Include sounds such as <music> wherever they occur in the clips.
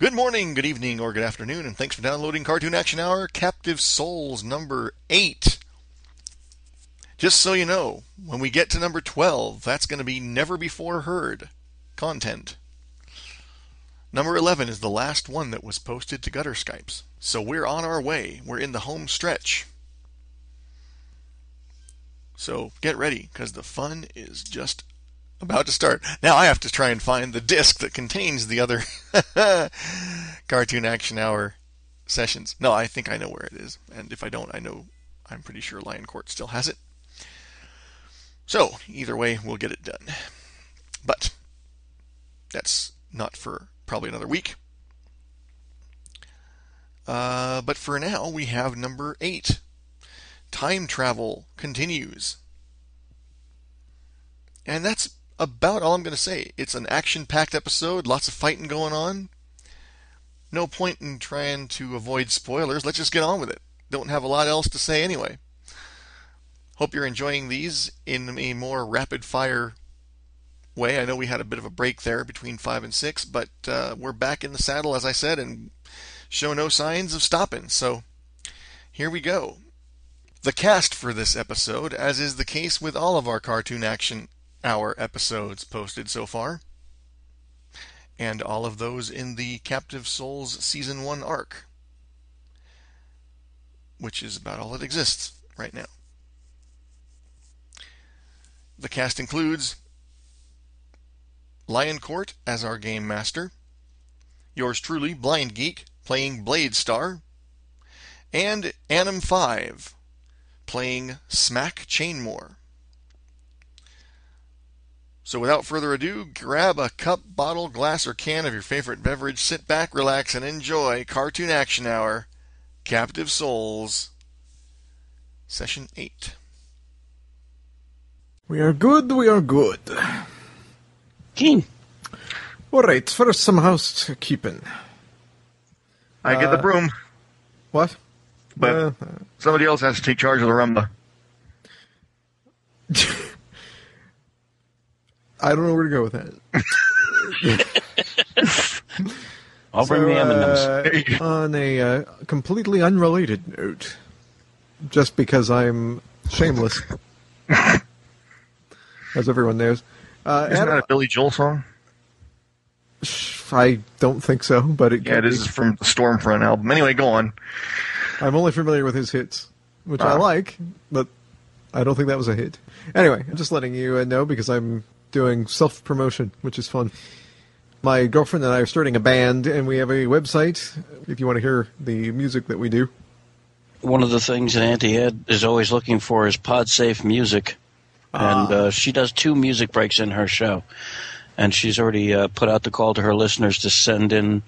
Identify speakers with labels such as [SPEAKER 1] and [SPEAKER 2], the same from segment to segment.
[SPEAKER 1] Good morning, good evening, or good afternoon, and thanks for downloading Cartoon Action Hour Captive Souls number 8. Just so you know, when we get to number 12, that's going to be never before heard content. Number 11 is the last one that was posted to Gutter Skypes. So we're on our way. We're in the home stretch. So get ready, because the fun is just about to start. Now I have to try and find the disc that contains the other <laughs> Cartoon Action Hour sessions. No, I think I know where it is. And if I don't, I know I'm pretty sure Lion Court still has it. So, either way, we'll get it done. But that's not for probably another week. Uh, but for now, we have number eight. Time travel continues. And that's about all I'm going to say. It's an action packed episode, lots of fighting going on. No point in trying to avoid spoilers. Let's just get on with it. Don't have a lot else to say anyway. Hope you're enjoying these in a more rapid fire way. I know we had a bit of a break there between 5 and 6, but uh, we're back in the saddle, as I said, and show no signs of stopping. So here we go. The cast for this episode, as is the case with all of our cartoon action our episodes posted so far, and all of those in the Captive Souls Season 1 arc, which is about all that exists right now. The cast includes Lion Court as our game master, yours truly, Blind Geek, playing Blade Star, and Anim 5, playing Smack Chainmore. So without further ado, grab a cup, bottle, glass, or can of your favorite beverage, sit back, relax, and enjoy Cartoon Action Hour Captive Souls Session 8.
[SPEAKER 2] We are good, we are good.
[SPEAKER 3] Keen.
[SPEAKER 2] All right, first some housekeeping.
[SPEAKER 4] I get the
[SPEAKER 2] Uh,
[SPEAKER 4] broom,
[SPEAKER 2] What?
[SPEAKER 4] but
[SPEAKER 2] Uh,
[SPEAKER 4] somebody else has to take charge of the Roomba. <laughs>
[SPEAKER 2] I don't know where to go with that. <laughs>
[SPEAKER 3] I'll bring the M&Ms.
[SPEAKER 2] uh, on a uh, completely unrelated note, just because I'm shameless, <laughs> as everyone knows. Uh,
[SPEAKER 4] Isn't
[SPEAKER 2] Adam-
[SPEAKER 4] that a Billy Joel song?
[SPEAKER 2] I don't think so, but it
[SPEAKER 4] Yeah,
[SPEAKER 2] could
[SPEAKER 4] it
[SPEAKER 2] be.
[SPEAKER 4] is from the Stormfront album. Anyway, go on.
[SPEAKER 2] I'm only familiar with his hits, which I
[SPEAKER 4] Ah.
[SPEAKER 2] like, but I don't think that was a hit. Anyway, I'm just letting you uh, know because I'm doing self promotion, which is fun. My girlfriend and I are starting a band, and we have a website. If you want to hear the music that we do,
[SPEAKER 3] One of the things that Auntie Ed is always looking for is pod safe music. And uh, she does two music breaks in her show. And she's already uh, put out the call to her listeners to send in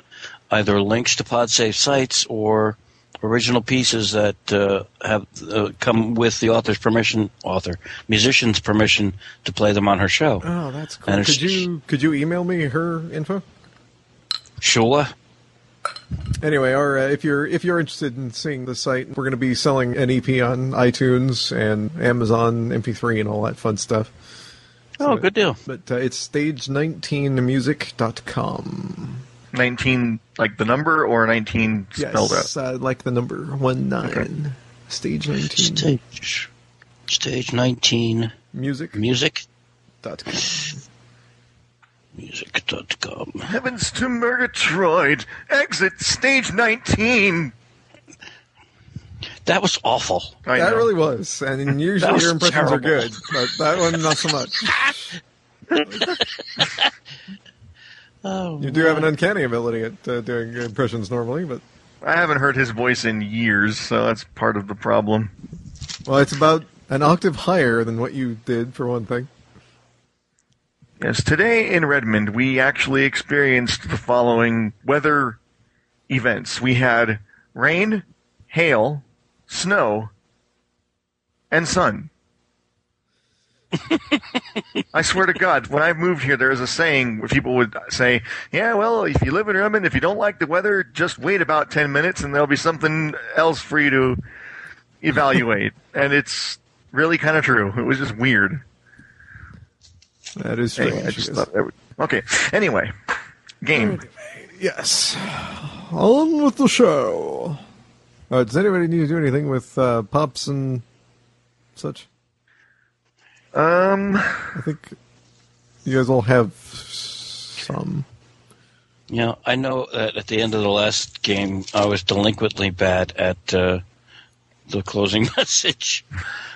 [SPEAKER 3] either links to PodSafe sites or original pieces that uh, have uh, come with the author's permission, author, musician's permission to play them on her show.
[SPEAKER 2] oh, that's cool.
[SPEAKER 3] And
[SPEAKER 2] Could you could you email me her info?
[SPEAKER 3] Sure.
[SPEAKER 2] Anyway, or uh, if you're if you're interested in seeing the site, we're going to be selling an EP on iTunes and Amazon MP3 and all that fun stuff.
[SPEAKER 3] Oh, good deal.
[SPEAKER 2] But uh, it's stage19music.com.
[SPEAKER 4] 19, like the number, or 19 spelled out?
[SPEAKER 2] Yes, uh, like the number one nine. Stage 19
[SPEAKER 3] Stage, stage 19
[SPEAKER 2] music
[SPEAKER 3] music
[SPEAKER 2] dot com.
[SPEAKER 3] music.com.
[SPEAKER 4] Heavens to Murgatroyd! Exit stage 19!
[SPEAKER 3] That was awful.
[SPEAKER 4] I
[SPEAKER 2] That
[SPEAKER 4] know.
[SPEAKER 2] really was, and <laughs> usually
[SPEAKER 3] was
[SPEAKER 2] your impressions are good, but that one not so much. <laughs> <laughs>
[SPEAKER 3] Oh,
[SPEAKER 2] You do have an uncanny ability at uh, doing impressions normally, but
[SPEAKER 4] I haven't heard his voice in years, so that's part of the problem.
[SPEAKER 2] well, it's about an octave higher than what you did for one thing.
[SPEAKER 4] Yes, today in Redmond, we actually experienced the following weather events. We had rain, hail, snow, and sun. I swear to God, when I moved here, there was a saying where people would say, "Yeah, well, if you live in Redmond, if you don't like the weather, just wait about ten minutes, and there'll be something else for you to evaluate." <laughs> and it's really kind of true. It was just weird.
[SPEAKER 2] That is strange.
[SPEAKER 4] Anyway, I just thought that would, okay. Anyway, game.
[SPEAKER 2] yes. On with the show. Uh, does anybody need to do anything with uh, pops and such?
[SPEAKER 1] Um,
[SPEAKER 2] I think you guys all have some.
[SPEAKER 3] You know, I know that at the end of the last game, I was delinquently bad at uh, the closing <laughs> message.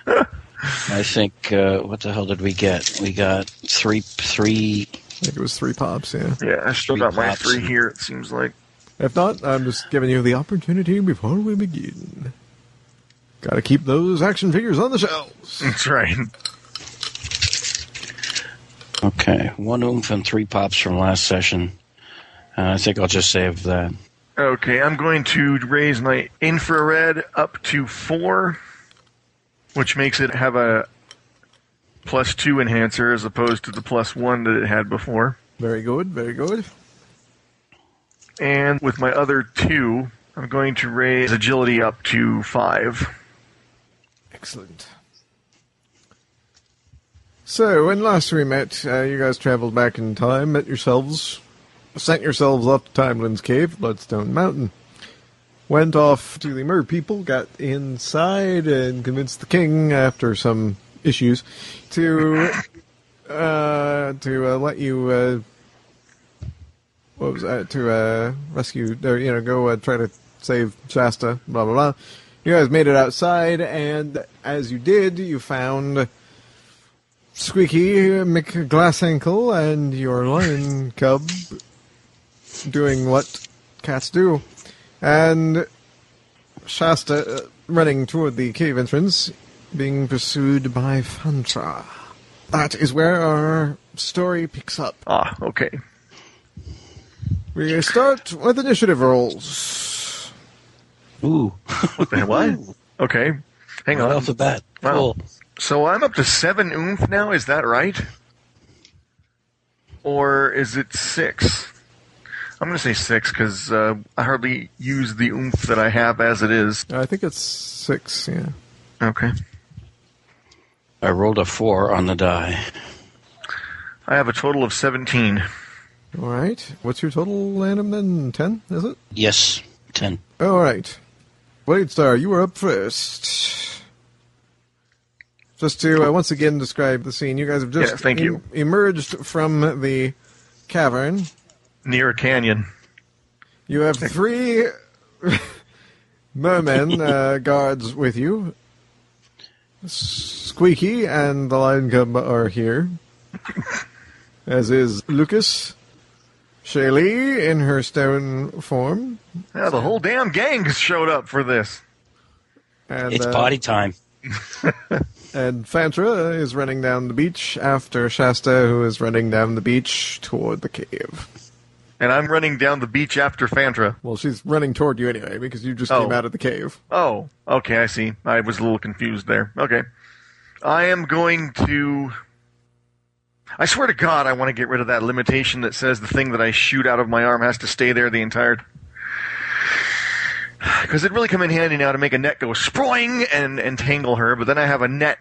[SPEAKER 3] I think uh, what the hell did we get? We got three, three.
[SPEAKER 2] I think it was three pops, yeah.
[SPEAKER 1] yeah, I still got my
[SPEAKER 3] pops.
[SPEAKER 1] three here. It seems like.
[SPEAKER 2] If not, I'm just giving you the opportunity before we begin. Gotta keep those action figures on the shelves.
[SPEAKER 1] That's right.
[SPEAKER 3] Okay, one oomph and three pops from last session. Uh, I think I'll just save that.
[SPEAKER 1] Okay, I'm going to raise my infrared up to four, which makes it have a plus two enhancer as opposed to the plus one that it had before.
[SPEAKER 2] Very good, very good.
[SPEAKER 1] And with my other two, I'm going to raise agility up to five.
[SPEAKER 2] Excellent. So, when last we met, uh, you guys traveled back in time, met yourselves, sent yourselves up to Timeline's Cave, Bloodstone Mountain. Went off to the Mer people, got inside, and convinced the king, after some issues, to uh, to uh, let you. Uh, what was that? To uh, rescue, or, you know, go uh, try to save Shasta. Blah blah blah. You guys made it outside, and as you did, you found Squeaky McGlassankle and your lion cub doing what cats do, and Shasta uh, running toward the cave entrance, being pursued by Fantra. That is where our story picks up.
[SPEAKER 1] Ah, okay.
[SPEAKER 2] We start with initiative rolls.
[SPEAKER 3] Ooh,
[SPEAKER 1] What the hell? What? <laughs> Okay. Hang
[SPEAKER 3] right
[SPEAKER 1] on.
[SPEAKER 3] off the bat.
[SPEAKER 1] Wow.
[SPEAKER 3] Cool.
[SPEAKER 1] So I'm up to seven oomph now, is that right? Or is it six? I'm going to say six because uh, I hardly use the oomph that I have as it is.
[SPEAKER 2] I think it's six, yeah.
[SPEAKER 1] Okay.
[SPEAKER 3] I rolled a four on the die.
[SPEAKER 1] I have a total of 17.
[SPEAKER 2] All right. What's your total, Lanham, then? Ten, is it?
[SPEAKER 3] Yes, ten.
[SPEAKER 2] All right. Blade Star, you are up first. Just to uh, once again describe the scene, you guys have just
[SPEAKER 1] Yeah, thank you.
[SPEAKER 2] emerged from the cavern.
[SPEAKER 1] Near a canyon.
[SPEAKER 2] You have three <laughs> mermen uh, guards with you. Squeaky and the Lion Cub are here, <laughs> as is Lucas. Shaylee in her stone form.
[SPEAKER 1] Yeah, the whole damn gang has showed up for this.
[SPEAKER 2] And,
[SPEAKER 3] It's
[SPEAKER 2] uh,
[SPEAKER 3] party time. <laughs>
[SPEAKER 2] And Fantra is running down the beach after Shasta, who is running down the beach toward the cave.
[SPEAKER 1] And I'm running down the beach after Fantra.
[SPEAKER 2] Well, she's running toward you anyway because you just
[SPEAKER 1] Oh.
[SPEAKER 2] came out of the cave.
[SPEAKER 1] Oh, okay, I see. I was a little confused there. Okay. I am going to. I swear to God, I want to get rid of that limitation that says the thing that I shoot out of my arm has to stay there the entire. Because it'd really come in handy now to make a net go sproing and entangle her, but then I have a net.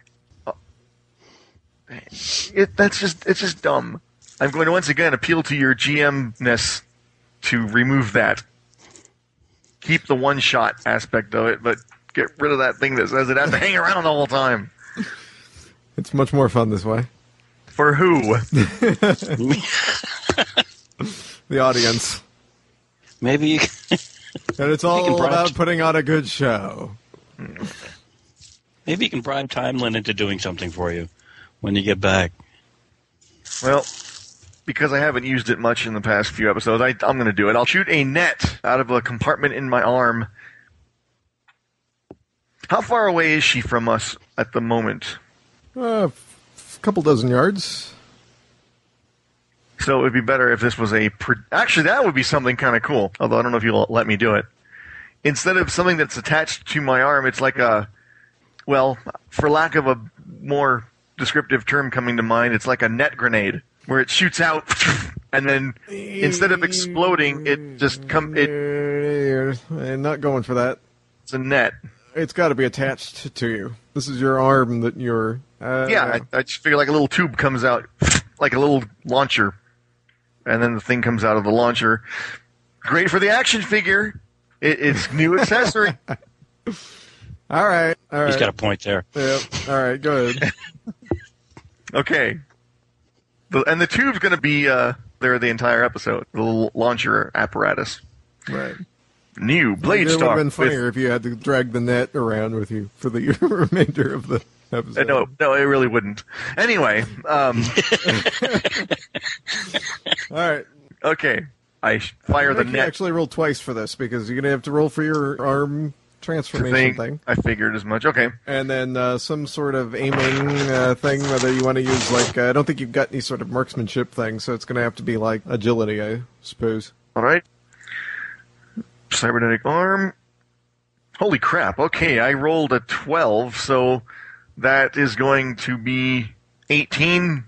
[SPEAKER 1] It, that's just it's just dumb. I'm going to once again appeal to your GM-ness to remove that keep the one shot aspect of it, but get rid of that thing that says it has to hang around the whole time.
[SPEAKER 2] It's much more fun this way.
[SPEAKER 1] For who? <laughs>
[SPEAKER 2] The audience.
[SPEAKER 3] Maybe you. <laughs>
[SPEAKER 2] And it's
[SPEAKER 3] can
[SPEAKER 2] all
[SPEAKER 3] bribe-
[SPEAKER 2] about putting on a good show.
[SPEAKER 3] Maybe you can bribe Timeline into doing something for you when you get back.
[SPEAKER 1] Well, because I haven't used it much in the past few episodes, I, I'm going to do it. I'll shoot a net out of a compartment in my arm. How far away is she from us at the moment?
[SPEAKER 2] A f- couple dozen yards.
[SPEAKER 1] So it would be better if this was a. Pro- Actually, that would be something kind of cool. Although I don't know if you'll let me do it. Instead of something that's attached to my arm, it's like a. Well, for lack of a more descriptive term coming to mind, it's like a net grenade where it shoots out, <laughs> and then instead of exploding, it just come. It,
[SPEAKER 2] And not going for that.
[SPEAKER 1] it's a net.
[SPEAKER 2] It's got to be attached to you. This is your arm that you're. Uh,
[SPEAKER 1] Yeah, I, I just figure like a little tube comes out, <laughs> like a little launcher, and then the thing comes out of the launcher, Great for the action figure. It, it's new accessory. <laughs>
[SPEAKER 2] All right, all right.
[SPEAKER 3] He's got a point there.
[SPEAKER 2] Yep. All right, go ahead.
[SPEAKER 1] Okay. The, and the tube's going to be uh, there the entire episode. The launcher apparatus.
[SPEAKER 2] right.
[SPEAKER 1] New Blade Star.
[SPEAKER 2] it would have been
[SPEAKER 1] with-
[SPEAKER 2] funnier if you had to drag the net around with you for the <laughs> remainder of the episode.
[SPEAKER 1] Uh, no, no, it really wouldn't. Anyway, um, <laughs>
[SPEAKER 2] All right.
[SPEAKER 1] okay. I fire the
[SPEAKER 2] Make you
[SPEAKER 1] net
[SPEAKER 2] actually roll twice for this because you're gonna have to roll for your arm transformation
[SPEAKER 1] thing. I figured as much. Okay.
[SPEAKER 2] and then uh, some sort of aiming uh, thing. Whether you want to use like uh, I don't think you've got any sort of marksmanship thing, so it's gonna have to be like agility, I suppose.
[SPEAKER 1] All right. Cybernetic arm. Holy crap. Okay, I rolled a 12, so that is going to be 18,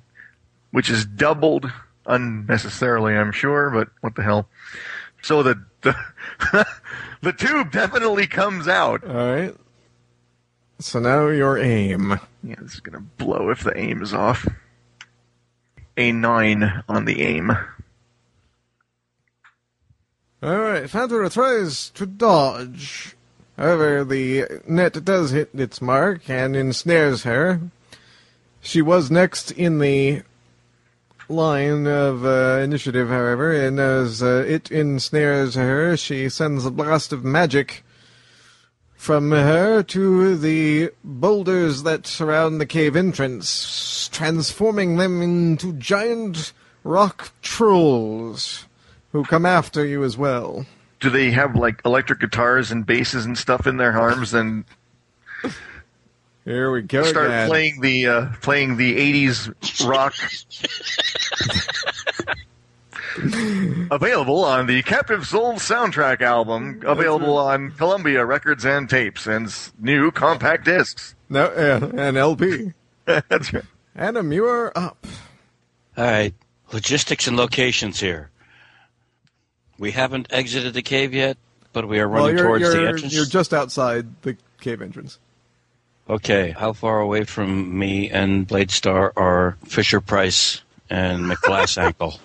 [SPEAKER 1] which is doubled unnecessarily, I'm sure, but what the hell. So the the, <laughs> the tube definitely comes out.
[SPEAKER 2] All right. So now your aim.
[SPEAKER 1] Yeah, this is going to blow if the aim is off. A 9 on the aim.
[SPEAKER 2] All right, Fantara tries to dodge. However, the net does hit its mark and ensnares her. She was next in the line of uh, initiative, however, and as uh, it ensnares her, she sends a blast of magic from her to the boulders that surround the cave entrance, transforming them into giant rock trolls who come after you as well.
[SPEAKER 1] Do they have like electric guitars and basses and stuff in their arms and
[SPEAKER 2] Here we go
[SPEAKER 1] start
[SPEAKER 2] again.
[SPEAKER 1] playing the uh, playing the '80s rock. available on the Captive Souls soundtrack album, available on Columbia Records and Tapes, and new compact discs.
[SPEAKER 2] No, yeah, an LP.
[SPEAKER 1] That's right.
[SPEAKER 2] Adam, you are up.
[SPEAKER 3] All right, logistics and locations here. We haven't exited the cave yet, but we are
[SPEAKER 2] Well,
[SPEAKER 3] running
[SPEAKER 2] you're,
[SPEAKER 3] towards the
[SPEAKER 2] you're,
[SPEAKER 3] entrance.
[SPEAKER 2] you're just outside the cave entrance.
[SPEAKER 3] Okay, how far away from me and Blade Star are Fisher Price and McGlass <laughs> Ankle?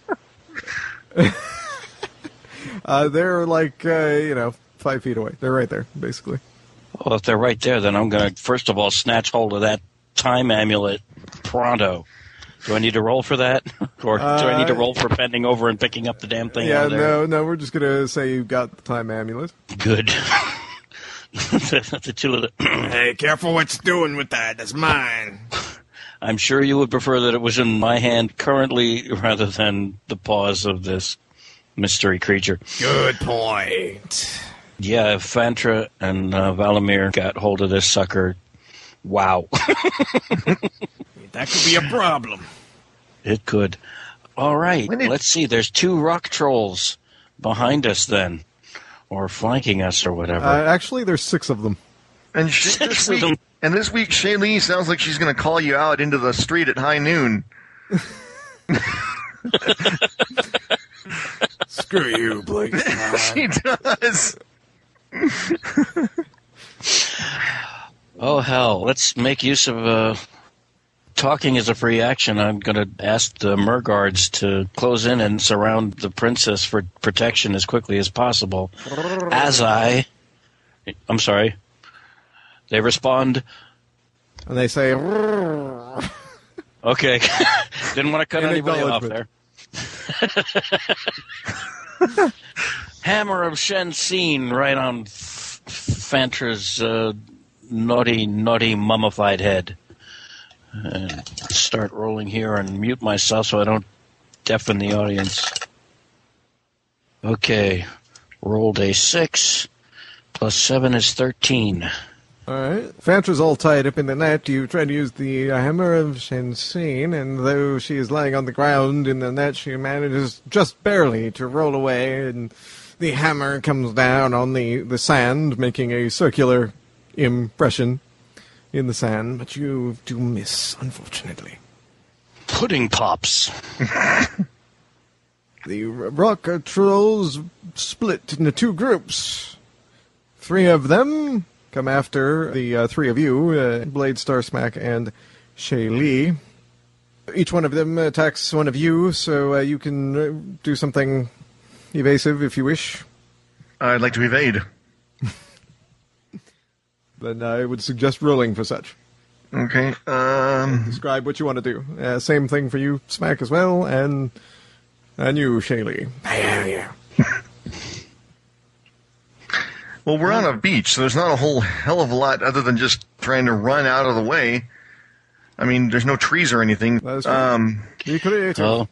[SPEAKER 2] Uh, they're like, uh, you know, five feet away. They're right there, basically.
[SPEAKER 3] Well, if they're right there, then I'm going to first of all snatch hold of that time amulet pronto. Do I need to roll for that, <laughs> or do I need to
[SPEAKER 2] Uh,
[SPEAKER 3] roll for bending over and picking up the damn thing?
[SPEAKER 2] yeah,
[SPEAKER 3] out of there?
[SPEAKER 2] no, no, we're just gonna say you got the time amulet.
[SPEAKER 3] Good. <laughs> <laughs> the two of the. <clears throat>
[SPEAKER 2] Hey, careful what you're doing with that. That's mine. <laughs>
[SPEAKER 3] I'm sure you would prefer that it was in my hand currently rather than the paws of this mystery creature.
[SPEAKER 2] Good point.
[SPEAKER 3] Yeah, if Fantra and uh, Valamir got hold of this sucker, wow, <laughs>
[SPEAKER 2] That could be a problem.
[SPEAKER 3] it could. All right,
[SPEAKER 1] did-
[SPEAKER 3] let's see. There's two rock trolls behind us then, or flanking us or whatever.
[SPEAKER 2] Uh, actually, there's six of them.
[SPEAKER 1] And sh-
[SPEAKER 3] Six
[SPEAKER 1] this
[SPEAKER 3] of
[SPEAKER 1] week,
[SPEAKER 3] them.
[SPEAKER 1] and this week, Shaylee sounds like she's going to call you out into the street at high noon. <laughs>
[SPEAKER 2] Screw you, Blake. <laughs>
[SPEAKER 1] she does.
[SPEAKER 3] oh hell, let's make use of uh, talking is a free action. I'm going to ask the Merguards to close in and surround the princess for protection as quickly as possible. As I, I'm sorry, they respond.
[SPEAKER 2] and they say,
[SPEAKER 3] Okay. <laughs> Didn't want to cut anybody off there. <laughs> Hammer of Shensin right on F- Fantra's uh, naughty, naughty mummified head. And start rolling here and mute myself so I don't deafen the audience. Okay. Rolled a six. Plus seven is thirteen.
[SPEAKER 2] All right. Fantra's all tied up in the net. You try to use the uh, hammer of Shensin, and though she is lying on the ground in the net, she manages just barely to roll away, and the hammer comes down on the, the sand, making a circular impression in the sand, but you do miss, unfortunately.
[SPEAKER 3] Pudding pops. <laughs>
[SPEAKER 2] The rock trolls split into two groups. Three of them come after the uh, three of you, uh, Blade, Star Smack, and Shaylee. Each one of them attacks one of you, so uh, you can uh, do something evasive if you wish.
[SPEAKER 1] I'd like to evade.
[SPEAKER 2] Then I would suggest rolling for such.
[SPEAKER 1] Okay. Um.
[SPEAKER 2] Describe what you want to do. Uh, same thing for you, Smack, as well, and and you, Shaylee.
[SPEAKER 1] Well, we're on a beach, so there's not a whole hell of a lot other than just trying to run out of the way. I mean, there's no trees or anything.
[SPEAKER 2] That is true.
[SPEAKER 1] Um.
[SPEAKER 2] Be creative.
[SPEAKER 3] Oh,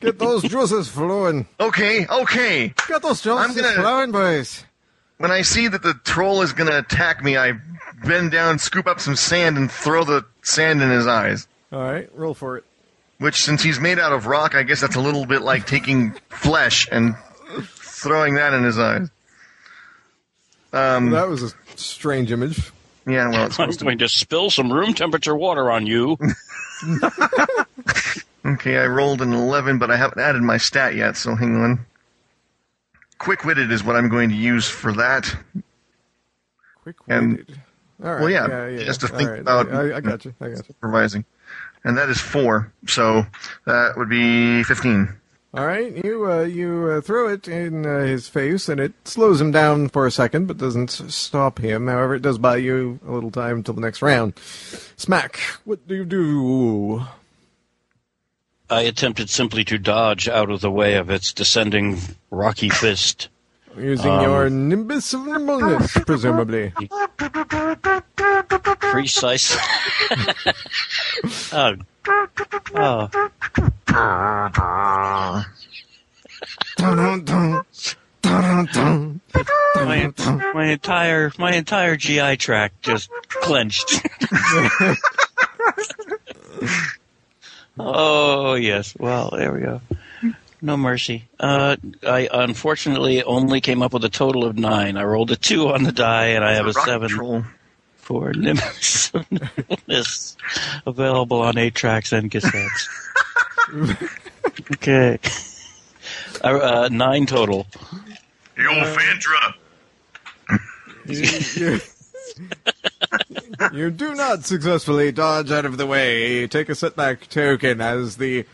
[SPEAKER 2] Get those juices flowing.
[SPEAKER 1] Okay. Okay.
[SPEAKER 2] Get those
[SPEAKER 1] I'm
[SPEAKER 2] juices
[SPEAKER 1] gonna-
[SPEAKER 2] flowing, boys.
[SPEAKER 1] When I see that the troll is going to attack me, I bend down, scoop up some sand, and throw the sand in his eyes.
[SPEAKER 2] All right, roll for it.
[SPEAKER 1] Which, since he's made out of rock, I guess that's a little bit like taking flesh and throwing that in his eyes. Um,
[SPEAKER 2] That was a strange image.
[SPEAKER 1] yeah, well, it's <laughs>
[SPEAKER 3] I'm
[SPEAKER 1] supposed to
[SPEAKER 3] going to spill some room temperature water on you. <laughs> <laughs>
[SPEAKER 1] Okay, I rolled an 11, but I haven't added my stat yet, so hang on. Quick witted is what I'm going to use for that.
[SPEAKER 2] Quick witted. Right.
[SPEAKER 1] well, yeah,
[SPEAKER 2] yeah, yeah.
[SPEAKER 1] just to think
[SPEAKER 2] right,
[SPEAKER 1] about-
[SPEAKER 2] I, I got you. I got you.
[SPEAKER 1] Supervising. And that is four, so that would be 15.
[SPEAKER 2] All right, you uh, you uh, throw it in uh, his face, and it slows him down for a second, but doesn't stop him. However, it does buy you a little time till the next round. Smack. What do you do?
[SPEAKER 3] I attempted simply to dodge out of the way of its descending rocky fist.
[SPEAKER 2] Using
[SPEAKER 3] Um,
[SPEAKER 2] your nimbus of nimbleness, presumably.
[SPEAKER 3] Precise. <laughs> oh. Oh. My, my entire my entire GI tract just clenched. <laughs> oh yes. Well, there we go. No mercy. Uh, I unfortunately only came up with a total of nine. I rolled a two on the die, and I have a
[SPEAKER 1] Rock
[SPEAKER 3] seven
[SPEAKER 1] Troll.
[SPEAKER 3] for Nimbus of <laughs> available on eight tracks and cassettes. <laughs> okay. Uh, uh, nine total.
[SPEAKER 1] Yo, Fantra! <laughs>
[SPEAKER 2] you, you, you do not successfully dodge out of the way. Take a setback token as the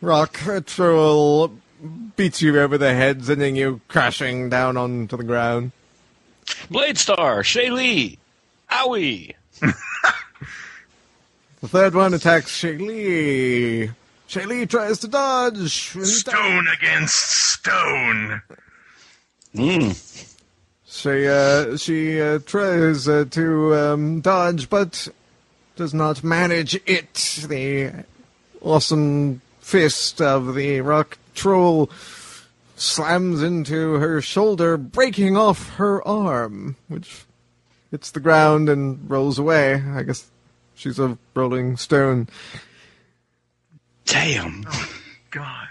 [SPEAKER 2] rock troll beats you over the head, sending you crashing down onto the ground.
[SPEAKER 3] Blade Star, Shaylee, Owie. <laughs>
[SPEAKER 2] The third one attacks Shaylee. Shaylee tries to dodge. and he
[SPEAKER 1] Stone against stone!
[SPEAKER 3] Mm.
[SPEAKER 2] She uh, she uh, tries uh, to um, dodge, but does not manage it. The awesome fist of the rock troll slams into her shoulder, breaking off her arm, which hits the ground and rolls away. I guess she's a rolling stone.
[SPEAKER 3] Damn.
[SPEAKER 1] God.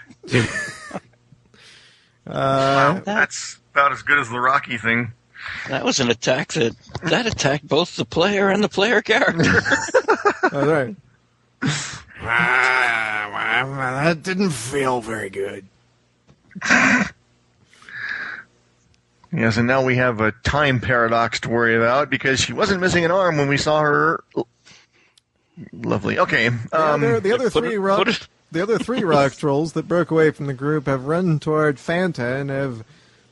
[SPEAKER 2] Uh,
[SPEAKER 1] That's about as good as the Rocky thing.
[SPEAKER 3] That was an attack that that attacked both the player and the player character. <laughs>
[SPEAKER 2] all right. that didn't feel very good.
[SPEAKER 1] Yes, and now we have a time paradox to worry about because she wasn't missing an arm when we saw her. Lovely. Okay.
[SPEAKER 2] The
[SPEAKER 1] Um,
[SPEAKER 2] other, the other three
[SPEAKER 3] it-
[SPEAKER 2] rock,
[SPEAKER 3] put it-
[SPEAKER 2] the other three rock <laughs> trolls that broke away from the group have run toward Fantra and have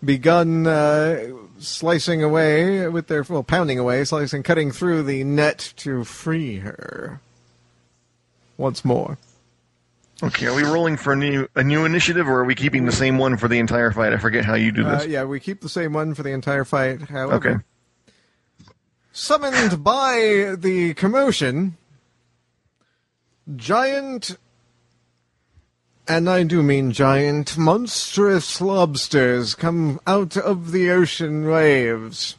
[SPEAKER 2] begun uh, slicing away with their well, pounding away, slicing, cutting through the net to free her. Once more,
[SPEAKER 1] okay, are we rolling for a new a new initiative, or are we keeping the same one for the entire fight? I forget how you do
[SPEAKER 2] uh,
[SPEAKER 1] this.
[SPEAKER 2] yeah, we keep the same one for the entire fight. However,
[SPEAKER 1] Okay.
[SPEAKER 2] summoned by the commotion, giant, and I do mean giant, monstrous lobsters come out of the ocean waves,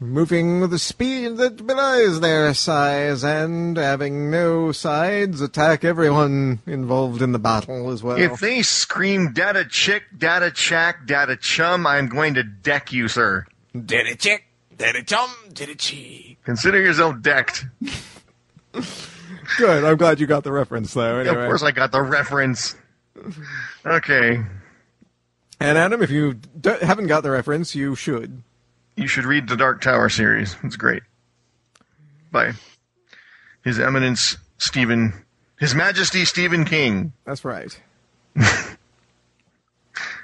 [SPEAKER 2] moving with a speed that belies their size, and having no sides, attack everyone involved in the battle as well.
[SPEAKER 1] If they scream "Data chick, data chack, data chum," I'm going to deck you, sir.
[SPEAKER 2] Did it chick, did it chum, did it cheek.
[SPEAKER 1] Consider yourself decked. <laughs>
[SPEAKER 2] Good, I'm glad you got the reference though. Anyway.
[SPEAKER 1] Of course, I got the reference. Okay,
[SPEAKER 2] And Adam, if you d- haven't got the reference, you should.
[SPEAKER 1] you should read the Dark Tower series. It's great. By His Eminence Stephen, His Majesty Stephen King.
[SPEAKER 2] That's right. <laughs>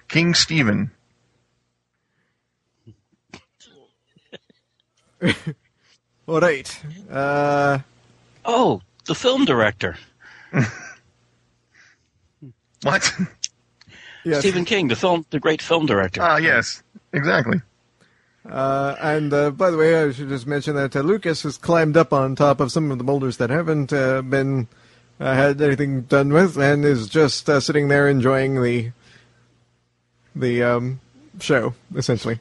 [SPEAKER 1] King Stephen. <laughs>
[SPEAKER 2] All right. Uh,
[SPEAKER 3] Oh, the film director. <laughs>
[SPEAKER 1] What? <laughs>
[SPEAKER 2] yes.
[SPEAKER 3] Stephen King, the film, the great film director.
[SPEAKER 1] Ah, yes, exactly.
[SPEAKER 2] Uh, and uh, by the way, I should just mention that uh, Lucas has climbed up on top of some of the boulders that haven't uh, been uh, had anything done with, and is just uh, sitting there enjoying the the um, show, essentially.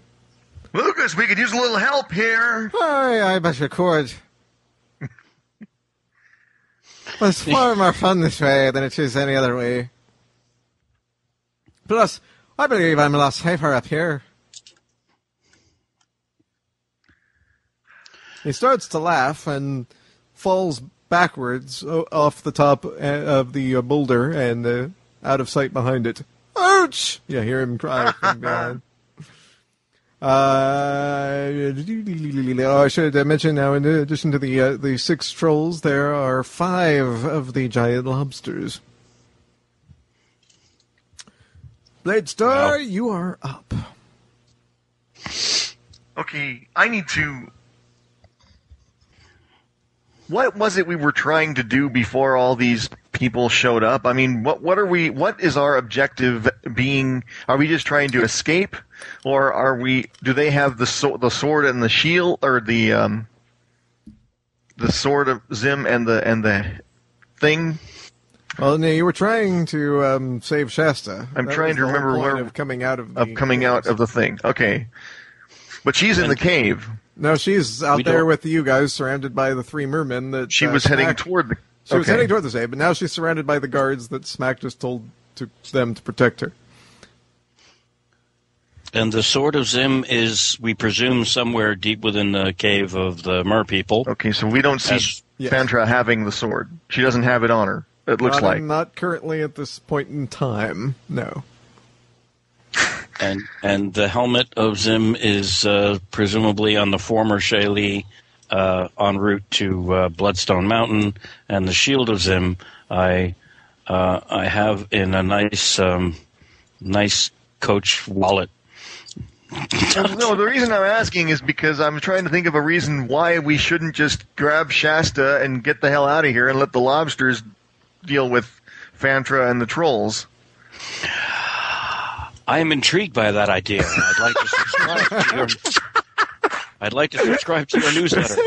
[SPEAKER 1] Lucas, we could use a little help here.
[SPEAKER 2] I, I bet you But it's far more fun this way than it is any other way. Plus, I believe I'm a lot safer up here. He starts to laugh and falls backwards off the top uh, of the uh, boulder and uh, out of sight behind it. Ouch! Yeah, hear him cry from <laughs> behind. Uh, oh, I should mention now, in addition to the uh, the six trolls, there are five of the giant lobsters. Blade Star,
[SPEAKER 3] Wow.
[SPEAKER 2] you are up.
[SPEAKER 1] Okay, I need to. What was it we were trying to do before all these people showed up? I mean, what what are we? What is our objective? Being, are we just trying to escape, or are we? Do they have the so, the sword and the shield, or the um, the sword of Zim and the and the thing?
[SPEAKER 2] Well, no, you were trying to um, save Shasta.
[SPEAKER 1] I'm
[SPEAKER 2] That
[SPEAKER 1] trying to remember where-
[SPEAKER 2] of coming out of
[SPEAKER 1] Of coming out of the thing. Okay, but she's in the cave.
[SPEAKER 2] No, she's out
[SPEAKER 3] We
[SPEAKER 2] there
[SPEAKER 3] don't-
[SPEAKER 2] with you guys, surrounded by the three mermen. That
[SPEAKER 1] She
[SPEAKER 2] uh,
[SPEAKER 1] was heading
[SPEAKER 2] Smack-
[SPEAKER 1] toward the.
[SPEAKER 2] She was
[SPEAKER 1] okay.
[SPEAKER 2] heading toward the cave, but now she's surrounded by the guards that Smack just told to them to protect her.
[SPEAKER 3] And the sword of Zim is, we presume, somewhere deep within the cave of the mer people.
[SPEAKER 1] Okay, so we don't see
[SPEAKER 3] As-
[SPEAKER 2] Yes.
[SPEAKER 1] Fantra having the sword. She doesn't have it on her. It looks
[SPEAKER 2] not,
[SPEAKER 1] like.
[SPEAKER 2] not currently at this point in time. No.
[SPEAKER 3] And and the helmet of Zim is uh, presumably on the former Shaylee uh, en route to uh, Bloodstone Mountain, and the shield of Zim I uh, I have in a nice um, nice coach wallet.
[SPEAKER 1] no, the reason I'm asking is because I'm trying to think of a reason why we shouldn't just grab Shasta and get the hell out of here and let the lobsters deal with Fantra and the trolls.
[SPEAKER 3] I am intrigued by that idea. I'd like to subscribe to your. I'd like to subscribe to your newsletter.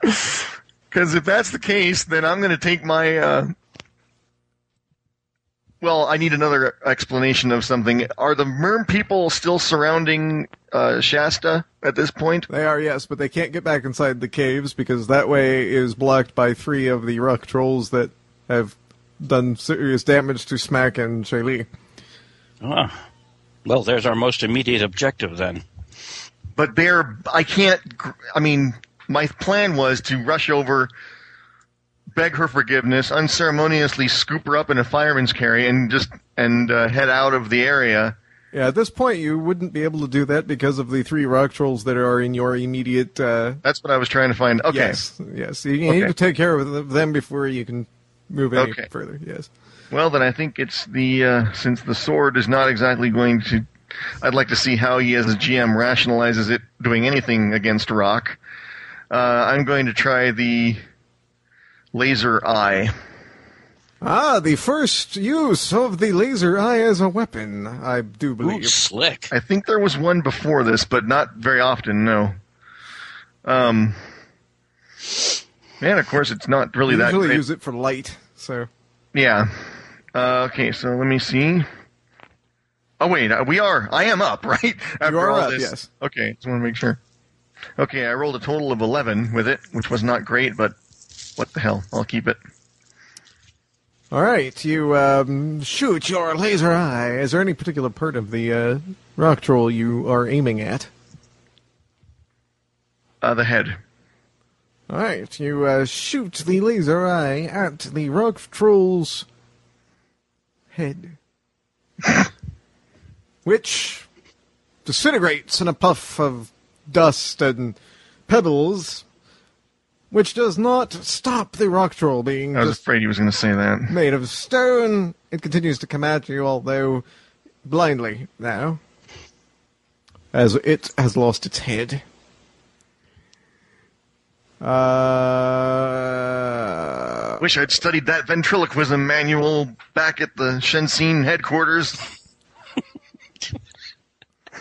[SPEAKER 3] <laughs>
[SPEAKER 1] Because if that's the case, then I'm going to take my. Uh... Well, I need another explanation of something. Are the Merm people still surrounding uh, Shasta at this point?
[SPEAKER 2] They are, yes, but they can't get back inside the caves because that way is blocked by three of the rock trolls that have done serious damage to Smack and Shaylee.
[SPEAKER 3] Ah. Well, there's our most immediate objective then.
[SPEAKER 1] but they're I can't I mean my plan was to rush over beg her forgiveness unceremoniously scoop her up in a fireman's carry and just and uh, head out of the area
[SPEAKER 2] Yeah, at this point you wouldn't be able to do that because of the three rock trolls that are in your immediate. Uh,
[SPEAKER 1] that's what I was trying to find okay
[SPEAKER 2] Yes, yes. You need
[SPEAKER 1] Okay.
[SPEAKER 2] to take care of them before you can move any
[SPEAKER 1] Okay.
[SPEAKER 2] further. Yes.
[SPEAKER 1] Well then I think it's the uh, since the sword is not exactly going to I'd like to see how he as a GM rationalizes it doing anything against rock uh, I'm going to try the laser eye
[SPEAKER 2] Ah, the first use of the laser eye as a weapon, I do believe.
[SPEAKER 3] Ooh,
[SPEAKER 2] believe.
[SPEAKER 3] slick.
[SPEAKER 1] I think there was one before this, but not very often. No. Um. And of course, it's not really
[SPEAKER 2] You
[SPEAKER 1] that.
[SPEAKER 2] usually
[SPEAKER 1] great.
[SPEAKER 2] use it for light, so
[SPEAKER 1] Yeah. Uh, okay, so let me see. Oh wait, uh, we are. I am up, <laughs> right? After
[SPEAKER 2] are
[SPEAKER 1] all
[SPEAKER 2] up,
[SPEAKER 1] this.
[SPEAKER 2] yes.
[SPEAKER 1] Okay, just want to make sure. Okay, I rolled a total of eleven with it, which was not great, but what the hell? I'll keep it.
[SPEAKER 2] All right, you um, shoot your laser eye. Is there any particular part of the uh, rock troll you are aiming at?
[SPEAKER 1] Uh, the head.
[SPEAKER 2] All right, you uh, shoot the laser eye at the rock troll's head, which disintegrates in a puff of dust and pebbles which does not stop the rock troll being
[SPEAKER 1] I was afraid he was going to say that.
[SPEAKER 2] made of stone. It continues to come at you, although blindly now, as it has lost its head. Uh,
[SPEAKER 1] Wish I'd studied that ventriloquism manual back at the Shenzhen headquarters. <laughs>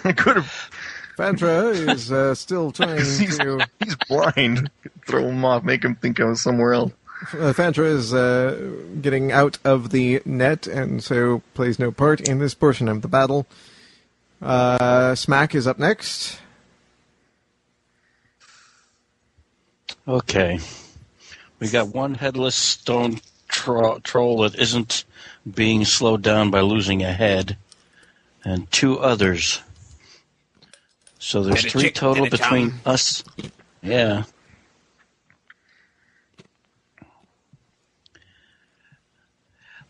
[SPEAKER 1] I could have.
[SPEAKER 2] Fantra is uh, still <laughs> trying
[SPEAKER 1] He's,
[SPEAKER 2] to.
[SPEAKER 1] he's blind. Throw him off, make him think I was somewhere else.
[SPEAKER 2] Uh, Fantra is uh, getting out of the net, and so plays no part in this portion of the battle. Uh, Smack is up next.
[SPEAKER 3] Okay. We got one headless stone tro- troll that isn't being slowed down by losing a head, and two others. So there's
[SPEAKER 5] Get
[SPEAKER 3] three
[SPEAKER 5] chick,
[SPEAKER 3] total between
[SPEAKER 5] tongue.
[SPEAKER 3] us. Yeah.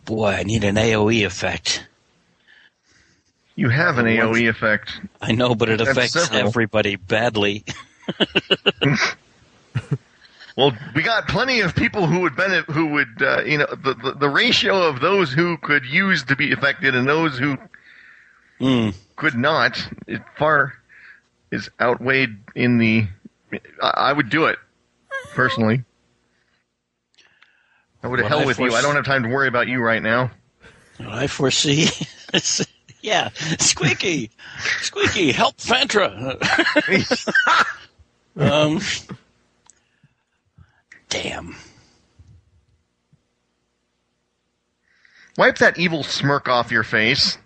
[SPEAKER 3] Boy, I need an AoE effect.
[SPEAKER 1] You have an AOE effect.
[SPEAKER 3] I know, but it
[SPEAKER 1] That's
[SPEAKER 3] affects
[SPEAKER 1] several.
[SPEAKER 3] everybody badly. <laughs> <laughs>
[SPEAKER 1] Well, we got plenty of people who would benefit, who would, uh, you know, the, the the ratio of those who could use to be affected and those who
[SPEAKER 3] Hmm.
[SPEAKER 1] could not, it far is outweighed in the. I, I would do it personally. I would
[SPEAKER 3] Well,
[SPEAKER 1] hell
[SPEAKER 3] I
[SPEAKER 1] with you. I don't have time to worry about you right now.
[SPEAKER 3] I foresee. <laughs> yeah, Squeaky, Squeaky, help Fantra. <laughs> <laughs> um, damn.
[SPEAKER 1] Wipe that evil smirk off your face,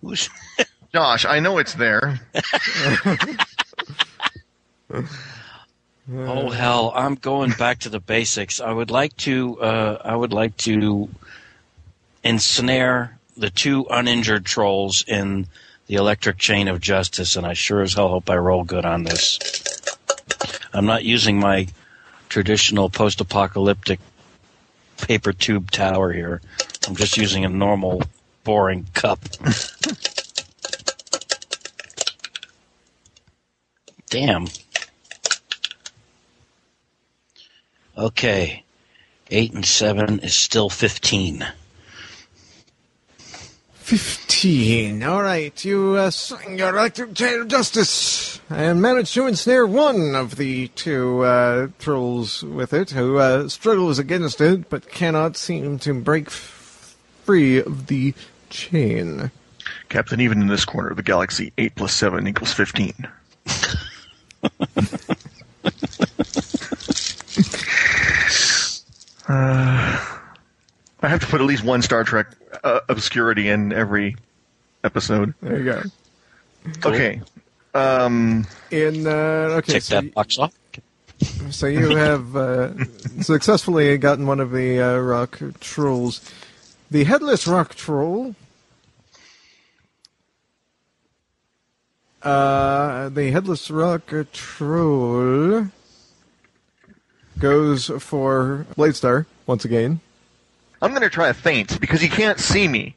[SPEAKER 3] Who's <laughs>
[SPEAKER 1] Josh. I know it's there. <laughs>
[SPEAKER 3] Oh hell! I'm going back to the basics. I would like to. Uh, I would like to ensnare the two uninjured trolls in the electric chain of justice, and I sure as hell hope I roll good on this. I'm not using my traditional post-apocalyptic paper tube tower here. I'm just using a normal, boring cup. Damn. Okay. Eight and seven is still fifteen.
[SPEAKER 2] All right, you uh, swing your electric chain of justice and manage to ensnare one of the two uh, trolls with it, who uh, struggles against it but cannot seem to break f- free of the chain.
[SPEAKER 1] Captain, even in this corner of the galaxy, 8 plus 7 equals 15. <laughs> uh, I have to put at least one Star Trek uh, obscurity in every episode.
[SPEAKER 2] There you go.
[SPEAKER 1] Okay. Um,
[SPEAKER 2] In uh, okay,
[SPEAKER 3] Tick
[SPEAKER 2] so,
[SPEAKER 3] that box off.
[SPEAKER 2] so you <laughs> have uh, successfully gotten one of the uh, rock trolls. The headless rock troll. Uh, the headless rock troll goes for Blade Star once again.
[SPEAKER 1] I'm going to try a feint because he can't see me.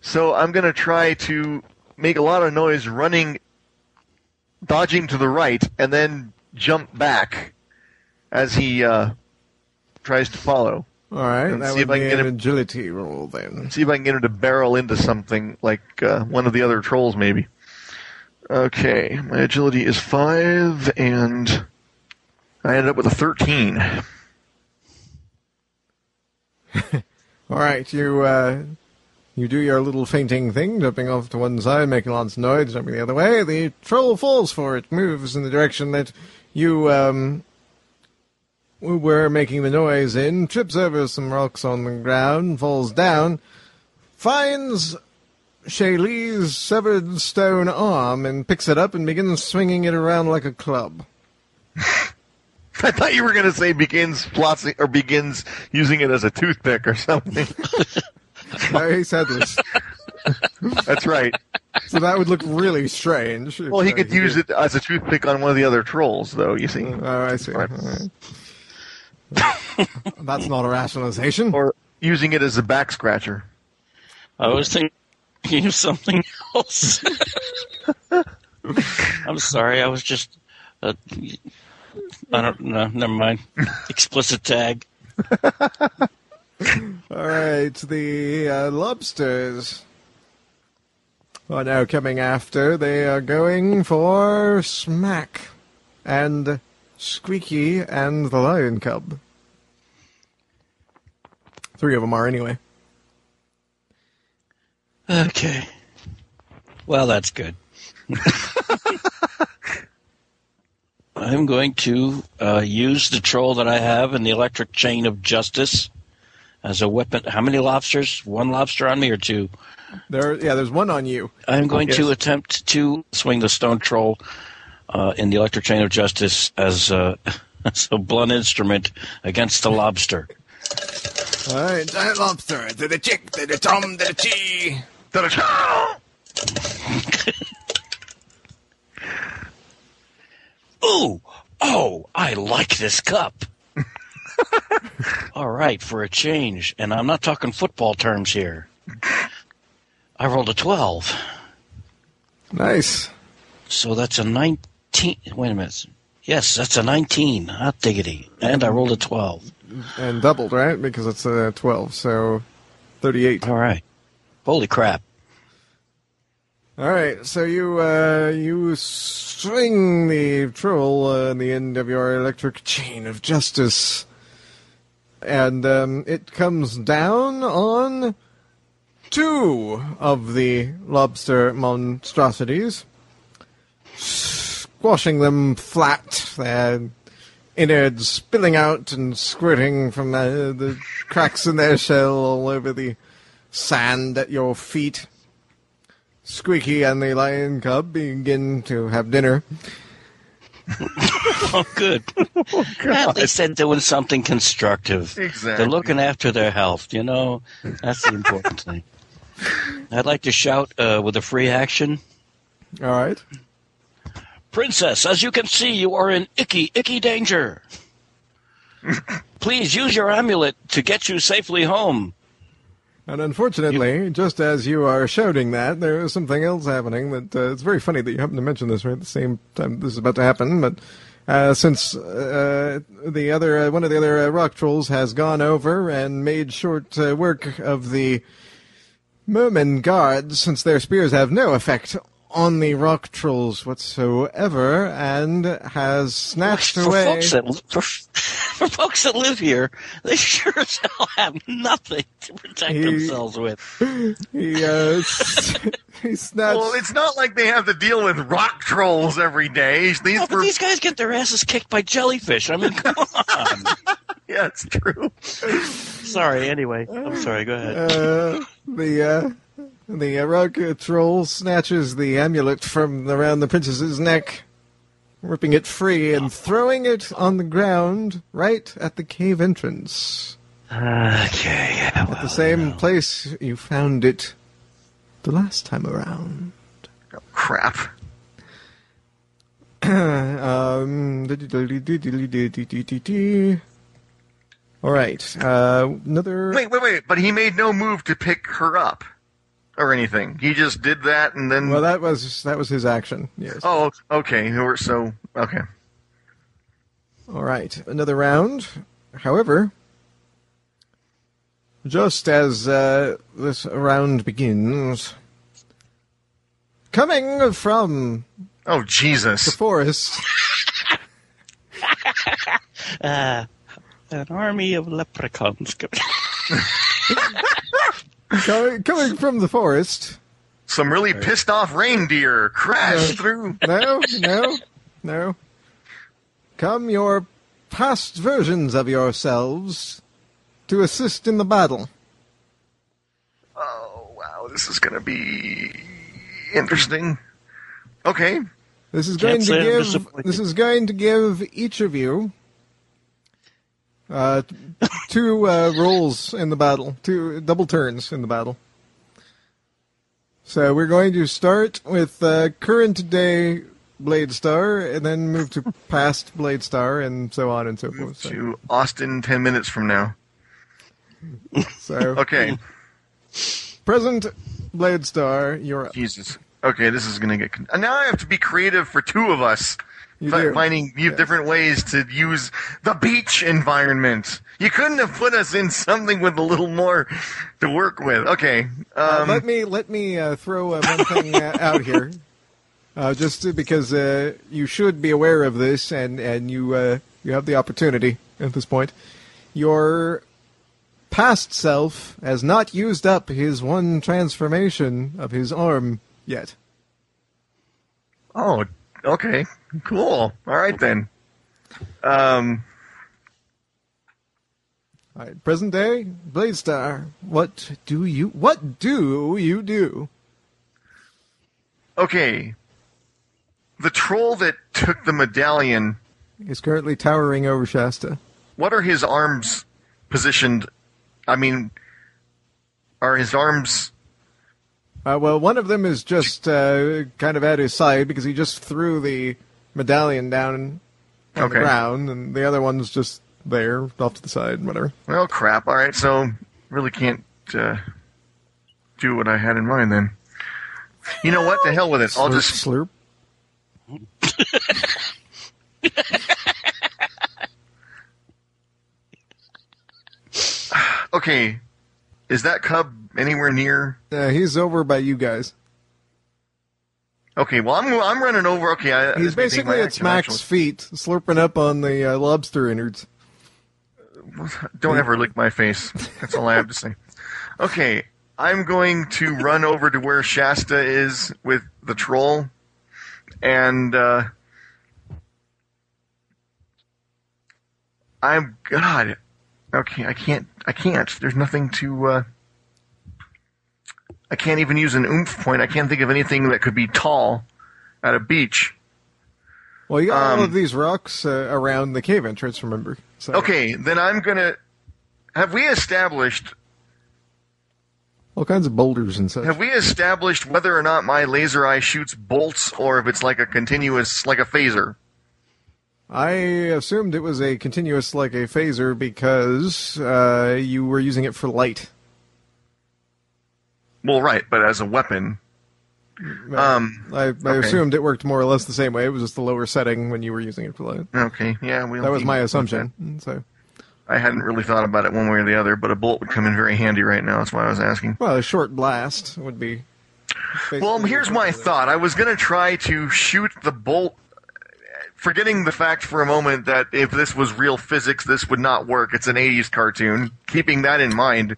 [SPEAKER 1] So I'm going to try to make a lot of noise running, dodging to the right, and then jump back as he uh, tries to follow.
[SPEAKER 2] All right,
[SPEAKER 1] Let's
[SPEAKER 2] that
[SPEAKER 1] see if
[SPEAKER 2] would
[SPEAKER 1] I
[SPEAKER 2] be
[SPEAKER 1] can get
[SPEAKER 2] an
[SPEAKER 1] him-
[SPEAKER 2] agility roll then.
[SPEAKER 1] See if I can get him to barrel into something like uh, one of the other trolls, maybe. Okay, my agility is five, and I ended up with a thirteen.
[SPEAKER 2] All right, you uh, you do your little fainting thing, jumping off to one side, making lots of noise, jumping the other way. The troll falls for it, moves in the direction that you um, were making the noise in, trips over some rocks on the ground, falls down, finds Shaylee's severed stone arm, and picks it up and begins swinging it around like a club. <laughs> <laughs>
[SPEAKER 1] I thought you were going to say begins flossing or begins using it as a toothpick or something.
[SPEAKER 2] No, he's headless,
[SPEAKER 1] That's right.
[SPEAKER 2] so that would look really strange.
[SPEAKER 1] Well, he could use it as a toothpick on one of the other trolls, though. You see,
[SPEAKER 2] Oh, I see. All
[SPEAKER 1] Right.
[SPEAKER 2] right. <laughs> That's not a rationalization.
[SPEAKER 1] or using it as a back scratcher.
[SPEAKER 3] I was thinking of something else. <laughs> I'm sorry. I was just uh, I don't know. Never mind. <laughs> Explicit tag. <laughs>
[SPEAKER 2] All right, the uh, lobsters are now coming after. They are going for Smack and Squeaky and the Lion Cub. Three of them are anyway.
[SPEAKER 3] Okay. Well, that's good. <laughs> I'm going to uh, use the troll that I have in the electric chain of justice as a weapon. How many lobsters? One lobster on me or two?
[SPEAKER 2] There, yeah, there's one on you.
[SPEAKER 3] I'm going to attempt to swing the stone troll uh, in the electric chain of justice as a, <laughs> as a blunt instrument against the lobster.
[SPEAKER 2] All right, giant lobster to the chick, to the tom, to the chi.
[SPEAKER 1] Ta-da! <laughs>
[SPEAKER 3] Ooh, oh, I like this cup. <laughs> All right, for a change, and I'm not talking football terms here. I rolled a 12,
[SPEAKER 2] Nice.
[SPEAKER 3] so that's a 19. Wait a minute. Yes, that's a 19. Hot diggity. And I rolled a 12.
[SPEAKER 2] And doubled, right? Because it's a 12, so 38.
[SPEAKER 3] All right. Holy crap.
[SPEAKER 2] All right, so you uh, you swing the troll uh, in the end of your electric chain of justice, and um, it comes down on two of the lobster monstrosities, squashing them flat, their innards spilling out and squirting from uh, the cracks in their shell all over the sand at your feet. Squeaky and the lion cub begin to have dinner. <laughs>
[SPEAKER 3] Oh, good. At least they're doing something constructive.
[SPEAKER 1] Exactly.
[SPEAKER 3] They're looking after their health, you know? That's the important thing. I'd like to shout uh, with a free action.
[SPEAKER 2] All right.
[SPEAKER 3] Princess, as you can see, you are in icky, icky danger. <laughs> Please use your amulet to get you safely home.
[SPEAKER 2] And unfortunately, just as you are shouting that, there is something else happening that uh, it's very funny that you happen to mention this right at the same time this is about to happen. But uh, since uh, the other uh, one of the other uh, rock trolls has gone over and made short uh, work of the merman guards, since their spears have no effect on the rock trolls whatsoever, and has snatched
[SPEAKER 3] For
[SPEAKER 2] away.
[SPEAKER 3] folks, that, for, <laughs> for folks that live here, they sure as hell have nothing to protect
[SPEAKER 2] He-
[SPEAKER 3] themselves with. <laughs>
[SPEAKER 2] He uh, <laughs> he snatched.
[SPEAKER 1] Well, it's not like they have to deal with rock trolls every day. These
[SPEAKER 3] Oh, but
[SPEAKER 1] were,
[SPEAKER 3] these guys get their asses kicked by jellyfish. I mean, come on.
[SPEAKER 1] yeah, it's true.
[SPEAKER 3] sorry, anyway. I'm sorry, go ahead.
[SPEAKER 2] uh, the uh, the rock uh, troll snatches the amulet from around the princess's neck, ripping it free and throwing it on the ground right at the cave entrance,
[SPEAKER 3] Okay.
[SPEAKER 2] at the same place you found it the last time around.
[SPEAKER 1] Oh, crap. <clears throat>
[SPEAKER 2] um, all right, uh, another.
[SPEAKER 1] Wait, wait, wait. But he made no move to pick her up or anything. He just did that and then.
[SPEAKER 2] Well, that was that was his action. Yes.
[SPEAKER 1] oh, okay. So, okay.
[SPEAKER 2] All right, another round. However, just as uh, this round begins, coming from
[SPEAKER 1] Oh, Jesus, the
[SPEAKER 2] forest, <laughs>
[SPEAKER 3] Uh, an army of leprechauns. <laughs> <laughs>
[SPEAKER 2] coming, coming from the forest.
[SPEAKER 1] Some really pissed off reindeer crashed uh, through.
[SPEAKER 2] No, no, no. Come your past versions of yourselves to assist in the battle.
[SPEAKER 1] Oh, wow. This is going to be interesting. Okay.
[SPEAKER 2] This is
[SPEAKER 3] Can't
[SPEAKER 2] going to give this is going to give each of you uh, two uh, rolls in the battle, two double turns in the battle. So we're going to start with uh, current day Blade Star, and then move to past Blade Star, and so on and so forth. So,
[SPEAKER 1] To Austin 10 minutes from now.
[SPEAKER 2] so <laughs>
[SPEAKER 1] Okay.
[SPEAKER 2] present Blade Star, you're up.
[SPEAKER 1] Jesus. Okay, this is going to get. Con- now I have to be creative for two of us.
[SPEAKER 2] You
[SPEAKER 1] fi- finding u- different ways to use the beach environment. You couldn't have put us in something with a little more to work with. Okay.
[SPEAKER 2] Uh,
[SPEAKER 1] Um,
[SPEAKER 2] let me let me uh, throw uh, one thing uh, out here, uh, just because uh, you should be aware of this, and and you uh, you have the opportunity at this point. Your past self has not used up his one transformation of his arm yet.
[SPEAKER 1] oh, okay. Cool. All right then. Um,
[SPEAKER 2] All right, present day, Blade Star. What do you what do you do?
[SPEAKER 1] okay. The troll that took the medallion,
[SPEAKER 2] is currently towering over Shasta.
[SPEAKER 1] what are his arms positioned? I mean, are his arms
[SPEAKER 2] Uh, well, one of them is just uh, kind of at his side because he just threw the medallion down on the ground, and the other one's just there, off to the side, whatever.
[SPEAKER 1] Well, crap. All right, so really can't uh, do what I had in mind then. You know what? The hell with it. I'll
[SPEAKER 2] Slurp,
[SPEAKER 1] just.
[SPEAKER 2] slurp. <sighs>
[SPEAKER 1] Okay, is that cub anywhere near?
[SPEAKER 2] Uh, he's over by you guys.
[SPEAKER 1] Okay, well I'm I'm running over. Okay, I,
[SPEAKER 2] He's
[SPEAKER 1] this may take my
[SPEAKER 2] basically at Smack's
[SPEAKER 1] actually.
[SPEAKER 2] feet, slurping up on the uh, lobster innards.
[SPEAKER 1] Don't ever lick my face. That's all I have to say. Okay, I'm going to run over to where Shasta is with the troll, and uh, I'm God. Okay, I can't. I can't. There's nothing to. Uh, I can't even use an oomph point. I can't think of anything that could be tall at a beach.
[SPEAKER 2] Well, you got all
[SPEAKER 1] Um,
[SPEAKER 2] of these rocks uh, around the cave entrance, remember? So,
[SPEAKER 1] Okay, then I'm gonna. Have we established
[SPEAKER 2] All kinds of boulders and such.
[SPEAKER 1] Have we established whether or not my laser eye shoots bolts or if it's like a continuous, like a phaser?
[SPEAKER 2] I assumed it was a continuous like a phaser because uh, you were using it for light.
[SPEAKER 1] Well, right, but as a weapon. Um,
[SPEAKER 2] I, I
[SPEAKER 1] okay.
[SPEAKER 2] assumed it worked more or less the same way. It was just the lower setting when you were using it for light.
[SPEAKER 1] okay, yeah, we
[SPEAKER 2] That was my assumption. And So,
[SPEAKER 1] I hadn't really thought about it one way or the other, but a bolt would come in very handy right now. That's why I was asking.
[SPEAKER 2] well, a short blast would be.
[SPEAKER 1] Well, here's my thought. I was going to try to shoot the bolt, forgetting the fact for a moment that if this was real physics, this would not work. It's an 80s cartoon. Keeping that in mind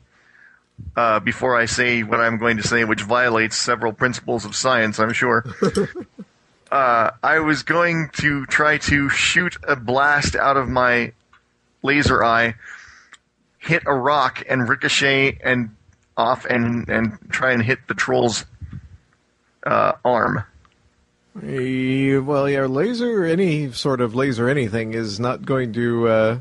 [SPEAKER 1] uh, before I say what I'm going to say, which violates several principles of science, I'm sure. <laughs> uh, I was going to try to shoot a blast out of my laser eye, hit a rock, and ricochet and off and and try and hit the troll's uh, arm.
[SPEAKER 2] Well, yeah, laser, any sort of laser anything is not going to uh,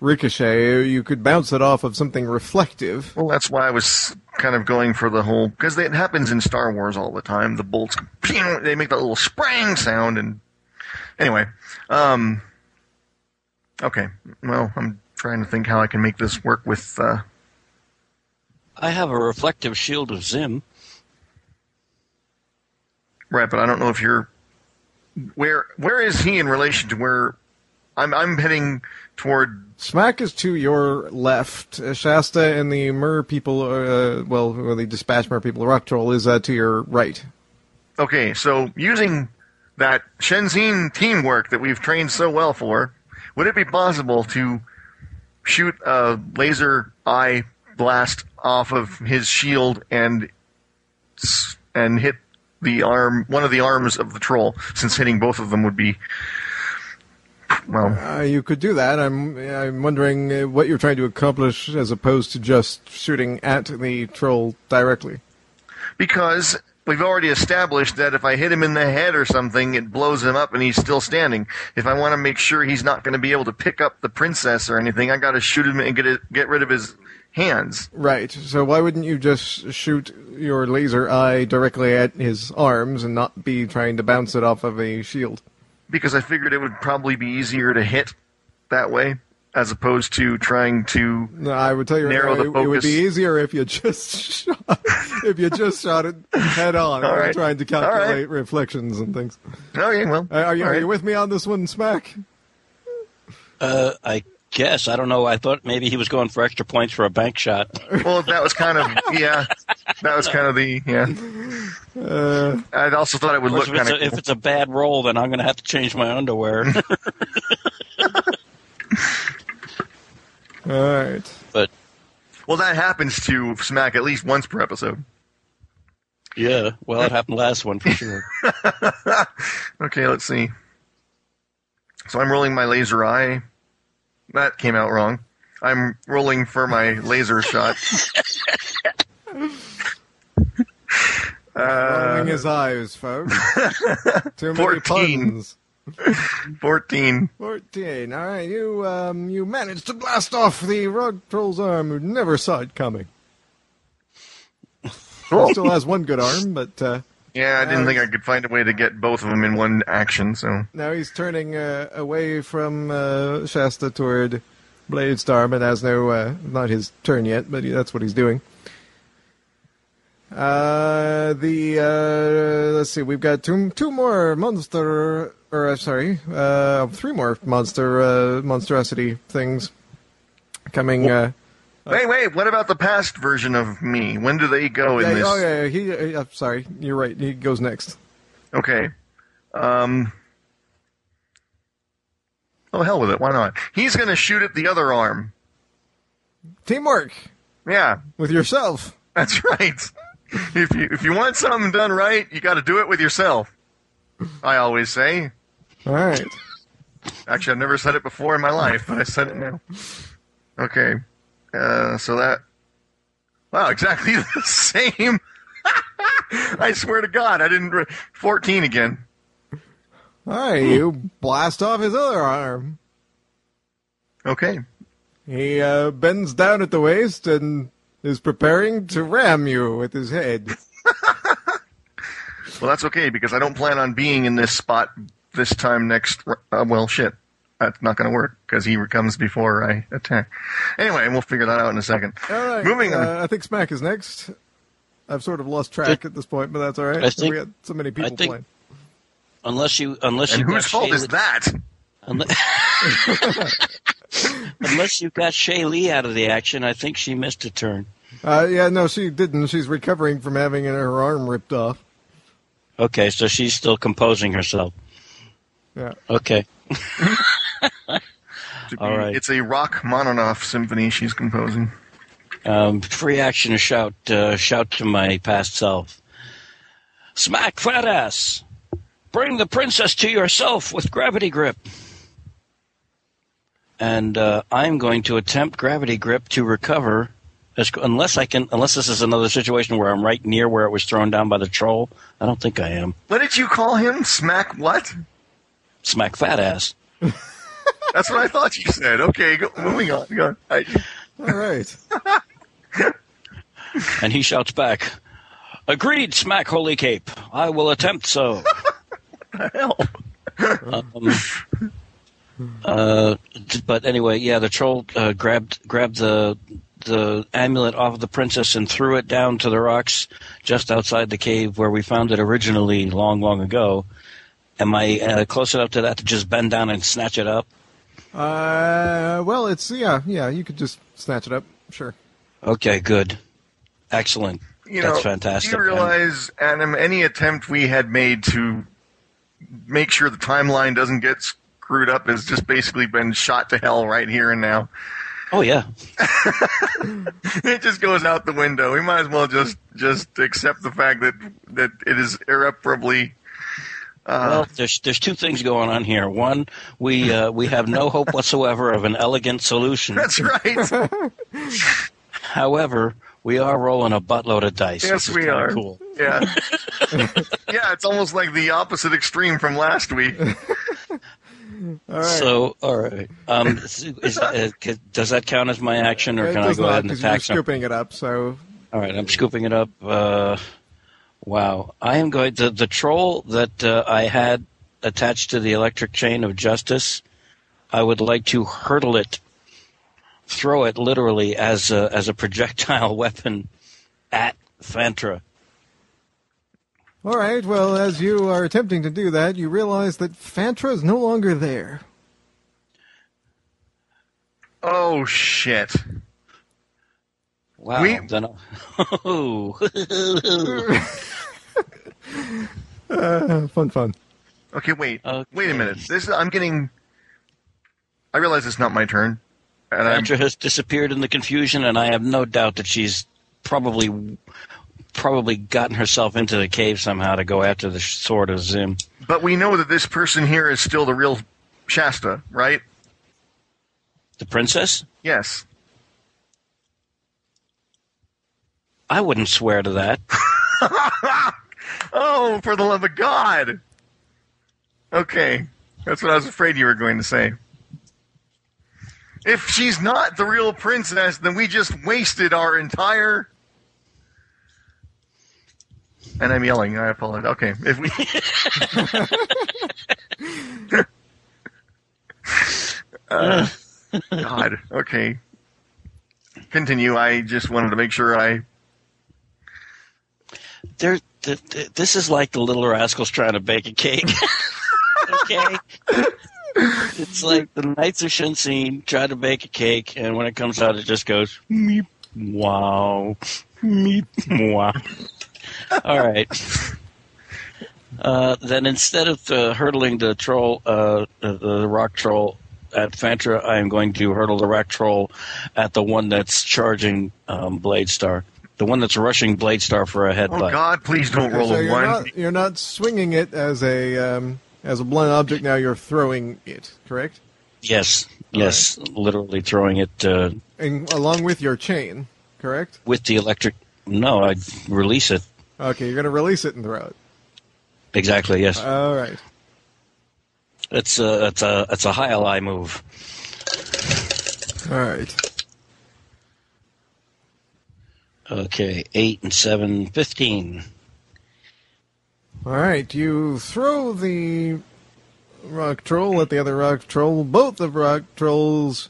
[SPEAKER 2] ricochet. You could bounce it off of something reflective.
[SPEAKER 1] Well, that's why I was kind of going for the whole because it happens in Star Wars all the time. The bolts, they make that little sprang sound, and anyway, um, okay. Well, I'm trying to think how I can make this work with. Uh,
[SPEAKER 3] I have a reflective shield of Zim.
[SPEAKER 1] right, but I don't know if you're where. Where is he in relation to where I'm? I'm heading toward.
[SPEAKER 2] Smack is to your left. Uh, Shasta and the Mer people, uh, well, the Dispatch Mer people, Rock Troll, is uh, to your right.
[SPEAKER 1] Okay, so using that Shenzhen teamwork that we've trained so well for, would it be possible to shoot a laser eye blast off of his shield and and hit the arm, one of the arms of the troll? Since hitting both of them would be well,
[SPEAKER 2] Uh, you could do that. I'm, I'm wondering uh, what you're trying to accomplish as opposed to just shooting at the troll directly.
[SPEAKER 1] because we've already established that if I hit him in the head or something, it blows him up and he's still standing. If I want to make sure he's not going to be able to pick up the princess or anything, I got to shoot him and get it, get rid of his hands.
[SPEAKER 2] Right. So why wouldn't you just shoot your laser eye directly at his arms and not be trying to bounce it off of a shield?
[SPEAKER 1] Because I figured it would probably be easier to hit that way. as opposed to trying to.
[SPEAKER 2] No, I would tell you right
[SPEAKER 1] Narrow
[SPEAKER 2] now,
[SPEAKER 1] the
[SPEAKER 2] it, it would be easier if you just <laughs> shot, if you just shot it head on,
[SPEAKER 1] All
[SPEAKER 2] rather than
[SPEAKER 1] right.
[SPEAKER 2] trying to
[SPEAKER 1] All right.
[SPEAKER 2] calculate reflections and things.
[SPEAKER 1] Okay, well,
[SPEAKER 2] Uh, Are you, are
[SPEAKER 1] right.
[SPEAKER 2] you with me on this one, Smack?
[SPEAKER 3] Uh, I guess I don't know. I thought maybe he was going for extra points for a bank shot.
[SPEAKER 1] Well, that was kind of <laughs> yeah. That was kind of the yeah.
[SPEAKER 2] Uh,
[SPEAKER 1] I also thought it would look kind of.
[SPEAKER 3] a, if it's a bad roll, then I'm going to have to change my underwear. <laughs>
[SPEAKER 2] all right.
[SPEAKER 3] but
[SPEAKER 1] Well, that happens to Smack at least once per episode.
[SPEAKER 3] yeah, well, it happened last one for sure. <laughs>
[SPEAKER 1] Okay, let's see. So I'm rolling my laser eye. That came out wrong. I'm rolling for my laser shot. <laughs>
[SPEAKER 2] Rolling
[SPEAKER 1] Uh,
[SPEAKER 2] his eyes, folks. <laughs> Too many
[SPEAKER 1] 14.
[SPEAKER 2] puns. <laughs>
[SPEAKER 1] 14.
[SPEAKER 2] Fourteen. All right, you um, you managed to blast off the rug troll's arm, who never saw it coming.
[SPEAKER 1] Cool.
[SPEAKER 2] Still has one good arm, but uh,
[SPEAKER 1] Yeah, I didn't think I could find a way to get both of them in one action, so.
[SPEAKER 2] now he's turning uh, away from uh, Shasta toward Bladestar, but has no uh, not his turn yet. But he, that's what he's doing. Uh, the uh, let's see, we've got two two more monster, or uh, sorry, uh, three more monster uh, monstrosity things coming. Uh,
[SPEAKER 1] Wait, wait, what about the past version of me? When do they go in this?
[SPEAKER 2] oh yeah, yeah, he. Uh, sorry, you're right. He goes next.
[SPEAKER 1] Okay. Um. Oh, hell with it. Why not? He's going to shoot at the other arm.
[SPEAKER 2] Teamwork
[SPEAKER 1] Yeah,
[SPEAKER 2] with yourself.
[SPEAKER 1] that's <laughs> right. <laughs> If you if you want something done right, you got to do it with yourself. I always say.
[SPEAKER 2] All right.
[SPEAKER 1] Actually, I've never said it before in my life, but I said it now. Okay. Uh, so that. Wow, exactly <laughs> the same. <laughs> I swear to God, I didn't. Re- 14 again.
[SPEAKER 2] All right, you blast off his other arm.
[SPEAKER 1] Okay.
[SPEAKER 2] He uh, bends down at the waist and is preparing to ram you with his head. <laughs>
[SPEAKER 1] Well, that's okay because I don't plan on being in this spot this time next. Uh, well, shit. That's not going to work because he comes before I attack. Anyway, we'll figure that out in a second.
[SPEAKER 2] All right.
[SPEAKER 1] Moving on.
[SPEAKER 2] Uh, I think Smack is next. I've sort of lost track at this point, but that's all right.
[SPEAKER 3] I think-
[SPEAKER 2] we got so many people
[SPEAKER 3] think-
[SPEAKER 2] playing.
[SPEAKER 3] Unless you, unless
[SPEAKER 1] And
[SPEAKER 3] you
[SPEAKER 1] whose
[SPEAKER 3] got
[SPEAKER 1] fault
[SPEAKER 3] Shay
[SPEAKER 1] is that? <laughs>
[SPEAKER 3] Unless, unless you got Shaylee out of the action, I think she missed a turn.
[SPEAKER 2] Uh, yeah, no, she didn't. She's recovering from having her arm ripped off.
[SPEAKER 3] Okay, so she's still composing herself.
[SPEAKER 2] Yeah.
[SPEAKER 3] Okay. <laughs>
[SPEAKER 1] Be-
[SPEAKER 3] All right.
[SPEAKER 1] It's a rock Mononoff symphony she's composing.
[SPEAKER 3] Um, free action to shout, uh, shout to my past self. Smack fat ass! Bring the princess to yourself with gravity grip. And uh, I'm going to attempt gravity grip to recover, as, unless I can. Unless this is another situation where I'm right near where it was thrown down by the troll. I don't think I am.
[SPEAKER 1] What did you call him? Smack what?
[SPEAKER 3] Smack fat ass. <laughs>
[SPEAKER 1] That's what I thought you said. Okay, go, moving on. Go on. I,
[SPEAKER 2] All right. <laughs>
[SPEAKER 3] And he shouts back, "Agreed, Smack Holy Cape. I will attempt so." <laughs>
[SPEAKER 1] hell.
[SPEAKER 3] Um, uh, but anyway, yeah, the troll uh, grabbed grabbed the the amulet off of the princess and threw it down to the rocks just outside the cave where we found it originally, long, long ago. Am I uh, close enough to that to just bend down and snatch it up?
[SPEAKER 2] Uh, well, it's yeah, yeah. You could just snatch it up. Sure.
[SPEAKER 3] Okay, good, excellent.
[SPEAKER 1] You
[SPEAKER 3] That's
[SPEAKER 1] know,
[SPEAKER 3] fantastic.
[SPEAKER 1] Do you realize, Adam, any attempt we had made to make sure the timeline doesn't get screwed up has just basically been shot to hell right here and now.
[SPEAKER 3] Oh yeah, <laughs>
[SPEAKER 1] it just goes out the window. We might as well just just accept the fact that that it is irreparably. Uh,
[SPEAKER 3] Well, there's there's two things going on here. One, we uh, we have no hope whatsoever of an elegant solution.
[SPEAKER 1] that's right. <laughs>
[SPEAKER 3] However, we are rolling a buttload of dice.
[SPEAKER 1] yes,
[SPEAKER 3] which is
[SPEAKER 1] we
[SPEAKER 3] kinda
[SPEAKER 1] are.
[SPEAKER 3] Cool.
[SPEAKER 1] Yeah, <laughs> yeah. It's almost like the opposite extreme from last week.
[SPEAKER 2] All right.
[SPEAKER 3] So, all right. Um, is, is, uh, does that count as my action, or
[SPEAKER 2] it
[SPEAKER 3] can I go
[SPEAKER 2] not
[SPEAKER 3] ahead and
[SPEAKER 2] because you're scooping it up. So
[SPEAKER 3] All right, I'm scooping it up. Uh, wow, I am going the the troll that uh, I had attached to the electric chain of justice. I would like to hurdle it throw it literally as a, as a projectile <laughs> weapon at Fantra.
[SPEAKER 2] All right. Well, as you are attempting to do that, you realize that Fantra is no longer there.
[SPEAKER 1] Oh shit!
[SPEAKER 3] Wow.
[SPEAKER 1] We-
[SPEAKER 3] Then, oh. <laughs>
[SPEAKER 2] Uh, fun, fun.
[SPEAKER 1] Okay, wait,
[SPEAKER 3] Okay.
[SPEAKER 1] wait a minute. This is, I'm getting. I realize it's not my turn, and I'm
[SPEAKER 3] Fantra has disappeared in the confusion, and I have no doubt that she's probably probably gotten herself into the cave somehow to go after the sword of Zim.
[SPEAKER 1] But we know that this person here is still the real Shasta, right?
[SPEAKER 3] The princess?
[SPEAKER 1] Yes.
[SPEAKER 3] I wouldn't swear to that. <laughs>
[SPEAKER 1] Oh, for the love of God! Okay, that's what I was afraid you were going to say. If she's not the real princess, then we just wasted our entire. And I'm yelling. I apologize. Okay, if we. <laughs> Uh, <laughs> God. Okay. Continue. I just wanted to make sure I.
[SPEAKER 3] There, th- th- this is like the little rascals trying to bake a cake. <laughs> okay, it's like the Knights of Shinsin try to bake a cake, and when it comes out, it just goes meep, wow, meep, wow. All right. Uh, then instead of uh, hurdling the troll, uh, the, the rock troll at Fantra, I am going to hurdle the rock troll at the one that's charging um, Blade Star. The one that's rushing Blade Star for a headbutt.
[SPEAKER 1] Oh
[SPEAKER 3] headbutt.
[SPEAKER 1] God! Please don't roll
[SPEAKER 2] so
[SPEAKER 1] a
[SPEAKER 2] you're
[SPEAKER 1] one.
[SPEAKER 2] not you're not swinging it as a um, as a blunt object. Now you're throwing it, correct?
[SPEAKER 3] Yes, yes, literally throwing it uh,
[SPEAKER 2] And along with your chain, correct?
[SPEAKER 3] with the electric. No, I release it.
[SPEAKER 2] Okay, you're going to release it and throw it.
[SPEAKER 3] Exactly. Yes,
[SPEAKER 2] All right.
[SPEAKER 3] it's a it's a it's a high ally move.
[SPEAKER 2] All right.
[SPEAKER 3] Okay, eight and seven, fifteen.
[SPEAKER 2] All right. You throw the rock troll at the other rock troll. Both of rock trolls,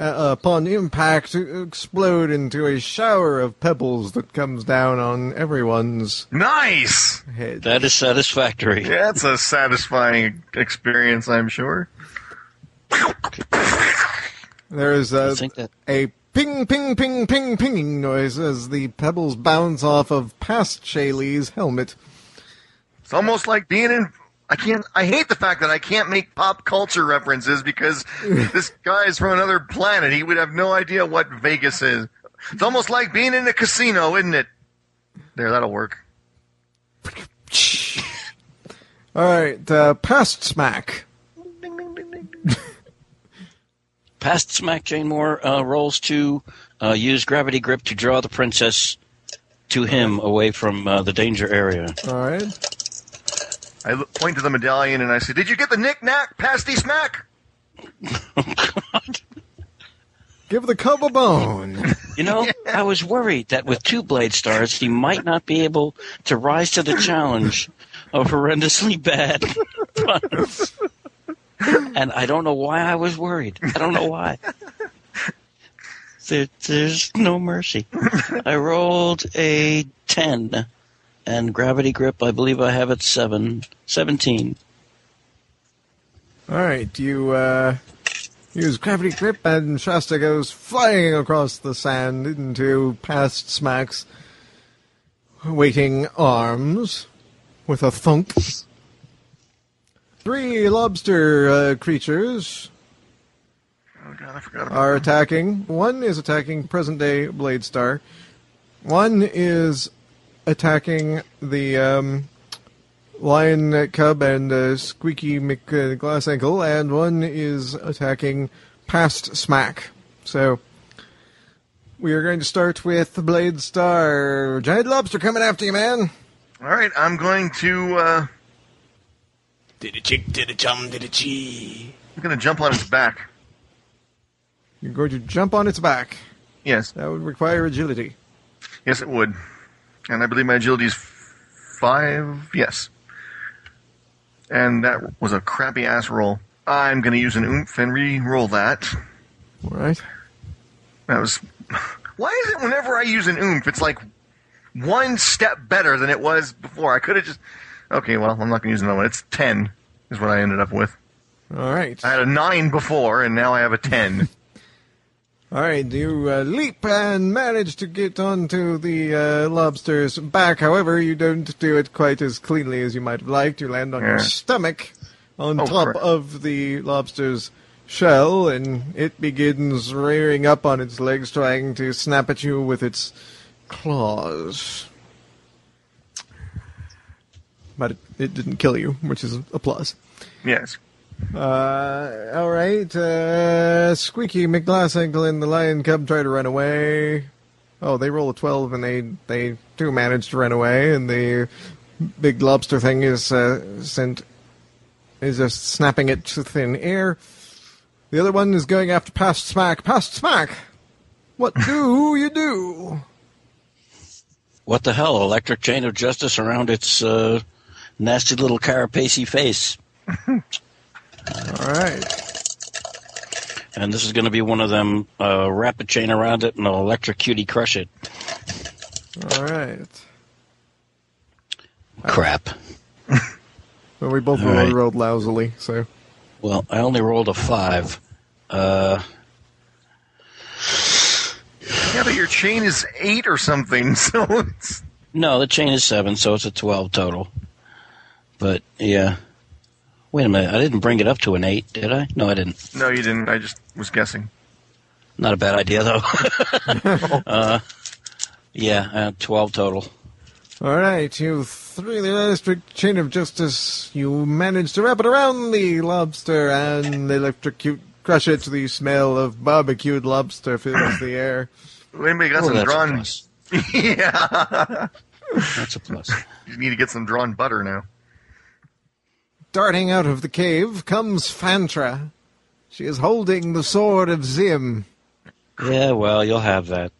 [SPEAKER 2] uh, upon impact, explode into a shower of pebbles that comes down on everyone's
[SPEAKER 1] Nice.
[SPEAKER 2] head.
[SPEAKER 3] That is satisfactory.
[SPEAKER 1] That's a satisfying experience, I'm sure.
[SPEAKER 2] There is
[SPEAKER 3] I
[SPEAKER 2] a,
[SPEAKER 3] think that
[SPEAKER 2] a ping, ping, ping, ping, pinging noise as the pebbles bounce off of past Shaylee's helmet.
[SPEAKER 1] It's almost like being in. I can't. I hate the fact that I can't make pop culture references because <laughs> this guy is from another planet. He would have no idea what Vegas is. It's almost like being in a casino, isn't it? There, that'll work. <laughs>
[SPEAKER 2] All right, uh, past smack.
[SPEAKER 3] past smack Jane Moore uh, rolls to uh, use gravity grip to draw the princess to him away from uh, the danger area.
[SPEAKER 2] All right.
[SPEAKER 1] I look, point to the medallion and I say, "Did you get the knick-knack, pasty smack?" <laughs>
[SPEAKER 2] Give the cub a bone.
[SPEAKER 3] You know, <laughs> I was worried that with two blade stars, he might not be able to rise to the challenge of horrendously bad puns. And I don't know why I was worried. I don't know why. There, there's no mercy. I rolled a 10, and gravity grip, I believe I have it 7, 17.
[SPEAKER 2] All right, you uh, use gravity grip, and Shasta goes flying across the sand into past Smack's waiting arms with a thunk. Three lobster uh, creatures
[SPEAKER 1] Oh God, I forgot about.
[SPEAKER 2] are attacking. One is attacking present day Blade Star. One is attacking the um, Lion Cub and uh, Squeaky Mc uh, Glass Ankle, and one is attacking past Smack. So we are going to start with Blade Star. Giant Lobster coming after you, man.
[SPEAKER 1] All right, I'm going to. Uh,
[SPEAKER 5] Did a chick, did a chum, did a chee.
[SPEAKER 1] I'm going to jump on its back.
[SPEAKER 2] You're going to jump on its back.
[SPEAKER 1] Yes,
[SPEAKER 2] That would require agility.
[SPEAKER 1] yes, it would. And I believe my agility is five. Yes. And that was a crappy ass roll. I'm going to use an oomph and re-roll that.
[SPEAKER 2] All right.
[SPEAKER 1] That was. <laughs> Why is it whenever I use an oomph, it's like one step better than it was before? I could have just. Okay, well, I'm not going to use another one. It's 10 is what I ended up with.
[SPEAKER 2] All right.
[SPEAKER 1] I had a 9 before, and now I have a 10. <laughs>
[SPEAKER 2] All right, you uh, leap and manage to get onto the uh, lobster's back. However, you don't do it quite as cleanly as you might have liked. You land on your stomach on
[SPEAKER 1] Oh,
[SPEAKER 2] top
[SPEAKER 1] crap.
[SPEAKER 2] of the lobster's shell, and it begins rearing up on its legs, trying to snap at you with its claws. But it, it didn't kill you, which is a plus.
[SPEAKER 1] yes.
[SPEAKER 2] Uh, all right. Uh, Squeaky McGlassankle and the Lion Cub try to run away. Oh, they roll a twelve, and they they do manage to run away. And the big lobster thing is uh, sent is just snapping it to thin air. The other one is going after past smack. Past smack. What do you do?
[SPEAKER 3] What the hell? Electric chain of justice around its uh, nasty little carapace face. <laughs>
[SPEAKER 2] All right.
[SPEAKER 3] And this is going to be one of them uh, wrap a chain around it and I'll electrocute crush it.
[SPEAKER 2] All right.
[SPEAKER 3] Crap. <laughs>
[SPEAKER 2] Well, we both rolled,
[SPEAKER 3] right.
[SPEAKER 2] rolled lousily, so.
[SPEAKER 3] Well, I only rolled a five. Uh,
[SPEAKER 1] Yeah, but your chain is 8 or something, <laughs> so it's.
[SPEAKER 3] no, the chain is seven, so it's a twelve total. But yeah. Wait a minute, I didn't bring it up to an eight, did I? No, I didn't.
[SPEAKER 1] No, you didn't. I just was guessing.
[SPEAKER 3] Not a bad idea though. <laughs> <laughs> uh, yeah, uh, twelve total.
[SPEAKER 2] All right, you through the electric chain of justice, you manage to wrap it around the lobster and electrocute, crush it. To the smell of barbecued lobster fills the air.
[SPEAKER 1] Anybody got
[SPEAKER 3] Oh,
[SPEAKER 1] some
[SPEAKER 3] that's a
[SPEAKER 1] drawn.
[SPEAKER 3] plus. <laughs>
[SPEAKER 1] yeah.
[SPEAKER 3] That's a plus.
[SPEAKER 1] You need to get some drawn butter now.
[SPEAKER 2] Darting out of the cave comes Fantra. She is holding the sword of Zim.
[SPEAKER 3] Yeah, well, you'll have that.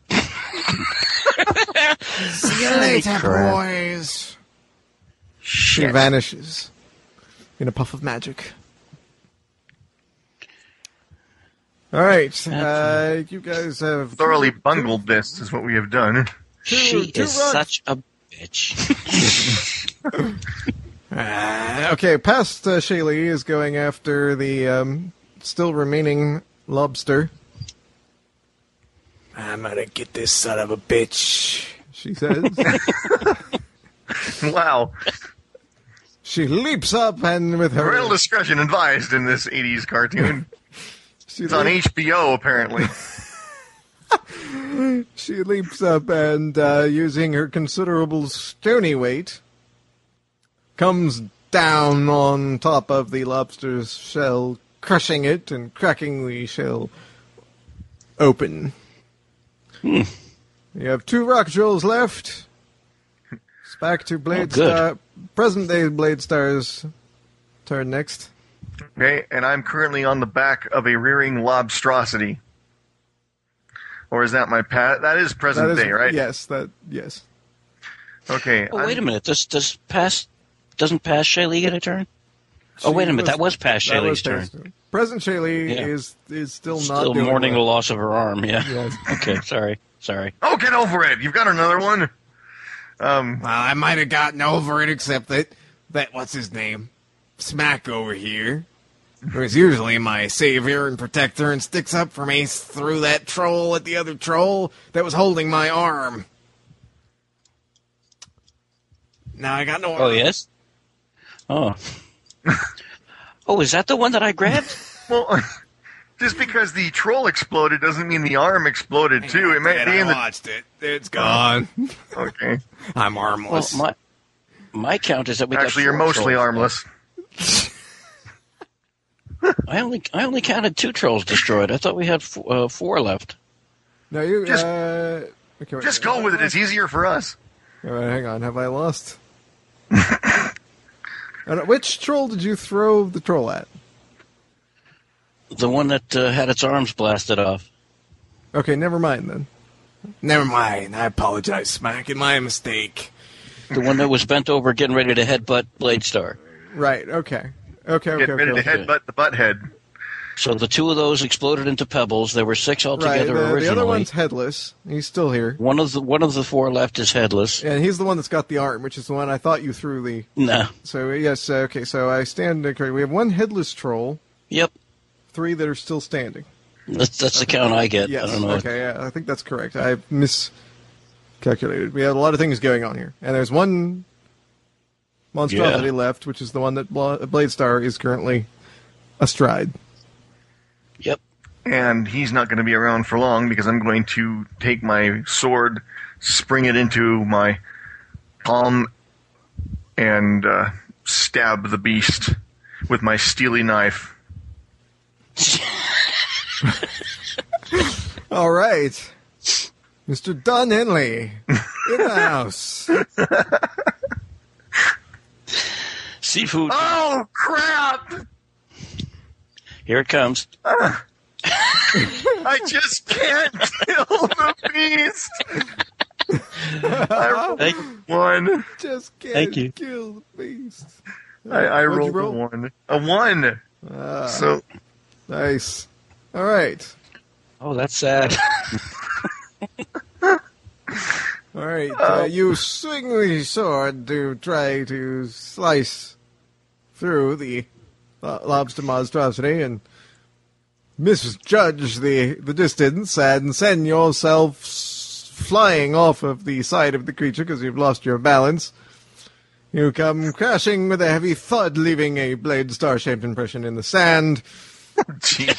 [SPEAKER 2] See you later,
[SPEAKER 3] crap.
[SPEAKER 2] boys. She vanishes in a puff of magic. All right, uh, you guys have
[SPEAKER 1] Thoroughly bungled this is what we have done.
[SPEAKER 3] She
[SPEAKER 2] two
[SPEAKER 3] is
[SPEAKER 2] rocks.
[SPEAKER 3] such a bitch. <laughs> <laughs>
[SPEAKER 2] Uh, okay, past uh, Shaylee is going after the um, still remaining lobster.
[SPEAKER 5] I'm gonna get this son of a bitch.
[SPEAKER 2] She says. <laughs>
[SPEAKER 1] Wow.
[SPEAKER 2] she leaps up and with her
[SPEAKER 1] Parental discretion advised in this 80s cartoon. <laughs>
[SPEAKER 2] she,
[SPEAKER 1] It's on HBO, apparently. <laughs>
[SPEAKER 2] she leaps up and uh, using her considerable stony weight comes down on top of the lobster's shell, crushing it and cracking the shell open. Hmm. You have two rock jewels left. It's back to oh, Blade
[SPEAKER 3] Oh.
[SPEAKER 2] Star, present day Blade Star's turn next.
[SPEAKER 1] Okay, and I'm currently on the back of a rearing lobstrosity. Or is that my pat? That is present
[SPEAKER 2] That is,
[SPEAKER 1] day, right?
[SPEAKER 2] Yes, that yes.
[SPEAKER 1] Okay.
[SPEAKER 3] Oh, wait a
[SPEAKER 1] I'm-
[SPEAKER 3] minute. Does does pass doesn't pass Shaylee get a turn? Oh, wait a minute. That was past
[SPEAKER 2] that was
[SPEAKER 3] Shaylee's turn.
[SPEAKER 2] past- Present Shaylee
[SPEAKER 3] Yeah.
[SPEAKER 2] is is still, not
[SPEAKER 3] Still
[SPEAKER 2] doing
[SPEAKER 3] mourning the loss of her arm. Yeah.
[SPEAKER 2] Yes. <laughs>
[SPEAKER 3] Okay. Sorry. Sorry.
[SPEAKER 1] Oh, get over it! You've got another one. Um,
[SPEAKER 5] Well, I might have gotten over it, except that that what's his name, Smack over here, who is usually my savior and protector, and sticks up for me through that troll at the other troll that was holding my arm. Now I got no arm.
[SPEAKER 3] Oh yes. Oh. <laughs> oh, is that the one that I grabbed? <laughs>
[SPEAKER 1] well, <laughs> just because the troll exploded doesn't mean the arm exploded too. It might
[SPEAKER 5] And
[SPEAKER 1] be
[SPEAKER 5] I
[SPEAKER 1] in the.
[SPEAKER 5] watched it. It's gone.
[SPEAKER 1] Okay.
[SPEAKER 5] I'm armless.
[SPEAKER 3] Well,
[SPEAKER 5] armless.
[SPEAKER 3] my my count is that we got
[SPEAKER 1] Actually, you're mostly
[SPEAKER 3] trolls.
[SPEAKER 1] armless.
[SPEAKER 3] I only I only counted two trolls destroyed. I thought we had f- uh, four left.
[SPEAKER 2] No, you
[SPEAKER 1] Just-
[SPEAKER 2] uh, okay, wait,
[SPEAKER 1] Just
[SPEAKER 2] have
[SPEAKER 1] go
[SPEAKER 2] I
[SPEAKER 1] with it. It's easier for us.
[SPEAKER 2] All right, hang on. Have I lost? I don't- which troll did you throw the troll at?
[SPEAKER 3] The one that uh, had its arms blasted off.
[SPEAKER 2] Okay, never mind then.
[SPEAKER 5] Never mind. I apologize, Smack. It's my mistake.
[SPEAKER 3] The one that was bent over, getting ready to headbutt Blade Star.
[SPEAKER 2] Right. Okay. Okay. Okay.
[SPEAKER 1] Get ready
[SPEAKER 2] okay.
[SPEAKER 1] to headbutt the butt head.
[SPEAKER 3] So the two of those exploded into pebbles. There were six
[SPEAKER 2] Right.
[SPEAKER 3] altogether
[SPEAKER 2] The,
[SPEAKER 3] originally.
[SPEAKER 2] the other one's headless. He's still here.
[SPEAKER 3] one of the one of the four left is headless.
[SPEAKER 2] And he's the one that's got the arm, which is the one I thought you threw the.
[SPEAKER 3] Nah.
[SPEAKER 2] So yes, uh, okay. So I stand. Okay, we have one headless troll,
[SPEAKER 3] Yep.
[SPEAKER 2] three that are still standing.
[SPEAKER 3] That's that's the count I get.
[SPEAKER 2] Yes.
[SPEAKER 3] I don't know.
[SPEAKER 2] Okay. Yeah, I think that's correct. I miscalculated. We have a lot of things going on here, and there's one monstrosity
[SPEAKER 3] Yeah.
[SPEAKER 2] left, which is the one that Bla- Blade Star is currently astride.
[SPEAKER 3] Yep.
[SPEAKER 1] and he's not going to be around for long because I'm going to take my sword, spring it into my palm, and uh, stab the beast with my steely knife. <laughs>
[SPEAKER 2] All right, Mr. Don Henley in the house.
[SPEAKER 3] Seafood.
[SPEAKER 1] Oh crap!
[SPEAKER 3] Here it comes.
[SPEAKER 1] I just can't kill the beast. I
[SPEAKER 3] Thank,
[SPEAKER 1] rolled one.
[SPEAKER 2] Just can't
[SPEAKER 3] Thank you.
[SPEAKER 2] kill the beast.
[SPEAKER 1] I, I rolled
[SPEAKER 2] roll?
[SPEAKER 1] a one. A one.
[SPEAKER 2] Ah,
[SPEAKER 1] So
[SPEAKER 2] nice. All right.
[SPEAKER 3] oh, that's sad. <laughs>
[SPEAKER 2] All right, uh, you swing the sword to try to slice through the uh, lobster monstrosity and misjudge the, the distance and send yourself flying off of the side of the creature because you've lost your balance. You come crashing with a heavy thud, leaving a blade star-shaped impression in the sand.
[SPEAKER 1] Jeez.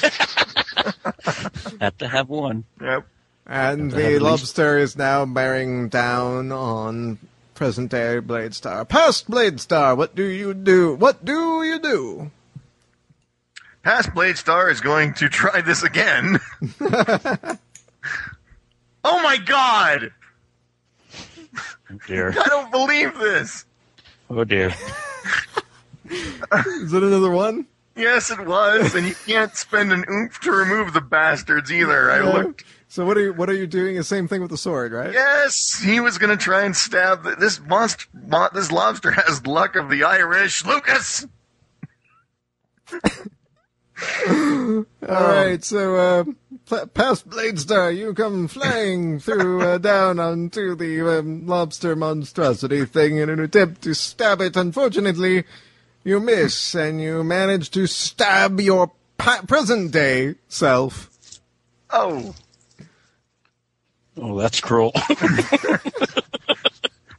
[SPEAKER 1] <laughs>
[SPEAKER 3] Had to have one.
[SPEAKER 1] Yep.
[SPEAKER 2] And
[SPEAKER 3] Have to have
[SPEAKER 2] the
[SPEAKER 3] at least-
[SPEAKER 2] lobster is now bearing down on present day Blade Star. Past Blade Star, what do you do? What do you do?
[SPEAKER 1] Past Blade Star is going to try this again. <laughs> oh my god!
[SPEAKER 3] Oh dear.
[SPEAKER 1] I don't believe this!
[SPEAKER 3] Oh dear. <laughs>
[SPEAKER 2] Is it another one?
[SPEAKER 1] Yes, it was, and you can't spend an oomph to remove the bastards either. I
[SPEAKER 2] Yeah.
[SPEAKER 1] looked.
[SPEAKER 2] So what are you what are you doing? The same thing with the sword, right?
[SPEAKER 1] Yes, he was going to try and stab the, this monster. Mo- this lobster has luck of the Irish. Lucas. <laughs> <laughs>
[SPEAKER 2] All right, so uh, pl- past Blade Star, you come flying <laughs> through uh, down onto the um, lobster monstrosity thing in an attempt to stab it. Unfortunately, you miss, and you manage to stab your pa- present day self.
[SPEAKER 1] Oh,
[SPEAKER 3] Oh, that's cruel. <laughs>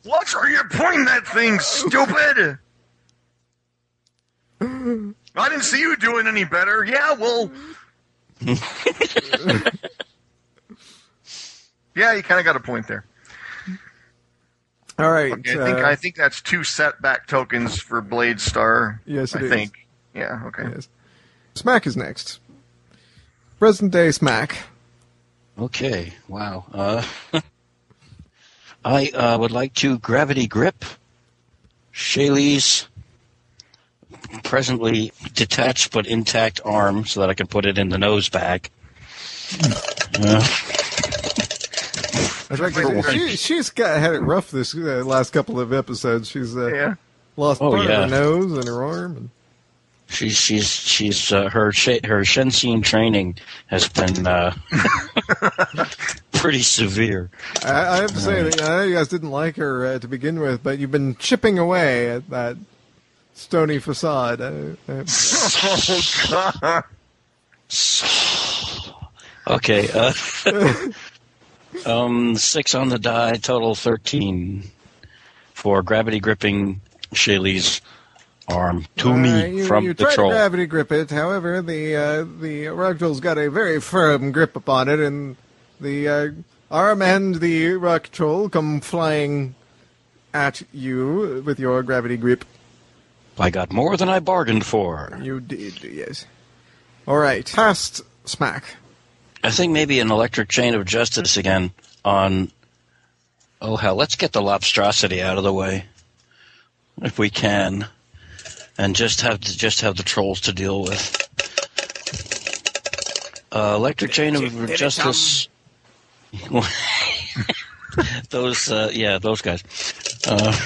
[SPEAKER 1] watch where you're pointing that thing, stupid. I didn't see you doing any better. Yeah, well. <laughs> yeah, you kind of got a point there.
[SPEAKER 2] All right,
[SPEAKER 1] Okay, I think
[SPEAKER 2] uh,
[SPEAKER 1] I think that's two setback tokens for Blade Star.
[SPEAKER 2] Yes, it
[SPEAKER 1] I
[SPEAKER 2] is.
[SPEAKER 1] think. Yeah. Okay.
[SPEAKER 2] yes. Smack is next. Present day Smack.
[SPEAKER 3] okay. Wow. Uh, <laughs> I uh, would like to gravity grip Shaylee's presently detached but intact arm so that I can put it in the nose bag. Uh,
[SPEAKER 2] In fact,
[SPEAKER 1] For
[SPEAKER 2] she, she's got had it rough this uh, last couple of episodes. She's uh,
[SPEAKER 1] Yeah.
[SPEAKER 2] lost
[SPEAKER 3] Oh,
[SPEAKER 2] part
[SPEAKER 3] yeah.
[SPEAKER 2] of her nose and her arm. And
[SPEAKER 3] she's she's she's uh, her sh- her Shensian training has been uh, <laughs> pretty severe.
[SPEAKER 2] I, I have to say, that, I know you guys didn't like her uh, to begin with, but you've been chipping away at that stony facade. Uh,
[SPEAKER 1] Oh God.
[SPEAKER 3] Okay. Uh, <laughs> um, six on the die, total thirteen for gravity gripping Shaylee's arm to
[SPEAKER 2] uh,
[SPEAKER 3] me
[SPEAKER 2] you,
[SPEAKER 3] from
[SPEAKER 2] you
[SPEAKER 3] the
[SPEAKER 2] try
[SPEAKER 3] troll.
[SPEAKER 2] to gravity grip it. However, the uh, the rock troll's got a very firm grip upon it, and the uh, arm and the rock troll come flying at you with your gravity grip.
[SPEAKER 3] I got more than I bargained for.
[SPEAKER 2] You did, yes. All right, past smack.
[SPEAKER 3] I think maybe an electric chain of justice again on. Oh hell, let's get the lobstrosity out of the way, if we can, and just have to just have the trolls to deal with. Uh, electric chain of justice. <laughs> those, uh, yeah, those guys. Uh,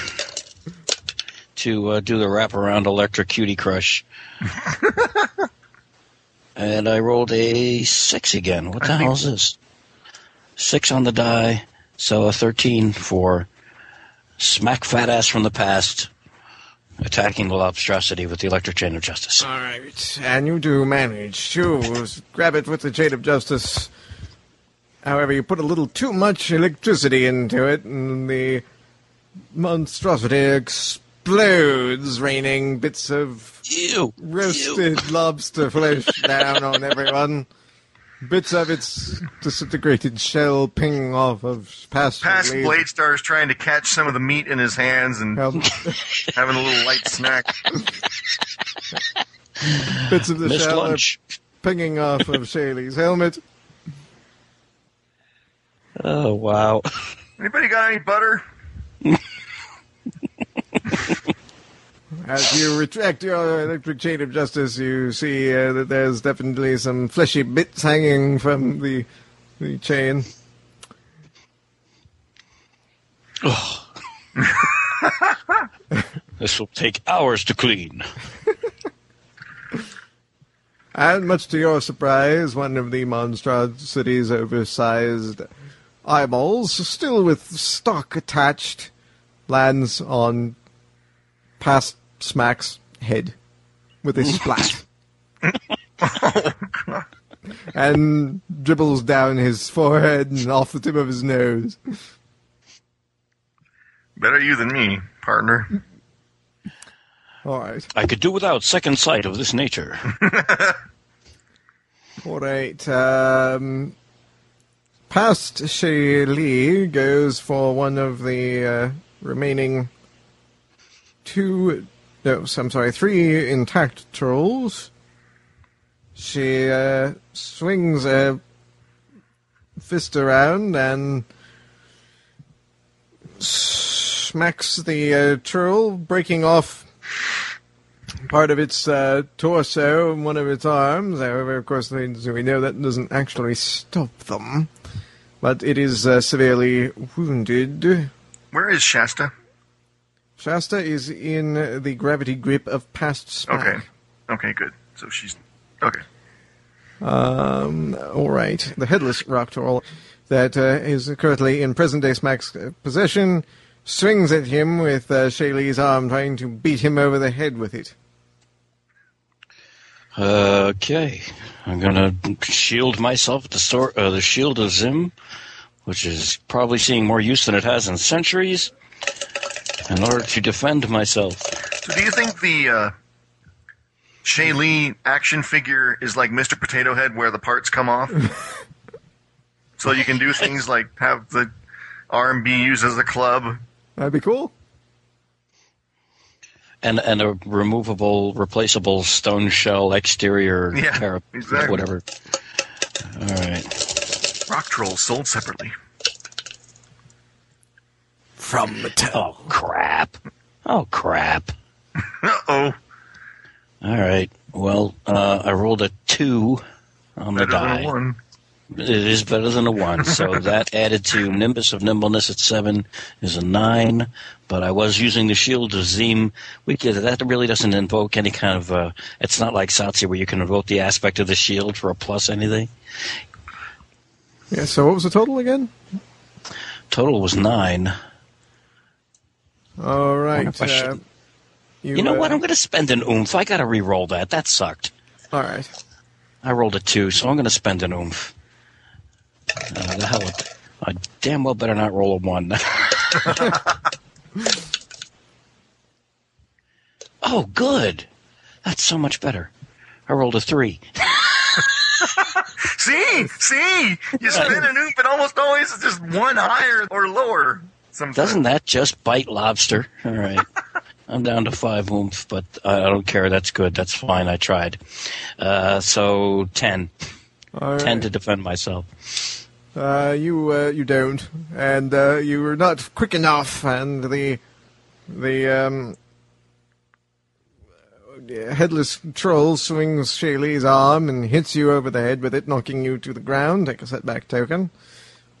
[SPEAKER 3] to uh, do the wraparound electric cutie crush. <laughs> And I rolled a six again. What the
[SPEAKER 1] I
[SPEAKER 3] hell is this? Six on the die, so a 13 for smack fat ass from the past, attacking the lobstrosity with the electric chain of justice.
[SPEAKER 2] All right, and you do manage to grab it with the chain of justice. However, you put a little too much electricity into it, and the monstrosity explodes, raining bits of
[SPEAKER 3] Ew!
[SPEAKER 2] roasted lobster flesh <laughs> down on everyone. Bits of its disintegrated shell pinging off of past
[SPEAKER 1] Past
[SPEAKER 2] leaves.
[SPEAKER 1] Blade Star's trying to catch some of the meat in his hands and
[SPEAKER 2] Help. <laughs>
[SPEAKER 1] having a little light snack. <laughs>
[SPEAKER 2] Bits of the
[SPEAKER 3] Missed
[SPEAKER 2] shell
[SPEAKER 3] lunch.
[SPEAKER 2] pinging off of Shaylee's helmet.
[SPEAKER 3] Oh, wow.
[SPEAKER 1] Anybody got any butter?
[SPEAKER 2] As you retract your electric chain of justice, you see uh, that there's definitely some fleshy bits hanging from the the chain. <laughs>
[SPEAKER 3] This will take hours to clean. <laughs>
[SPEAKER 2] And much to your surprise, one of the monstrosity's oversized eyeballs, still with stock attached, lands on past Smack's head with a <laughs> splat. and dribbles down his forehead and off the tip of his nose.
[SPEAKER 1] Better you than me, partner.
[SPEAKER 2] All right.
[SPEAKER 3] I could do without second sight of this nature. <laughs>
[SPEAKER 2] All right. Um, past Shaylee goes for one of the uh, remaining two. No, I'm sorry, three intact trolls. She uh, swings a fist around and smacks the uh, troll, breaking off part of its uh, torso and one of its arms. However, of course, we know that doesn't actually stop them. But it is uh, severely wounded.
[SPEAKER 1] Where is Shasta?
[SPEAKER 2] Shasta is in the gravity grip of past Smack.
[SPEAKER 1] Okay. Okay, good. So she's okay.
[SPEAKER 2] Um, all right. The headless rock troll that uh, is currently in present day Smack's uh, possession swings at him with uh, Shaylee's arm, trying to beat him over the head with it.
[SPEAKER 3] Okay, I'm gonna shield myself with the sword, uh, the shield of Zim, which is probably seeing more use than it has in centuries, in order to defend myself.
[SPEAKER 1] So do you think the uh, Shaylee action figure is like Mr. Potato Head where the parts come off? <laughs> so you can do things like have the arm be used as a club.
[SPEAKER 2] That'd be cool.
[SPEAKER 3] And and a removable, replaceable stone shell exterior,
[SPEAKER 1] Yeah,
[SPEAKER 3] parap-
[SPEAKER 1] exactly.
[SPEAKER 3] whatever. All right.
[SPEAKER 1] Rock trolls sold separately.
[SPEAKER 5] From Mattel.
[SPEAKER 3] Oh crap! Oh crap!
[SPEAKER 1] Uh oh.
[SPEAKER 3] All right. Well, uh, I rolled a two on the
[SPEAKER 1] Better than
[SPEAKER 3] die.
[SPEAKER 1] a one.
[SPEAKER 3] It is better than a one. So <laughs> that added to Nimbus of Nimbleness at seven is a nine. But I was using the Shield of Zim. We could, that really doesn't invoke any kind of. Uh, it's not like Satsi where you can invoke the aspect of the shield for a plus anything.
[SPEAKER 2] Yeah, so what was the total again?
[SPEAKER 3] Total was nine.
[SPEAKER 2] All right.
[SPEAKER 3] I
[SPEAKER 2] Uh,
[SPEAKER 3] should- You know
[SPEAKER 2] uh,
[SPEAKER 3] what? I'm going to spend an oomph. I got to re-roll that. That sucked.
[SPEAKER 2] All right.
[SPEAKER 3] I rolled a two, so I'm going to spend an oomph. Uh, the hell with I damn well better not roll a one. <laughs> oh, good. That's so much better. I rolled a three. <laughs>
[SPEAKER 1] See, see, you spin an oomph, and almost always it's just one higher or lower. Sometimes.
[SPEAKER 3] Doesn't that just bite lobster? All right. <laughs> I'm down to five oomph, but I I don't care. That's good. That's fine. I tried. Uh, so ten.
[SPEAKER 2] All right.
[SPEAKER 3] Ten to defend myself.
[SPEAKER 2] Uh, you uh, you don't, and uh, you were not quick enough, and the the um, uh, headless troll swings Shaylee's arm and hits you over the head with it, knocking you to the ground. Take a setback token.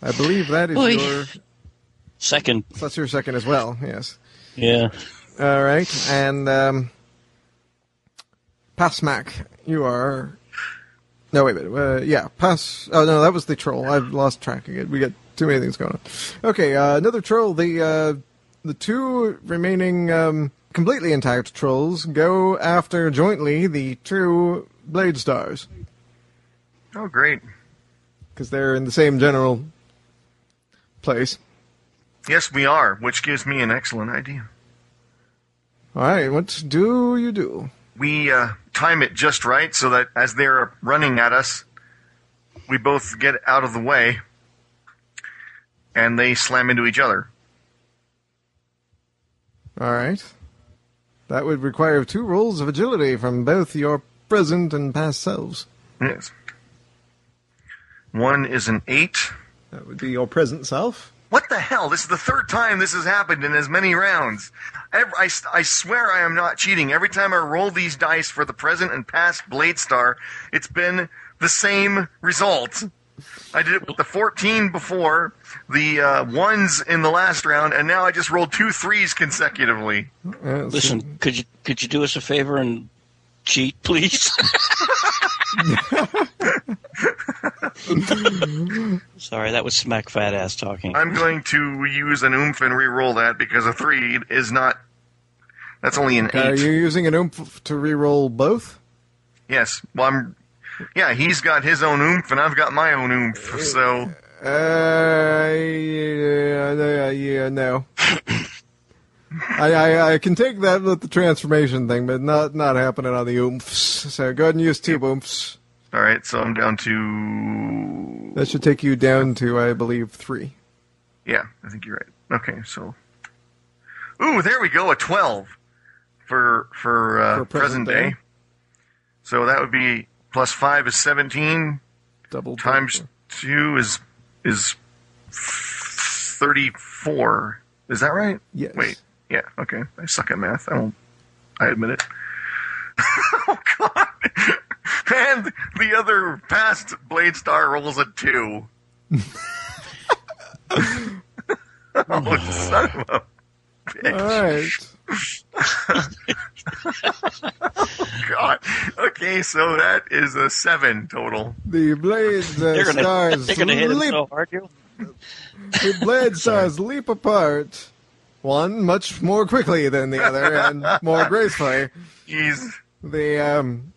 [SPEAKER 2] I believe that is
[SPEAKER 3] Oy.
[SPEAKER 2] your
[SPEAKER 3] Second.
[SPEAKER 2] that's your second as well. Yes.
[SPEAKER 3] Yeah.
[SPEAKER 2] All right, and um, past Smack, you are No, wait a minute. Uh, yeah, pass. Oh no, that was the troll. I've lost track of it. We got too many things going on. Okay, uh, another troll. The uh, the two remaining um, completely intact trolls go after jointly the two blade stars
[SPEAKER 1] Oh, great.
[SPEAKER 2] because they're in the same general place.
[SPEAKER 1] Yes, we are, which gives me an excellent idea.
[SPEAKER 2] All right, what do you do?
[SPEAKER 1] We uh, time it just right so that as they're running at us, we both get out of the way and they slam into each other.
[SPEAKER 2] All right, that would require two rolls of agility from both your present and past selves.
[SPEAKER 1] Yes. One is an eight.
[SPEAKER 2] That would be your present self.
[SPEAKER 1] What the hell? This is the third time this has happened in as many rounds. Ev I, I swear I am not cheating. Every time I roll these dice for the present and past Blade Star, it's been the same result. I did it with the 14 before, the uh, ones in the last round, and now I just rolled two threes consecutively.
[SPEAKER 2] Uh, let's see.
[SPEAKER 3] Listen, could you could you do us a favor and cheat, please? <laughs> Sorry, that was smack fat ass talking.
[SPEAKER 1] I'm going to use an oomph and re-roll that because a three is not. That's only an
[SPEAKER 2] Are
[SPEAKER 1] eight.
[SPEAKER 2] you using an oomph to re-roll both?
[SPEAKER 1] Yes. Well, I'm. Yeah, he's got his own oomph, and I've got my own oomph. So
[SPEAKER 2] Uh, yeah, no, yeah, no. <laughs> I, I I can take that with the transformation thing, but not not happening on the oomphs. So go ahead and use two oomphs.
[SPEAKER 1] all right. So I'm down to.
[SPEAKER 2] That should take you down to, I believe, three.
[SPEAKER 1] Yeah, I think you're right. Okay, so. Ooh, there we go. A twelve for for, uh,
[SPEAKER 2] For
[SPEAKER 1] present,
[SPEAKER 2] present
[SPEAKER 1] day.
[SPEAKER 2] day.
[SPEAKER 1] So that would be plus five is seventeen
[SPEAKER 2] Double
[SPEAKER 1] times two is is thirty four. Is that right?
[SPEAKER 2] Yes.
[SPEAKER 1] Wait. Yeah. Okay. I suck at math. I don't. I admit it. <laughs> oh God. And the other past Blade Star rolls a two. <laughs> oh, son of a bitch.
[SPEAKER 2] All right. <laughs>
[SPEAKER 1] God. Okay, so that is a seven total.
[SPEAKER 2] The blades uh,
[SPEAKER 3] They're gonna,
[SPEAKER 2] stars
[SPEAKER 3] they're gonna hit him
[SPEAKER 2] leap.
[SPEAKER 3] so hard, you.
[SPEAKER 2] The blade stars leap apart. One much more quickly than the other, and more <laughs> gracefully.
[SPEAKER 1] He's
[SPEAKER 2] The um,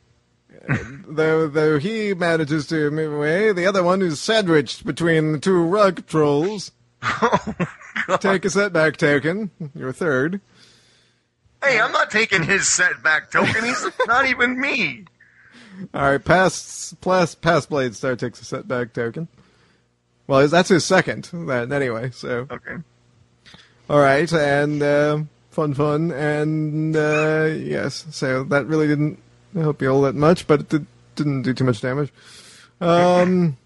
[SPEAKER 2] though though he manages to move away, the other one is sandwiched between the two rug trolls. <laughs> Take a setback token. Your third.
[SPEAKER 1] hey, I'm not taking his setback token. He's <laughs> not even me.
[SPEAKER 2] All right, pass, past pass blade star takes a setback token. Well, that's his second. Then anyway, so
[SPEAKER 1] Okay.
[SPEAKER 2] All right, and uh, fun, fun, and uh, yes, so that really didn't help you all that much, but it did, didn't do too much damage. Um.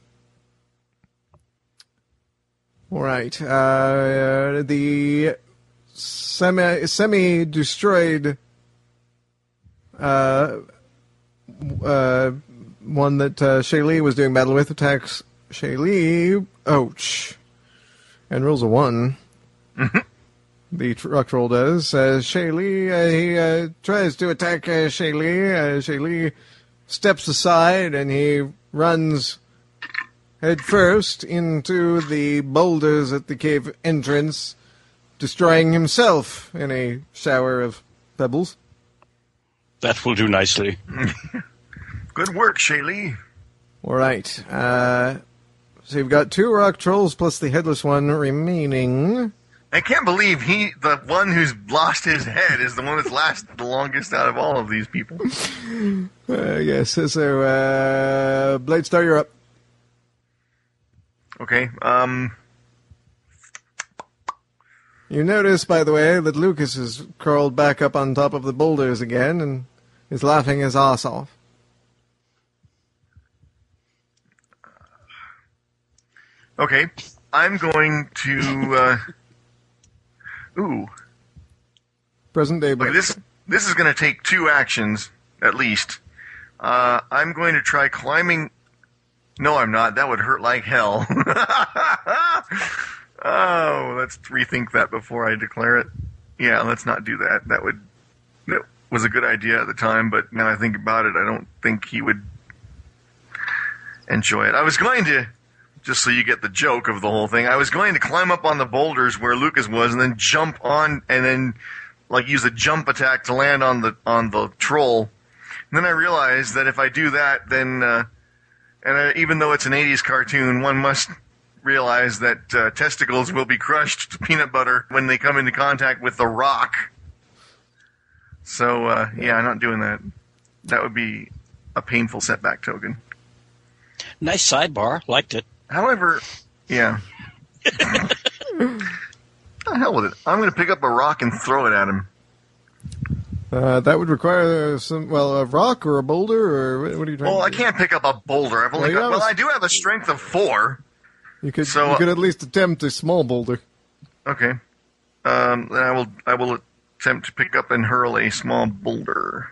[SPEAKER 2] All right. Uh, the semi semi destroyed uh, uh, one that uh, Shaylee was doing battle with attacks Shaylee. Ouch. And rolls a one. <laughs> the truck roll does. Uh, Shaylee, uh, he uh, tries to attack uh, Shaylee. Uh, Shaylee steps aside and he runs head first into the boulders at the cave entrance, destroying himself in a shower of pebbles.
[SPEAKER 3] That will do nicely. <laughs>
[SPEAKER 1] Good work, Shaylee.
[SPEAKER 2] All right. Uh, so you've got two rock trolls plus the headless one remaining.
[SPEAKER 1] I can't believe he, the one who's lost his head, is the one that's lasted the longest out of all of these people.
[SPEAKER 2] Uh, yes. So, uh, Blade Star, you're up.
[SPEAKER 1] Okay. Um.
[SPEAKER 2] You notice, by the way, that Lucas has crawled back up on top of the boulders again and is laughing his ass off.
[SPEAKER 1] Okay. I'm going to. Uh, ooh.
[SPEAKER 2] Present day
[SPEAKER 1] Okay, this this is going to take two actions at least. Uh, I'm going to try climbing. No, I'm not. That would hurt like hell. <laughs> oh, let's rethink that before I declare it. Yeah, let's not do that. That would that was a good idea at the time, but now I think about it, I don't think he would. enjoy it. I was going to, just so you get the joke of the whole thing, I was going to climb up on the boulders where Lucas was and then jump on and then like use a jump attack to land on the on the troll. And then I realized that if I do that, then uh, and uh, even though it's an '80s cartoon, one must realize that uh, testicles will be crushed to peanut butter when they come into contact with the rock. So uh, yeah, I'm not doing that. That would be a painful setback token.
[SPEAKER 3] Nice sidebar. Liked it.
[SPEAKER 1] However, yeah. <laughs> the hell with it. I'm going to pick up a rock and throw it at him.
[SPEAKER 2] Uh, that would require some, well, a rock or a boulder, or what, what are you trying
[SPEAKER 1] Well,
[SPEAKER 2] to
[SPEAKER 1] I can't pick up a boulder. I've only
[SPEAKER 2] Well, you
[SPEAKER 1] got. Well,
[SPEAKER 2] a-
[SPEAKER 1] I do have a strength of four.
[SPEAKER 2] You could,
[SPEAKER 1] so,
[SPEAKER 2] you
[SPEAKER 1] uh,
[SPEAKER 2] could at least attempt a small boulder.
[SPEAKER 1] Okay. Um, then I will. I will attempt to pick up and hurl a small boulder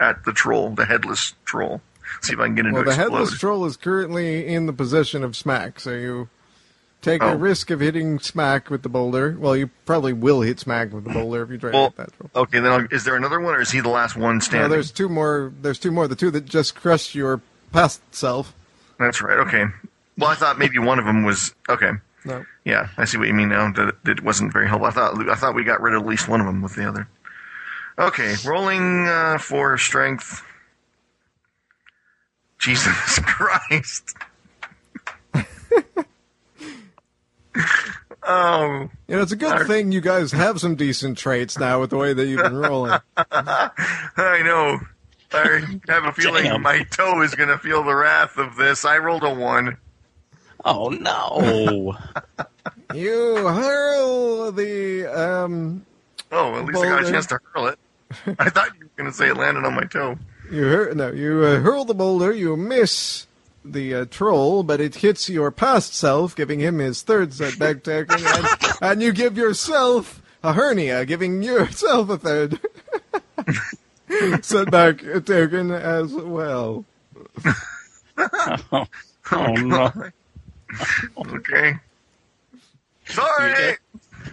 [SPEAKER 1] at the troll, the headless troll. See if I can get it
[SPEAKER 2] Well, the
[SPEAKER 1] explode.
[SPEAKER 2] headless troll is currently in the possession of Smack, so you take
[SPEAKER 1] Oh.
[SPEAKER 2] a risk of hitting Smack with the boulder. Well, you probably will hit Smack with the boulder if you try
[SPEAKER 1] Well,
[SPEAKER 2] to hit that troll.
[SPEAKER 1] Okay, then I'll, is there another one, or is he the last one
[SPEAKER 2] No,
[SPEAKER 1] standing?
[SPEAKER 2] there's two more. There's two more. The two that just crushed your past self.
[SPEAKER 1] That's right. Okay. Well, I thought maybe one of them was okay.
[SPEAKER 2] No.
[SPEAKER 1] Yeah, I see what you mean now. That that it wasn't very helpful. I thought I thought we got rid of at least one of them with the other. Okay, rolling uh, for strength. Jesus <laughs> Christ. oh, <laughs>
[SPEAKER 2] You know, it's a good
[SPEAKER 1] Our-
[SPEAKER 2] thing you guys have some decent traits now with the way that you've been rolling. <laughs>
[SPEAKER 1] I know. I have a feeling
[SPEAKER 3] Damn.
[SPEAKER 1] my toe is going to feel the wrath of this. I rolled a one.
[SPEAKER 3] Oh no!
[SPEAKER 2] you hurl the um.
[SPEAKER 1] Oh, at least I got a chance to hurl it. I thought you were going to say it landed on my toe.
[SPEAKER 2] You hur- no, you uh, hurl the boulder. You miss the uh, troll, but it hits your past self, giving him his third setback token, and, and you give yourself a hernia, giving yourself a third <laughs> setback token as well. <laughs>
[SPEAKER 3] oh no! <laughs>
[SPEAKER 1] Okay. Sorry.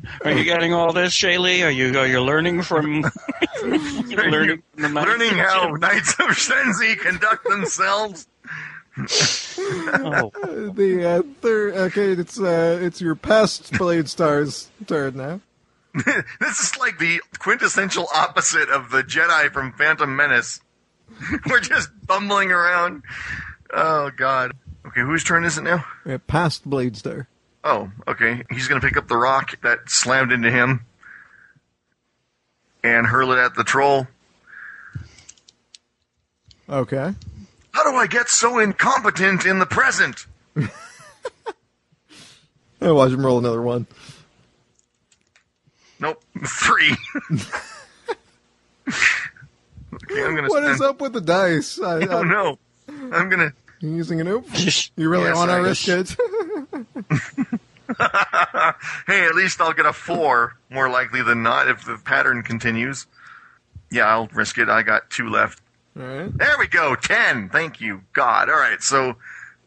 [SPEAKER 1] <laughs>
[SPEAKER 3] Are you getting all this, Shaylee? Are you are you learning from you're <laughs> learning from the
[SPEAKER 1] Learning how Knights of Shensin conduct themselves.
[SPEAKER 3] Oh,
[SPEAKER 2] The uh, third, okay, it's uh, it's your past Blade Star's turn now. <laughs>
[SPEAKER 1] this is like the quintessential opposite of the Jedi from Phantom Menace. We're just bumbling around. Oh God. Okay, whose turn is it now?
[SPEAKER 2] Uh, past Blade Star.
[SPEAKER 1] Oh, okay. He's going to pick up the rock that slammed into him and hurl it at the troll.
[SPEAKER 2] Okay.
[SPEAKER 1] How do I get so incompetent in the present? <laughs>
[SPEAKER 2] I'll watch him roll another one.
[SPEAKER 1] Nope, <laughs> three. <laughs> okay, I'm gonna.
[SPEAKER 2] What
[SPEAKER 1] spend,
[SPEAKER 2] is up with the dice? I,
[SPEAKER 1] I don't
[SPEAKER 2] I'm
[SPEAKER 1] know. I'm gonna.
[SPEAKER 2] Using an oop. <laughs> You really
[SPEAKER 1] Yes,
[SPEAKER 2] want to risk it?
[SPEAKER 1] hey, at least I'll get a four, more likely than not, if the pattern continues. Yeah, I'll risk it. I got two left.
[SPEAKER 2] All right.
[SPEAKER 1] There we go. Ten. Thank you, God. All right, so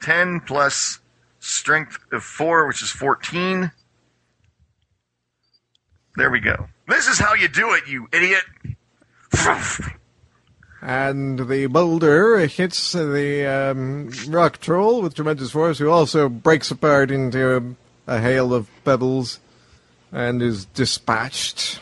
[SPEAKER 1] ten plus strength of four, which is fourteen. There we go. This is how you do it, you idiot. <laughs>
[SPEAKER 2] And the boulder hits the um, rock troll with tremendous force, who also breaks apart into a, a hail of pebbles and is dispatched.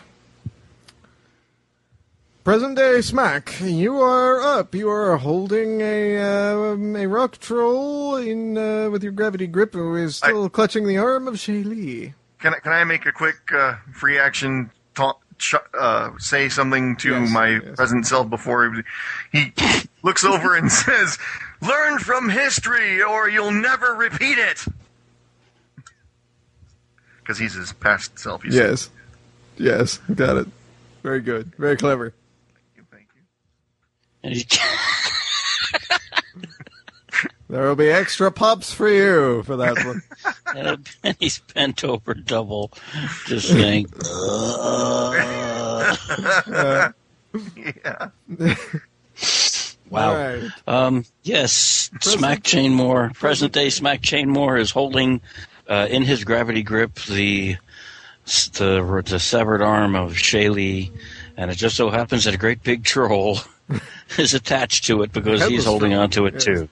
[SPEAKER 2] Present day smack, you are up. You are holding a um, a rock troll in uh, with your gravity grip, who is still clutching the arm of Shaylee.
[SPEAKER 1] Can I, can I make a quick uh, free action talk, sh- uh, say something to
[SPEAKER 2] Yes,
[SPEAKER 1] my
[SPEAKER 2] yes.
[SPEAKER 1] present self before he, he <laughs> looks over and <laughs> says, "Learn from history, or you'll never repeat it." Because he's his past self. you see.
[SPEAKER 2] Yes, yes, got it. Very good, very clever.
[SPEAKER 1] Thank you.
[SPEAKER 3] and he- <laughs>
[SPEAKER 2] There will be extra pops for you for that one. <laughs>
[SPEAKER 3] and he's bent over double, just saying. <laughs>
[SPEAKER 2] Uh,
[SPEAKER 1] Yeah.
[SPEAKER 3] Wow.
[SPEAKER 2] Right.
[SPEAKER 3] Um, yes, Smack Chain Moore, present day Smack Chain Moore is holding uh, in his gravity grip the, the the severed arm of Shaylee, and it just so happens that a great big troll <laughs> is attached to it because he's holding
[SPEAKER 2] troll,
[SPEAKER 3] onto it
[SPEAKER 2] yes.
[SPEAKER 3] too.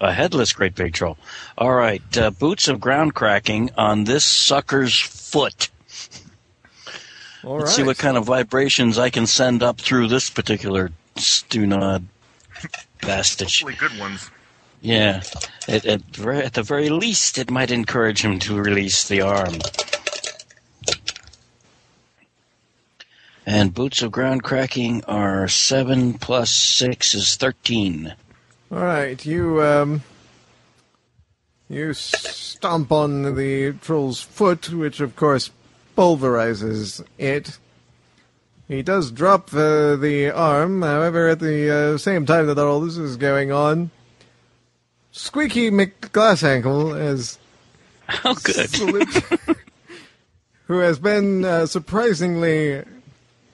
[SPEAKER 3] A headless great big troll. All right, uh, boots of ground cracking on this sucker's foot.
[SPEAKER 2] All
[SPEAKER 3] Let's see what kind of vibrations I can send up through this particular stunod bastard.
[SPEAKER 1] Really good ones.
[SPEAKER 3] Yeah, at, at, ver- at the very least, it might encourage him to release the arm. And boots of ground cracking are seven plus six is thirteen.
[SPEAKER 2] All right, you um, you stomp on the troll's foot, which of course pulverizes it. He does drop uh, the arm, however, at the uh, same time that all this is going on, Squeaky McGlassankle has <laughs>
[SPEAKER 3] Oh, good. <laughs>
[SPEAKER 2] who has been uh, surprisingly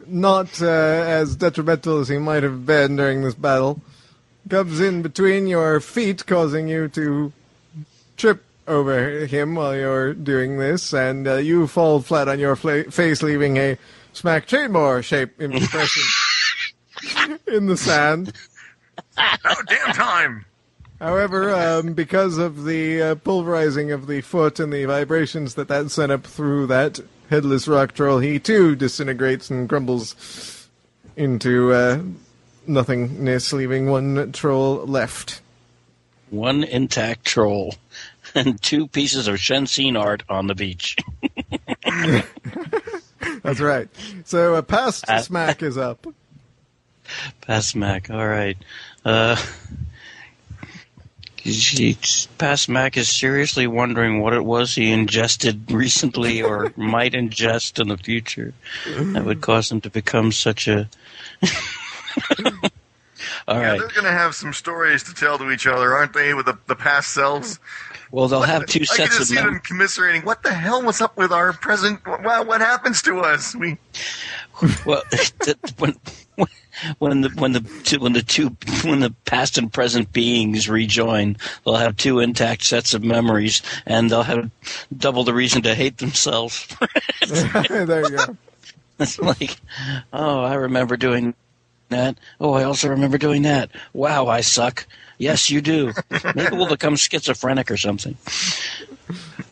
[SPEAKER 2] not uh, as detrimental as he might have been during this battle, comes in between your feet, causing you to trip over him while you're doing this, and uh, you fall flat on your fla- face, leaving a smack chainmore shape impression <laughs> in the sand.
[SPEAKER 1] Oh, damn time!
[SPEAKER 2] However, um, because of the uh, pulverizing of the foot and the vibrations that that sent up through that headless rock troll, he too disintegrates and crumbles into uh, nothingness, leaving one troll left.
[SPEAKER 3] One intact troll <laughs> and two pieces of Shensin art on the beach. <laughs>
[SPEAKER 2] That's right. So, uh, past
[SPEAKER 3] Uh,
[SPEAKER 2] smack is up. <laughs>
[SPEAKER 3] Pass Mac, all right. Uh, Pass Mac is seriously wondering what it was he ingested recently or might ingest in the future that would cause him to become such a. all
[SPEAKER 1] Yeah,
[SPEAKER 3] right.
[SPEAKER 1] they're going to have some stories to tell to each other, aren't they, with the, the past selves?
[SPEAKER 3] Well, they'll have two
[SPEAKER 1] I can
[SPEAKER 3] sets
[SPEAKER 1] just
[SPEAKER 3] of
[SPEAKER 1] see
[SPEAKER 3] mem-
[SPEAKER 1] them commiserating. What the hell was up with our present? Well, what happens to us? We
[SPEAKER 3] Well, <laughs> th- when when the when the two, when the two when the past and present beings rejoin, they'll have two intact sets of memories, and they'll have double the reason to hate themselves. <laughs> <laughs>
[SPEAKER 2] there you go.
[SPEAKER 3] it's like, oh, I remember doing that. Oh, I also remember doing that. Wow, I suck. Yes, you do. <laughs> Maybe we'll become schizophrenic or something.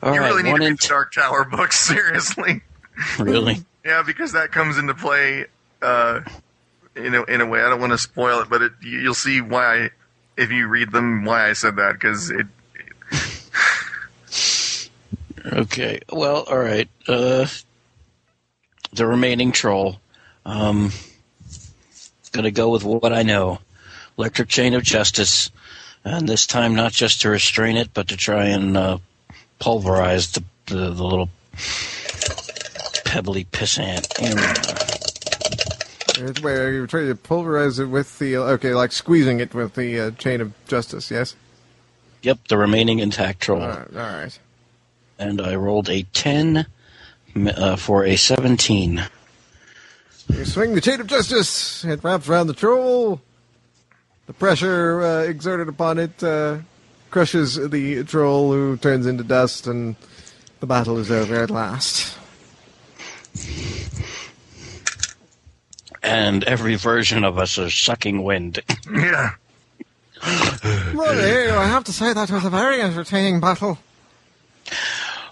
[SPEAKER 3] All
[SPEAKER 1] you
[SPEAKER 3] right,
[SPEAKER 1] really need
[SPEAKER 3] one
[SPEAKER 1] to read the Dark Tower books <laughs> seriously.
[SPEAKER 3] really.
[SPEAKER 1] Yeah, because that comes into play uh, in a in a way. I don't want to spoil it, but it, you- you'll see why I, if you read them why I said that because it.
[SPEAKER 3] Okay. Well, all right. Uh, the remaining troll. Um, gonna go with what I know. Electric chain of justice, and this time not just to restrain it, but to try and uh, pulverize the, the the little pebbly pissant. And, uh,
[SPEAKER 2] It's where you try to pulverize it with the okay, like squeezing it with the uh, chain of justice. Yes.
[SPEAKER 3] yep, the remaining intact troll.
[SPEAKER 2] All right. All right.
[SPEAKER 3] And I rolled a ten uh, for a seventeen.
[SPEAKER 2] You swing the chain of justice. It wraps around the troll. The pressure uh, exerted upon it uh, crushes the troll, who turns into dust, and the battle is over at last.
[SPEAKER 3] And every version of us is sucking wind.
[SPEAKER 1] Yeah.
[SPEAKER 2] Well, eh, I have to say that was a very entertaining battle.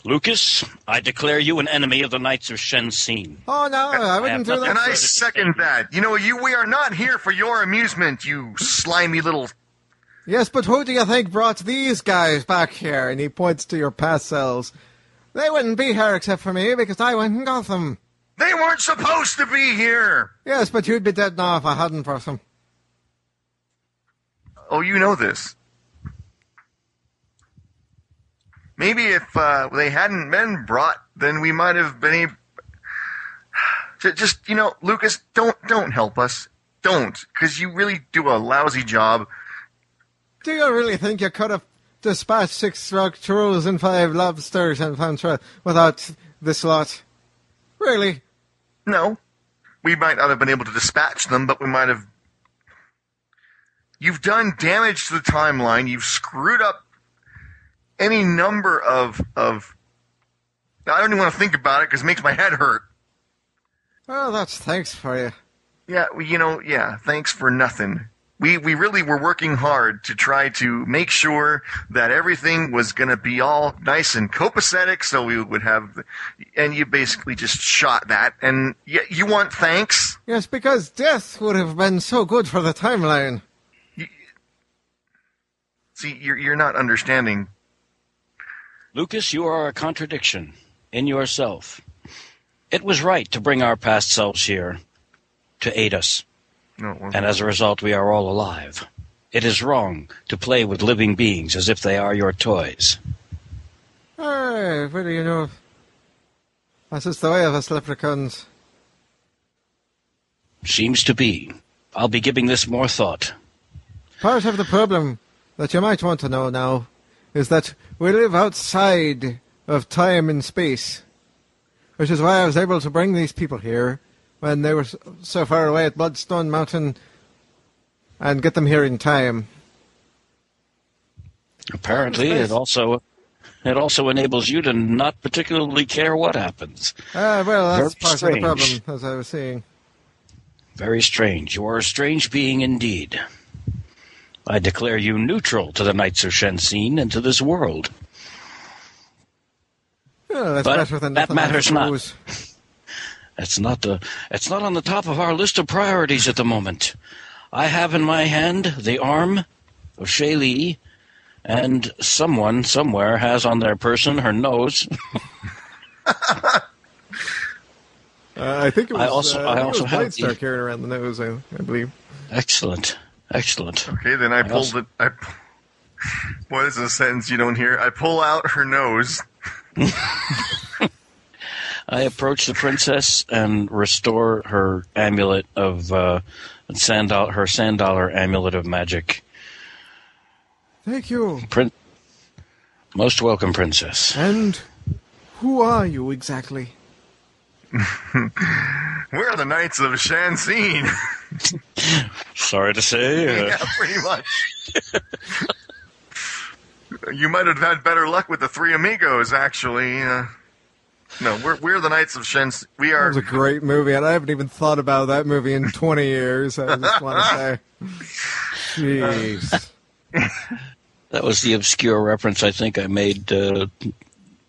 [SPEAKER 3] Lucas, I declare you an enemy of the Knights of Shensin.
[SPEAKER 2] Oh no, I wouldn't do
[SPEAKER 3] that.
[SPEAKER 1] And. I second that. You know, you we are not here for your amusement, you slimy little.
[SPEAKER 2] Yes, but who do you think brought these guys back here? And he points to your past selves. They wouldn't be here except for me because I went and got them.
[SPEAKER 1] They weren't supposed to be here.
[SPEAKER 2] Yes, but you'd be dead now if I hadn't brought them.
[SPEAKER 1] Oh, you know this. Maybe if uh, they hadn't been brought, then we might have been able. <sighs> Ju- Just you know, Lucas, don't don't help us. Don't, because you really do a lousy job.
[SPEAKER 2] Do you really think you could have dispatched six rock trolls and five lobsters and Fantra without this lot? Really?
[SPEAKER 1] No, we might not have been able to dispatch them, but we might have. You've done damage to the timeline. You've screwed up any number of of. I don't even want to think about it because it makes my head hurt.
[SPEAKER 2] Well, that's thanks for you.
[SPEAKER 1] Yeah, well, you know, yeah. Thanks for nothing. we we really were working hard to try to make sure that everything was going to be all nice and copacetic, so we would have, and you basically just shot that, and you, you want thanks.
[SPEAKER 2] Yes, because death would have been so good for the timeline.
[SPEAKER 1] See, you're you're not understanding.
[SPEAKER 3] Lucas, you are a contradiction in yourself. It was right to bring our past selves here to aid us,
[SPEAKER 1] No,
[SPEAKER 3] and as a result, we are all alive. It is wrong to play with living beings as if they are your toys.
[SPEAKER 2] Hey, what do you know? That's just the way of us leprechauns.
[SPEAKER 3] Seems to be. I'll be giving this more thought.
[SPEAKER 2] Part of the problem that you might want to know now is that we live outside of time and space, which is why I was able to bring these people here when they were so far away at Bloodstone Mountain and get them here in time.
[SPEAKER 3] Apparently, it also it also enables you to not particularly care what happens.
[SPEAKER 2] Ah, well, that's
[SPEAKER 3] Very
[SPEAKER 2] part
[SPEAKER 3] strange.
[SPEAKER 2] of the problem, as I was saying.
[SPEAKER 3] Very strange. You are a strange being indeed. I declare you neutral to the Knights of Shensin and to this world.
[SPEAKER 2] That's
[SPEAKER 3] But
[SPEAKER 2] better than
[SPEAKER 3] that matters not. It's <laughs> not the it's not on the top of our list of priorities at the moment. I have in my hand the arm of Shaylee, and someone somewhere has on their person her nose. <laughs>
[SPEAKER 6] Uh, I think it was.
[SPEAKER 3] I also-
[SPEAKER 6] uh,
[SPEAKER 3] I
[SPEAKER 6] think
[SPEAKER 3] also
[SPEAKER 6] was
[SPEAKER 3] have the-
[SPEAKER 6] carrying around the nose. I, I believe.
[SPEAKER 3] Excellent, excellent.
[SPEAKER 1] Okay, then I
[SPEAKER 3] I
[SPEAKER 1] pulled
[SPEAKER 3] also-
[SPEAKER 1] it. I, what is a sentence you don't hear? I pull out her nose. <laughs>
[SPEAKER 3] I approach the princess and restore her amulet of uh, sand her sand dollar amulet of magic.
[SPEAKER 2] Thank you.
[SPEAKER 3] Prin- Most welcome, princess.
[SPEAKER 2] And who are you exactly? <laughs>
[SPEAKER 1] We're the Knights of Shanxin. <laughs>
[SPEAKER 3] Sorry to say, <laughs> uh,
[SPEAKER 1] yeah, pretty much. you might have had better luck with the Three Amigos, actually. Uh, no, we're we're the Knights of Shensin. We
[SPEAKER 2] That
[SPEAKER 1] are.
[SPEAKER 2] was a great movie, and I haven't even thought about that movie in 20 years. I just want to say. Jeez.
[SPEAKER 3] that was the obscure reference I think I made. Uh, ep-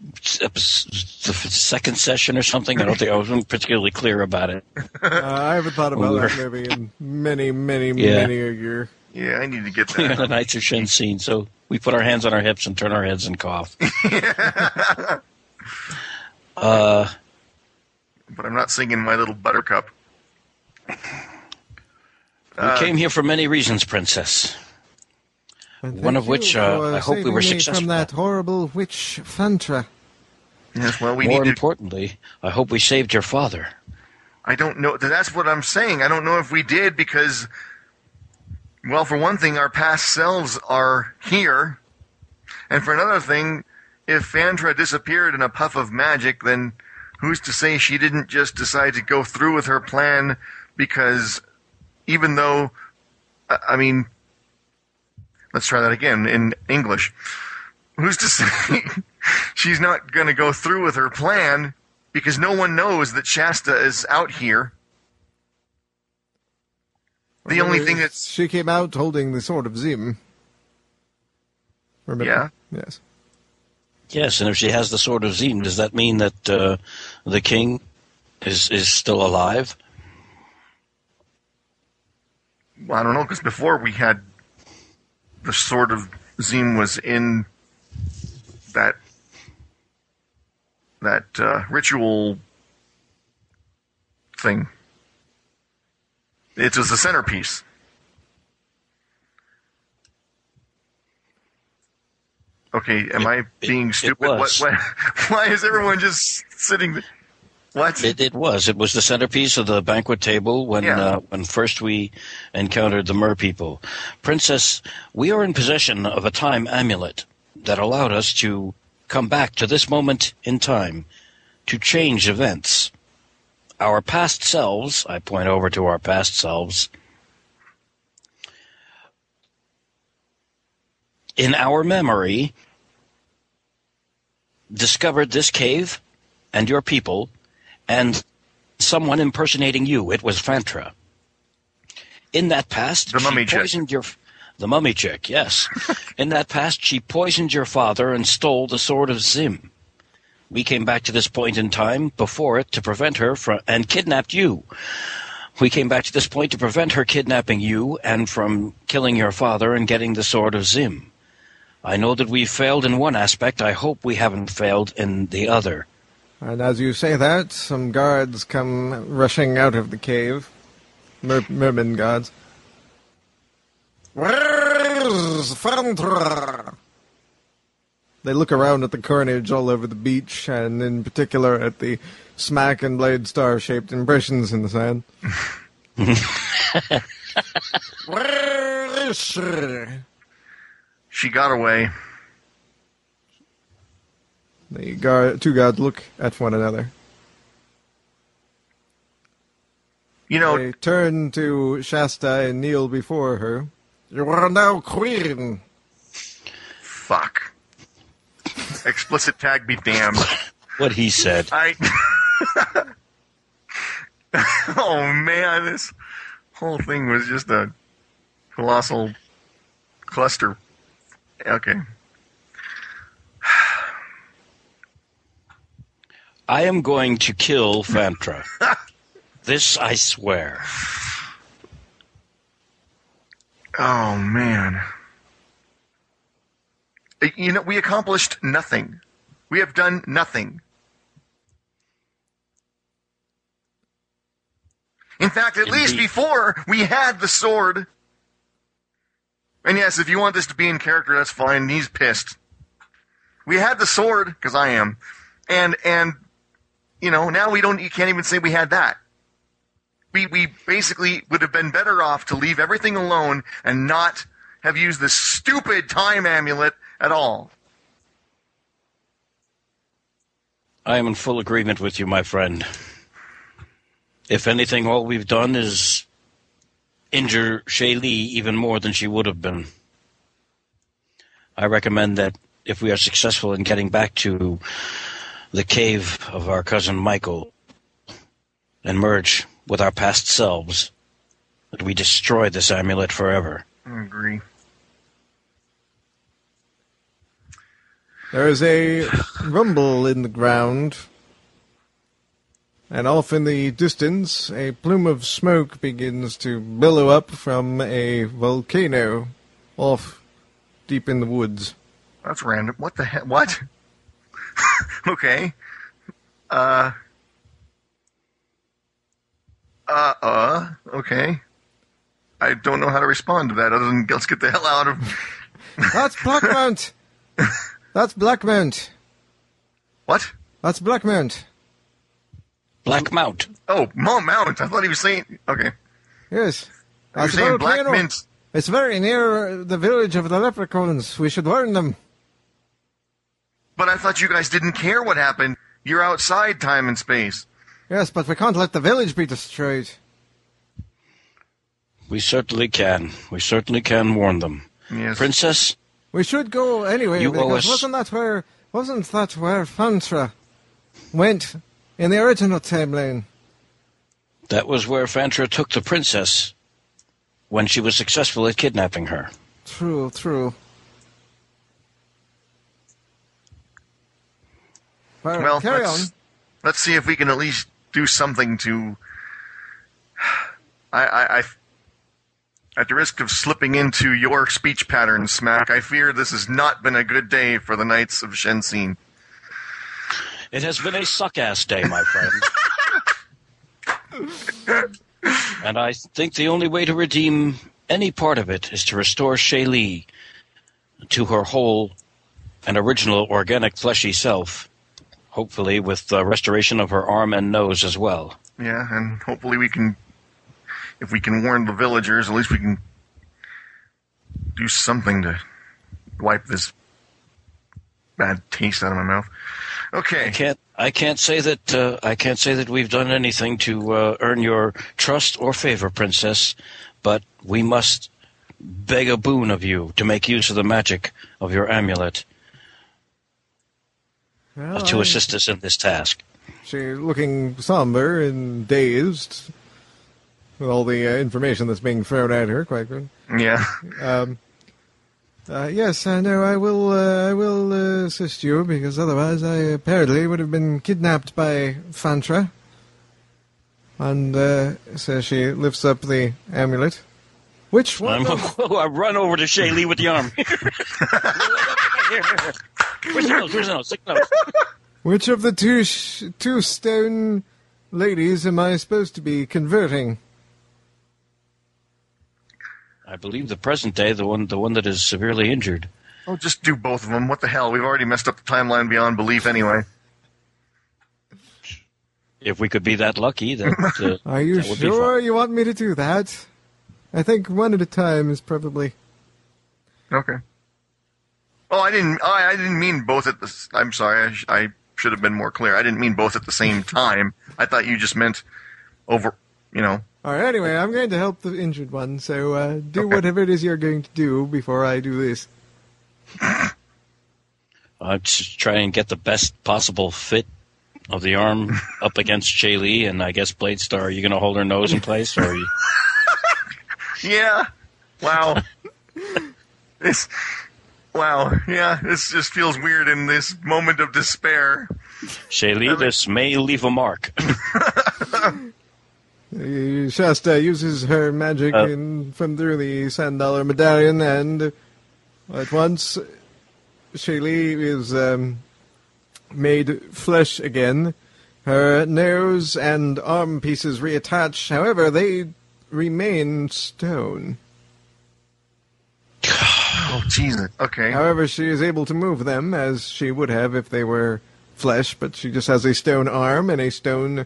[SPEAKER 3] the second session or something. I don't think I wasn't particularly clear about it.
[SPEAKER 2] Uh, I haven't thought about
[SPEAKER 3] We're-
[SPEAKER 2] that movie in many, many,
[SPEAKER 3] Yeah.
[SPEAKER 2] many a year.
[SPEAKER 1] Yeah, I need to get <laughs>
[SPEAKER 3] We are the
[SPEAKER 1] that.
[SPEAKER 3] Knights of Shensin, so we put our hands on our hips and turn our heads and cough. <laughs> uh,
[SPEAKER 1] but I'm not singing my little Buttercup.
[SPEAKER 3] we
[SPEAKER 1] Uh,
[SPEAKER 3] came here for many reasons, Princess.
[SPEAKER 2] And
[SPEAKER 3] One of which,
[SPEAKER 2] you
[SPEAKER 3] uh, I hope we
[SPEAKER 2] saving
[SPEAKER 3] were successful.
[SPEAKER 2] From that horrible witch Fantra.
[SPEAKER 1] Yes, well, we
[SPEAKER 3] More
[SPEAKER 1] need to.
[SPEAKER 3] importantly, I hope we saved your father.
[SPEAKER 1] I don't know. That's what I'm saying. I don't know if we did because, well, for one thing, our past selves are here, and for another thing, if Fantra disappeared in a puff of magic, then who's to say she didn't just decide to go through with her plan? Because even though, I I mean, let's try that again in English. Who's to say <laughs> she's not going to go through with her plan because no one knows that Shasta is out here. The only thing that's
[SPEAKER 2] She came out holding the sword of Zim. Remember?
[SPEAKER 1] Yeah.
[SPEAKER 2] Yes.
[SPEAKER 3] Yes, and if she has the sword of Zim, does that mean that uh, the king is is still alive?
[SPEAKER 1] well, I don't know because before we had the sword of Zim was in that that uh, ritual thing. It was the centerpiece. Okay, am
[SPEAKER 3] It-
[SPEAKER 1] I being
[SPEAKER 3] it
[SPEAKER 1] stupid? What, what, <laughs> why is everyone just sitting? There? What?
[SPEAKER 3] It, it was. It was the centerpiece of the banquet table when
[SPEAKER 1] Yeah.
[SPEAKER 3] uh, when first we encountered the Mer people. Princess, we are in possession of a time amulet that allowed us to come back to this moment in time to change events. Our past selves, I point over to our past selves, in our memory, discovered this cave and your people and someone impersonating you. It was Fantra. In that past,
[SPEAKER 1] The
[SPEAKER 3] she
[SPEAKER 1] mummy chick.
[SPEAKER 3] your. The mummy chick, yes. <laughs> In that past, she poisoned your father and stole the sword of Zim. We came back to this point in time before it to prevent her from and kidnapped you. We came back to this point to prevent her kidnapping you and from killing your father and getting the sword of Zim. I know that we failed in one aspect. I hope we haven't failed in the other.
[SPEAKER 2] And as you say that, some guards come rushing out of the cave. Mer- merman guards.
[SPEAKER 5] Where's?
[SPEAKER 2] They look around at the carnage all over the beach, and in particular at the smack and blade star shaped impressions in the sand. <laughs>
[SPEAKER 5] Where is she?
[SPEAKER 1] She got away.
[SPEAKER 2] The guard, two gods look at one another.
[SPEAKER 1] You know,
[SPEAKER 2] They turn to Shasta and kneel before her.
[SPEAKER 5] You are now queen.
[SPEAKER 1] fuck. Explicit tag be damned.
[SPEAKER 3] What he said.
[SPEAKER 1] I. <laughs> oh man, this whole thing was just a colossal cluster. Okay.
[SPEAKER 3] I am going to kill Fantra. <laughs> this I swear.
[SPEAKER 1] Oh man. You know, we accomplished nothing. We have done nothing. In fact, at least before we had the sword. And yes, if you want this to be in character, that's fine. He's pissed. We had the sword because I am, and and you know now we don't. You can't even say we had that. We we basically would have been better off to leave everything alone and not have used this stupid time amulet at all.
[SPEAKER 3] I am in full agreement with you, my friend. If anything, all we've done is injure Shaylee even more than she would have been. I recommend that if we are successful in getting back to the cave of our cousin Michael and merge with our past selves, that we destroy this amulet forever.
[SPEAKER 1] I agree.
[SPEAKER 2] There is a rumble in the ground, and off in the distance, a plume of smoke begins to billow up from a volcano off deep in the woods.
[SPEAKER 1] That's random. What the heck? What? <laughs> okay. Uh. Uh. Uh. Okay. I don't know how to respond to that other than let's get the hell out of. <laughs>
[SPEAKER 2] That's Blackmount! That's Blackmount!
[SPEAKER 1] What?
[SPEAKER 2] That's Blackmount!
[SPEAKER 3] Black Mount.
[SPEAKER 1] Oh, Mount Mount. I thought he was saying. Okay.
[SPEAKER 2] Yes.
[SPEAKER 1] You're saying Black. Mint.
[SPEAKER 2] It's very near the village of the leprechauns. We should warn them.
[SPEAKER 1] But I thought you guys didn't care what happened. You're outside time and space.
[SPEAKER 2] Yes, but we can't let the village be destroyed.
[SPEAKER 3] We certainly can. We certainly can warn them.
[SPEAKER 1] Yes.
[SPEAKER 3] Princess,
[SPEAKER 2] We should go anyway
[SPEAKER 3] You owe
[SPEAKER 2] because
[SPEAKER 3] us-
[SPEAKER 2] wasn't that where wasn't that where Fantra went in the original timeline?
[SPEAKER 3] that was where Fantra took the princess when she was successful at kidnapping her.
[SPEAKER 2] True, true. Well,
[SPEAKER 1] Well,
[SPEAKER 2] carry
[SPEAKER 1] let's, let's see if we can at least do something to. <sighs> I, I, I, at the risk of slipping into your speech pattern, Smack, I fear this has not been a good day for the Knights of Shensin.
[SPEAKER 3] It has been a suck ass day, my friend. <laughs> and I think the only way to redeem any part of it is to restore Shaylee to her whole and original organic fleshy self. Hopefully, with the restoration of her arm and nose as well.
[SPEAKER 1] Yeah, and hopefully we can, if we can warn the villagers, at least we can do something to wipe this bad taste out of my mouth. Okay.
[SPEAKER 3] I can't. I can't say that. Uh, I can't say that we've done anything to uh, earn your trust or favor, Princess. But we must beg a boon of you to make use of the magic of your amulet
[SPEAKER 2] Well,
[SPEAKER 3] to
[SPEAKER 2] I-
[SPEAKER 3] assist us in this task.
[SPEAKER 2] She's looking somber and dazed. with all the uh, information that's being thrown at her. Quite good.
[SPEAKER 1] Yeah.
[SPEAKER 2] Um, uh, yes, I know. I will. Uh, I will uh, assist you because otherwise, I apparently would have been kidnapped by Fantra. And uh, so she lifts up the amulet. Which one?
[SPEAKER 3] I'm,
[SPEAKER 2] of- <laughs>
[SPEAKER 3] I run over to Shaylee with the arm. <laughs> <laughs> Where's the nose? Where's the nose? Stick nose. <laughs>
[SPEAKER 2] which of the two sh- two stone ladies am I supposed to be converting?
[SPEAKER 3] I believe the present day, the one, the one that is severely injured.
[SPEAKER 1] Oh, just do both of them. What the hell? We've already messed up the timeline beyond belief anyway.
[SPEAKER 3] If we could be that lucky, <laughs> that uh,
[SPEAKER 2] Are you
[SPEAKER 3] that would be
[SPEAKER 2] sure you want me to do that? I think one at a time is probably.
[SPEAKER 1] Okay. Oh, I didn't. Oh, I didn't mean both at the. s- I'm sorry. I, sh- I should have been more clear. I didn't mean both at the same time. I thought you just meant over. You know.
[SPEAKER 2] All right. Anyway, I'm going to help the injured one. So uh, do
[SPEAKER 1] Okay.
[SPEAKER 2] whatever it is you're going to do before I do this. <laughs>
[SPEAKER 3] Uh, just try and get the best possible fit of the arm <laughs> up against Shaylee, and I guess Blade Star. Are you going to hold her nose in place, or are you? <laughs>
[SPEAKER 1] Yeah. Wow. this. Wow. <laughs> Yeah. This just feels weird in this moment of despair.
[SPEAKER 3] Shaylee, this may leave a mark. <laughs>
[SPEAKER 2] Shasta uses her magic
[SPEAKER 3] Uh.
[SPEAKER 2] in, from through the sand dollar medallion, and at once Shaylee is um, made flesh again. Her nose and arm pieces reattach. However, they remain stone. <sighs> <sighs> <sighs>
[SPEAKER 1] Oh, Jesus. Okay.
[SPEAKER 2] However, she is able to move them as she would have if they were flesh, but she just has a stone arm and a stone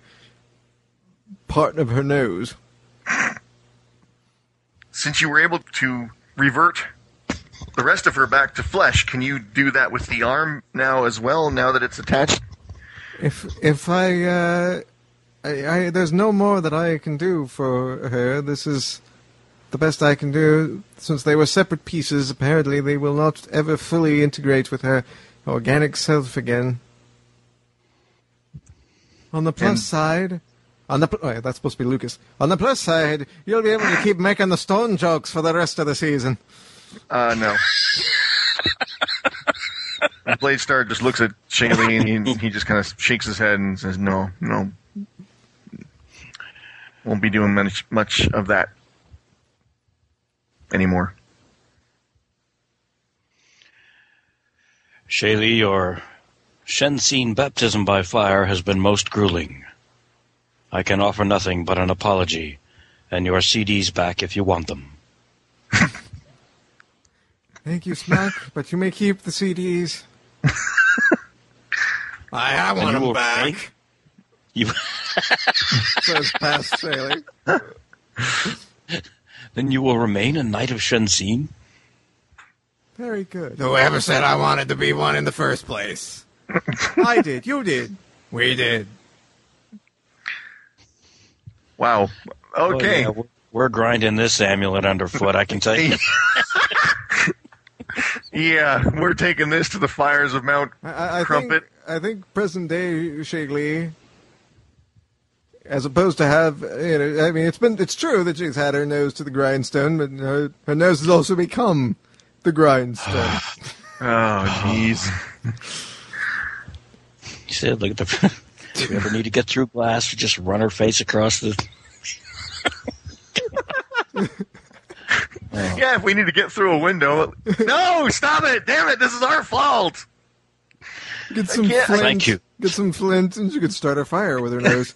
[SPEAKER 2] part of her nose.
[SPEAKER 1] Since you were able to revert the rest of her back to flesh, can you do that with the arm now as well? Now that it's attached.
[SPEAKER 2] If if I, uh, I, I there's no more that I can do for her. This is the best I can do. Since they were separate pieces, apparently they will not ever fully integrate with her organic self again. On the plus
[SPEAKER 1] And-
[SPEAKER 2] side, on the pl- oh, yeah, that's supposed to be Lucas. On the plus side, you'll be able to keep making the stone jokes for the rest of the season.
[SPEAKER 1] Uh, no. <laughs> Blade Star just looks at Shaylee and he, he just kind of shakes his head and says, "No, no, won't be doing much much of that anymore."
[SPEAKER 3] Shaylee, your Shensin baptism by fire has been most grueling. I can offer nothing but an apology, and your CDs back if you want them. <laughs>
[SPEAKER 2] Thank you, Smack, but you may keep the CDs. <laughs>
[SPEAKER 5] I, I
[SPEAKER 3] And
[SPEAKER 5] want
[SPEAKER 3] you
[SPEAKER 5] him
[SPEAKER 3] will
[SPEAKER 5] back.
[SPEAKER 3] thank- <laughs> You
[SPEAKER 2] Says past Sailing.
[SPEAKER 3] Then you will remain a knight of Shensin.
[SPEAKER 2] Very good.
[SPEAKER 5] Whoever said I wanted to be one in the first place? <laughs>
[SPEAKER 2] I did. You did.
[SPEAKER 5] We did.
[SPEAKER 1] Wow.
[SPEAKER 3] Oh,
[SPEAKER 1] Okay.
[SPEAKER 3] yeah, we're, we're grinding this amulet underfoot. I can tell you. <laughs>
[SPEAKER 1] Yeah, we're taking this to the fires of Mount
[SPEAKER 2] I, I, I
[SPEAKER 1] Crumpet.
[SPEAKER 2] think I think present day Shaylee, as opposed to have you know, I mean, it's been it's true that she's had her nose to the grindstone, but her, her nose has also become the grindstone. <sighs>
[SPEAKER 1] Oh, jeez. <laughs>
[SPEAKER 3] You said, look at the. <laughs> if you ever need to get through glass, or just run her face across the. <laughs>
[SPEAKER 1] yeah, if we need to get through a window. No, stop it! Damn it! This is our fault.
[SPEAKER 2] Get some flint.
[SPEAKER 3] Thank you.
[SPEAKER 2] Get some flint, and she could start a fire with her nose.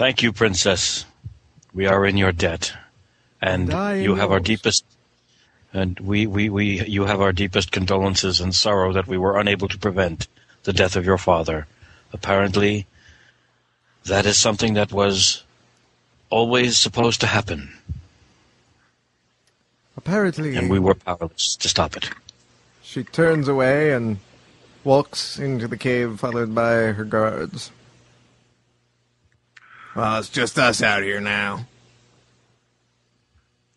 [SPEAKER 3] Thank you, Princess. We are in your debt, and
[SPEAKER 2] And
[SPEAKER 3] you have our deepest. And we, we, we, you have our deepest condolences and sorrow that we were unable to prevent the death of your father. Apparently, that is something that was always supposed to happen,
[SPEAKER 2] Apparently,
[SPEAKER 3] and we were powerless to stop it.
[SPEAKER 2] she turns away and walks into the cave, followed by her guards.
[SPEAKER 5] Well, it's just us out here now.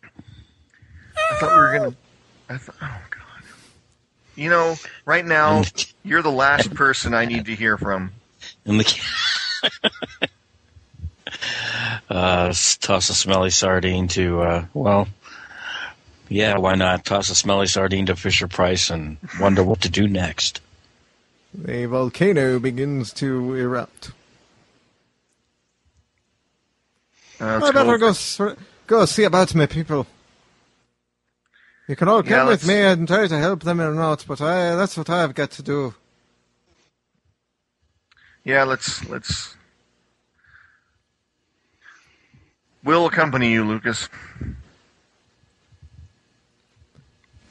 [SPEAKER 1] I thought we were gonna. I thought, oh god. You know, right now <laughs> you're the last person I need to hear from.
[SPEAKER 3] And the <laughs> uh, toss a smelly sardine to, uh, well, yeah, why not? Toss a smelly sardine to Fisher Price and wonder what to do next.
[SPEAKER 2] The volcano begins to erupt.
[SPEAKER 1] Uh,
[SPEAKER 2] I better
[SPEAKER 1] go-
[SPEAKER 2] go go see about my people. You can all come
[SPEAKER 1] Yeah,
[SPEAKER 2] with me and try to help them or not, but I, that's what I've got to do.
[SPEAKER 1] Yeah, let's let's. We'll accompany you, Lucas.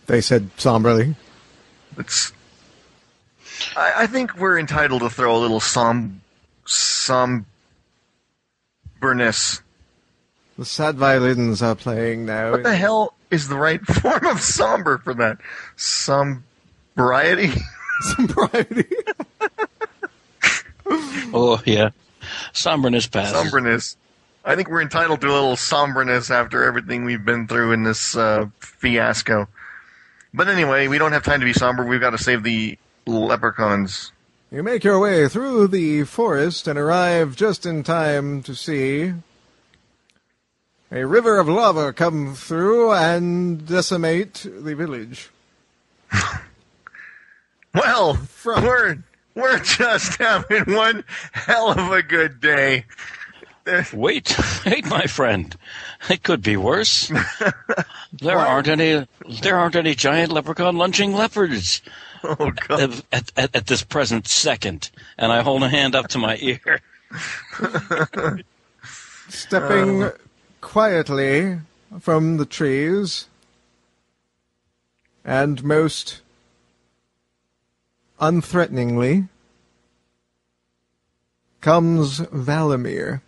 [SPEAKER 2] They said somberly.
[SPEAKER 1] Let's. I, I think we're entitled to throw a little som, somberness.
[SPEAKER 2] The sad violins are playing now.
[SPEAKER 1] What the hell is the right <laughs> form of somber for that? Sombriety. <laughs>
[SPEAKER 2] Sobriety. <laughs>
[SPEAKER 3] Oh, yeah. Somberness passes.
[SPEAKER 1] Somberness. I think we're entitled to a little somberness after everything we've been through in this uh, fiasco. But anyway, we don't have time to be somber. We've got to save the leprechauns.
[SPEAKER 2] You make your way through the forest and arrive just in time to see a river of lava come through and decimate the village. <laughs>
[SPEAKER 1] Well,
[SPEAKER 2] From-
[SPEAKER 1] we're we're just having one hell of a good day.
[SPEAKER 3] Wait, <laughs> wait, my friend. It could be worse. there aren't any. There aren't any giant leprechaun lunging leopards
[SPEAKER 1] Oh god.
[SPEAKER 3] at, at, at this present second. And I hold a hand up to my ear. <laughs>
[SPEAKER 2] Stepping um, quietly from the trees and most unthreateningly comes Valamir.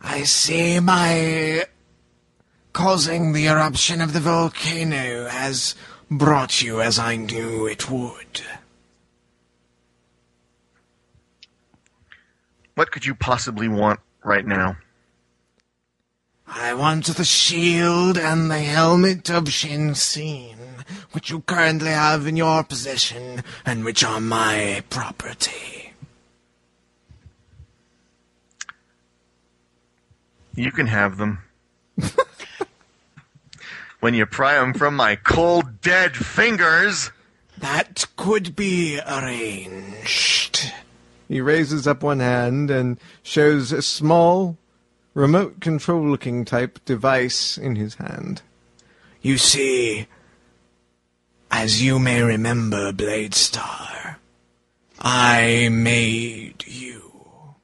[SPEAKER 5] I see my causing the eruption of the volcano has brought you as I knew it would.
[SPEAKER 1] What could you possibly want right now?
[SPEAKER 5] I want the shield and the helmet of Shensin, which you currently have in your possession and which are my property.
[SPEAKER 1] You can have them. when you pry them from my cold, dead fingers.
[SPEAKER 5] That could be arranged.
[SPEAKER 2] He raises up one hand and shows a small, remote control looking type device in his hand.
[SPEAKER 5] You see, as you may remember, Blade Star, I made you.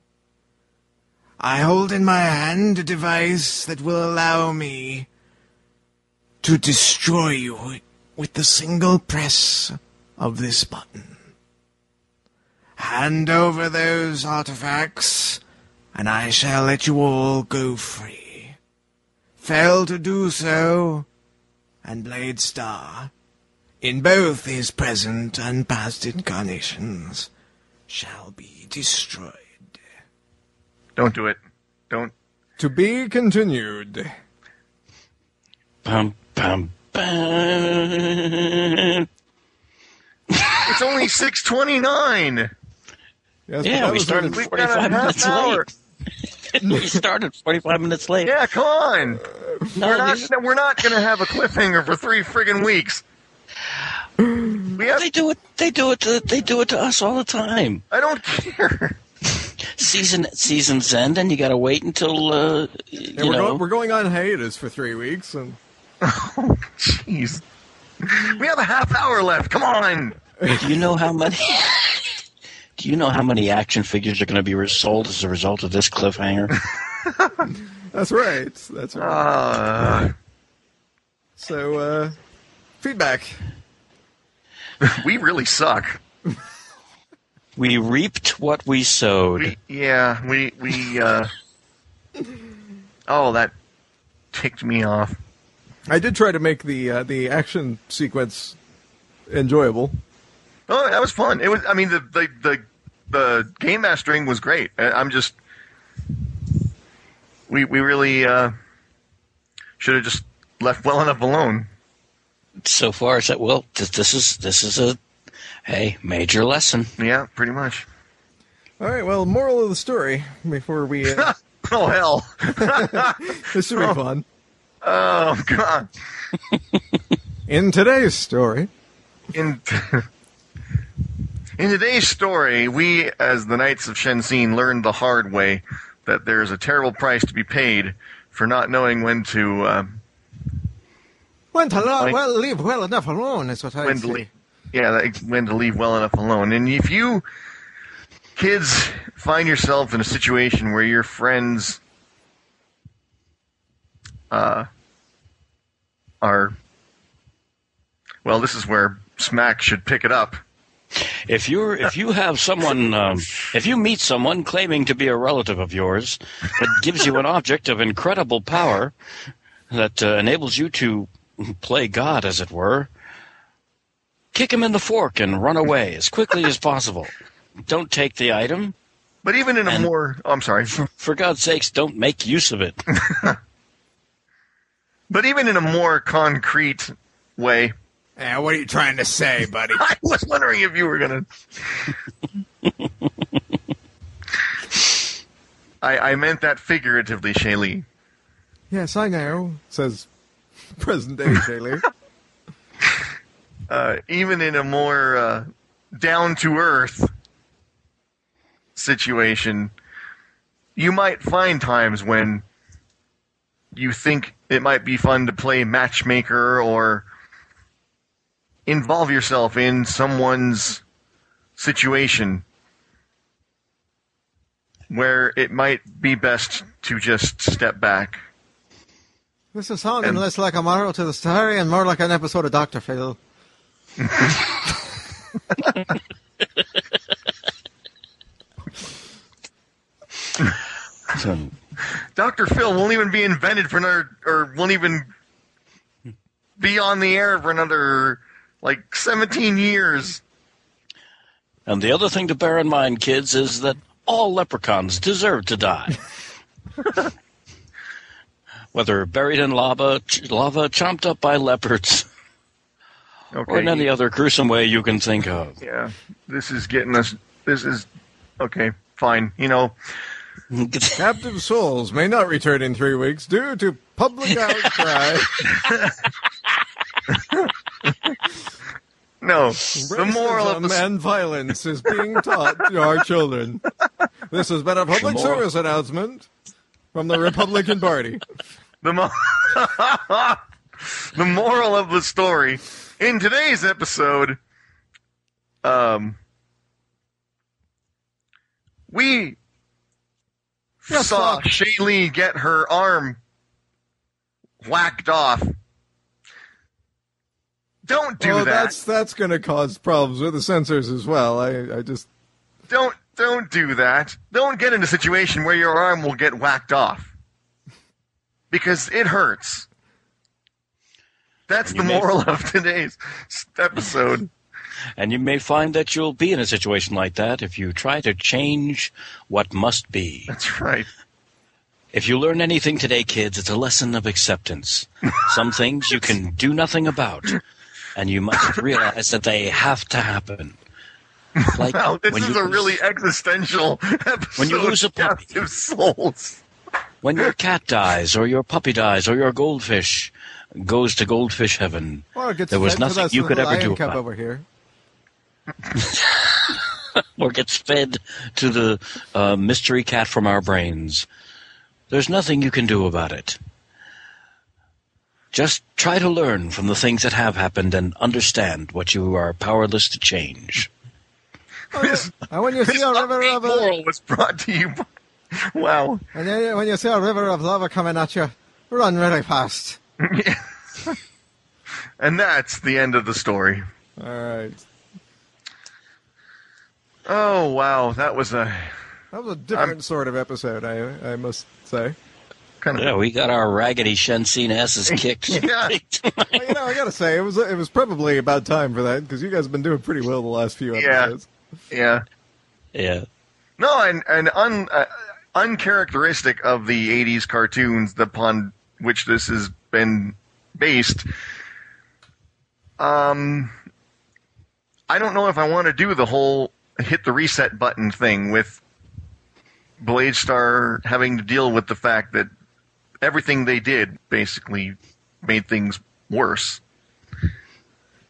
[SPEAKER 5] I hold in my hand a device that will allow me to destroy you with the single press of this button. Hand over those artifacts, and I shall let you all go free. Fail to do so, and Blade Star, in both his present and past incarnations, shall be destroyed.
[SPEAKER 1] Don't do it. Don't.
[SPEAKER 2] To be continued.
[SPEAKER 3] Bum, bum, bum.
[SPEAKER 1] It's only six twenty-nine.
[SPEAKER 2] Yes,
[SPEAKER 3] Yeah, we started
[SPEAKER 2] really-
[SPEAKER 1] We've got a
[SPEAKER 3] 45 minutes
[SPEAKER 1] hour.
[SPEAKER 3] late. <laughs> we started 45 minutes late.
[SPEAKER 1] Yeah, come on.
[SPEAKER 3] No,
[SPEAKER 1] We're not.
[SPEAKER 3] these-
[SPEAKER 1] We're not going to have a cliffhanger for three friggin' weeks. We have.
[SPEAKER 3] they do it. They do it. To, they do it to us all the time.
[SPEAKER 1] I don't care.
[SPEAKER 3] Season seasons end, and you got to wait until uh, you
[SPEAKER 2] Yeah, we're,
[SPEAKER 3] know.
[SPEAKER 2] go- we're going on hiatus for three weeks, and <laughs>
[SPEAKER 1] Oh, jeez. We have a half hour left. Come on.
[SPEAKER 3] do you know how many? <laughs> do you know how many action figures are going to be sold as a result of this cliffhanger? <laughs>
[SPEAKER 2] that's right. That's right.
[SPEAKER 1] Uh,
[SPEAKER 2] so, uh, feedback.
[SPEAKER 1] we really suck.
[SPEAKER 3] we reaped what we sowed.
[SPEAKER 1] We, yeah, we we. Uh, oh, that ticked me off.
[SPEAKER 2] I did try to make the uh, the action sequence enjoyable.
[SPEAKER 1] Oh, that was fun. It was. I mean, the the the, the game mastering was great. I- I'm just. We we really uh, should have just left well enough alone.
[SPEAKER 3] so far, I said, well, this, this is this is a hey major lesson.
[SPEAKER 1] Yeah, pretty much.
[SPEAKER 2] All right. Well, moral of the story before we. Uh, <laughs>
[SPEAKER 1] Oh hell! <laughs>
[SPEAKER 2] this should be fun.
[SPEAKER 1] Oh god!
[SPEAKER 2] In today's story,
[SPEAKER 1] In <laughs> in today's story, we, as the Knights of Shensin, learned the hard way that there is a terrible price to be paid for not knowing when to uh,
[SPEAKER 2] when to lo-
[SPEAKER 1] Like-
[SPEAKER 2] well leave well enough alone is what I
[SPEAKER 1] when
[SPEAKER 2] say.
[SPEAKER 1] leave. Yeah, when to leave well enough alone. And if you kids find yourself in a situation where your friends uh, are well, this is where Smack should pick it up.
[SPEAKER 3] If you're if you have someone um, if you meet someone claiming to be a relative of yours that gives you an object of incredible power that uh, enables you to play God, as it were, kick him in the fork and run away as quickly as possible. Don't take the item.
[SPEAKER 1] But even in a more, oh, I'm sorry,
[SPEAKER 3] For, for God's sakes, don't make use of it. <laughs>
[SPEAKER 1] but even in a more concrete way,
[SPEAKER 5] Yeah, what are you trying to say, buddy? <laughs>
[SPEAKER 1] I was wondering if you were gonna. I, I meant that figuratively, Shaylee.
[SPEAKER 2] Yes, I know. Says <laughs> present day Shaylee. <laughs>
[SPEAKER 1] Uh, even in a more uh, down to earth situation, you might find times when you think it might be fun to play matchmaker or involve yourself in someone's situation where it might be best to just step back.
[SPEAKER 2] this is sounding
[SPEAKER 1] And-
[SPEAKER 2] less like a moral to the story and more like an episode of Doctor Phil.
[SPEAKER 3] So,
[SPEAKER 1] Dr. Phil won't even be invented for another, or won't even be on the air for another, like, 17 years.
[SPEAKER 3] and the other thing to bear in mind, kids, is that all leprechauns deserve to die. <laughs> Whether buried in lava, ch- lava chomped up by leopards,
[SPEAKER 1] Okay.
[SPEAKER 3] or in any other gruesome way you can think of.
[SPEAKER 1] Yeah, this is getting us, this is, okay, fine. You know, <laughs>
[SPEAKER 2] Captive souls may not return in three weeks due to public <laughs> outcry.
[SPEAKER 1] No, the moral of the,
[SPEAKER 2] and violence is being taught to our children. This has been a public
[SPEAKER 3] moral-
[SPEAKER 2] service announcement from the Republican Party.
[SPEAKER 1] the, mo- <laughs> the moral of the story in today's episode, um, we
[SPEAKER 2] Yes,
[SPEAKER 1] saw. Shaylee get her arm whacked off. Don't do
[SPEAKER 2] oh,
[SPEAKER 1] that.
[SPEAKER 2] that's that's going to cause problems with the sensors as well. I, I just
[SPEAKER 1] Don't don't do that. Don't get in a situation where your arm will get whacked off. Because it hurts. That's the
[SPEAKER 3] you may-
[SPEAKER 1] moral <laughs> of today's episode. <laughs>
[SPEAKER 3] And you may find that you'll be in a situation like that if you try to change what must be.
[SPEAKER 1] That's right.
[SPEAKER 3] If you learn anything today, kids, it's a lesson of acceptance. <laughs> Some things you can do nothing about, and you must realize that they have to happen. Like
[SPEAKER 1] Wow, this
[SPEAKER 3] when
[SPEAKER 1] is
[SPEAKER 3] you
[SPEAKER 1] a
[SPEAKER 3] lose-
[SPEAKER 1] really existential episode.
[SPEAKER 3] When you lose a
[SPEAKER 1] of
[SPEAKER 3] puppy.
[SPEAKER 1] captive souls.
[SPEAKER 3] when your cat dies, or your puppy dies, or your goldfish goes to goldfish heaven.
[SPEAKER 2] well, gets
[SPEAKER 3] There was
[SPEAKER 2] fed
[SPEAKER 3] nothing you could ever do
[SPEAKER 2] lion
[SPEAKER 3] about it.
[SPEAKER 2] over here. <laughs>
[SPEAKER 3] or gets fed to the uh, mystery cat from our brains. There's nothing you can do about it. Just try to learn from the things that have happened and understand what you are powerless to change.
[SPEAKER 1] This,
[SPEAKER 2] And <laughs> <laughs> when you see a river of
[SPEAKER 1] moral was brought to you by... Wow.
[SPEAKER 2] and then when you see a river of lava coming at you, run really fast. <laughs>
[SPEAKER 1] And that's the end of the story.
[SPEAKER 2] All right,
[SPEAKER 1] Oh, wow. That was a
[SPEAKER 2] that was a different sort of episode. I I must say.
[SPEAKER 1] Kind of...
[SPEAKER 3] Yeah, we got our raggedy Shensin asses <laughs> kicked.
[SPEAKER 1] Yeah.
[SPEAKER 2] Well, you know, I gotta say, it was it was probably about time for that because you guys have been doing pretty well the last few
[SPEAKER 1] Yeah.
[SPEAKER 2] episodes.
[SPEAKER 1] Yeah.
[SPEAKER 3] yeah.
[SPEAKER 1] No, and and un, uh, uncharacteristic of the '80s cartoons upon which this has been based. Um, I don't know if I want to do the whole hit the reset button thing with Blade Star having to deal with the fact that everything they did basically made things worse.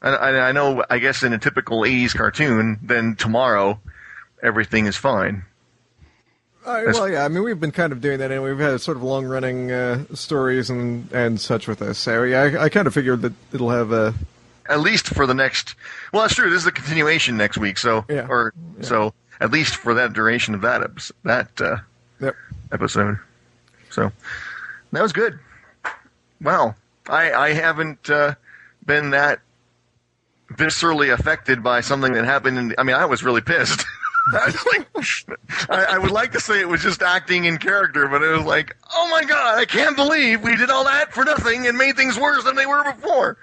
[SPEAKER 1] And I, I know, I guess in a typical 80s cartoon, then tomorrow everything is fine.
[SPEAKER 2] Uh, well, yeah. I mean, we've been kind of doing that, and we've had sort of long-running uh, stories and and such with us. So yeah, I, I kind of figured that it'll have a
[SPEAKER 1] At least for the next. Well, that's true. This is a continuation next week, so
[SPEAKER 2] Yeah.
[SPEAKER 1] or so at least for that duration of that episode, that uh,
[SPEAKER 2] Yep.
[SPEAKER 1] episode. So that was good. Wow, I I haven't uh, been that viscerally affected by something that happened. In, I mean, I was really pissed. <laughs> I, was like, <laughs> I, I would like to say it was just acting in character, but it was like, oh my god, I can't believe we did all that for nothing and made things worse than they were before.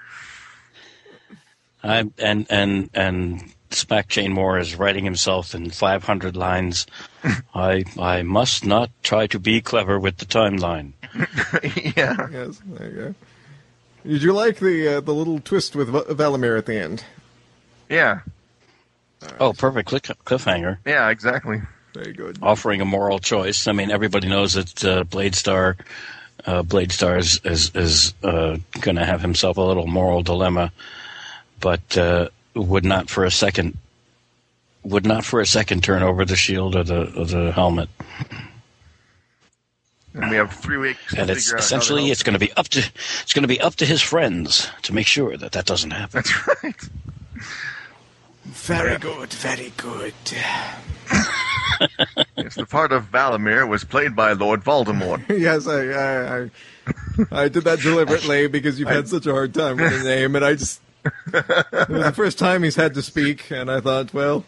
[SPEAKER 3] I, and and and Smack Jane Moore is writing himself in 500 lines. <laughs> I I must not try to be clever with the timeline. <laughs>
[SPEAKER 1] yeah.
[SPEAKER 2] yes. There you go. Did you like the uh, the little twist with Va- Valimir at the end?
[SPEAKER 1] Yeah,
[SPEAKER 3] Oh, perfect click, cliffhanger.
[SPEAKER 1] yeah, exactly.
[SPEAKER 2] Very good.
[SPEAKER 3] offering a moral choice. I mean, everybody knows that uh, Blade Star, uh, Blade Star is is, is uh, going to have himself a little moral dilemma, but uh, would not for a second would not for a second turn over the shield or the or the helmet.
[SPEAKER 1] And we have three weeks. to
[SPEAKER 3] And it's
[SPEAKER 1] figure
[SPEAKER 3] essentially
[SPEAKER 1] to
[SPEAKER 3] it's going to be up to it's going to be up to his friends to make sure that that doesn't happen.
[SPEAKER 1] That's right.
[SPEAKER 5] Very good, very good. <laughs>
[SPEAKER 1] Yes, the part of Valimir was played by Lord Voldemort. <laughs>
[SPEAKER 2] yes, I I, I I did that deliberately because you've had such a hard time with the name, and I just it was the first time he's had to speak, and I thought, well,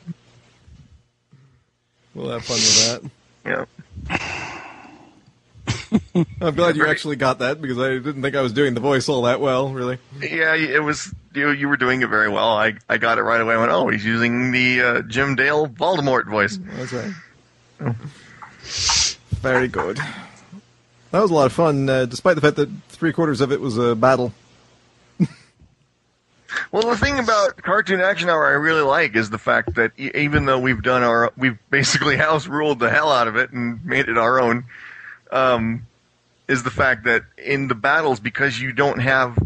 [SPEAKER 2] we'll have fun with that.
[SPEAKER 1] Yeah. <laughs>
[SPEAKER 2] I'm glad you actually got that because I didn't think I was doing the voice all that well, really.
[SPEAKER 1] Yeah, it was you. You were doing it very well. I I got it right away. I went, oh, he's using the uh, Jim Dale Voldemort voice.
[SPEAKER 2] That's right. Very good. That was a lot of fun, uh, despite the fact that three quarters of it was a battle. <laughs>
[SPEAKER 1] Well, the thing about Cartoon Action Hour I really like is the fact that even though we've done our, we've basically <laughs> house ruled the hell out of it and made it our own, um, is the fact that in the battles, because you don't have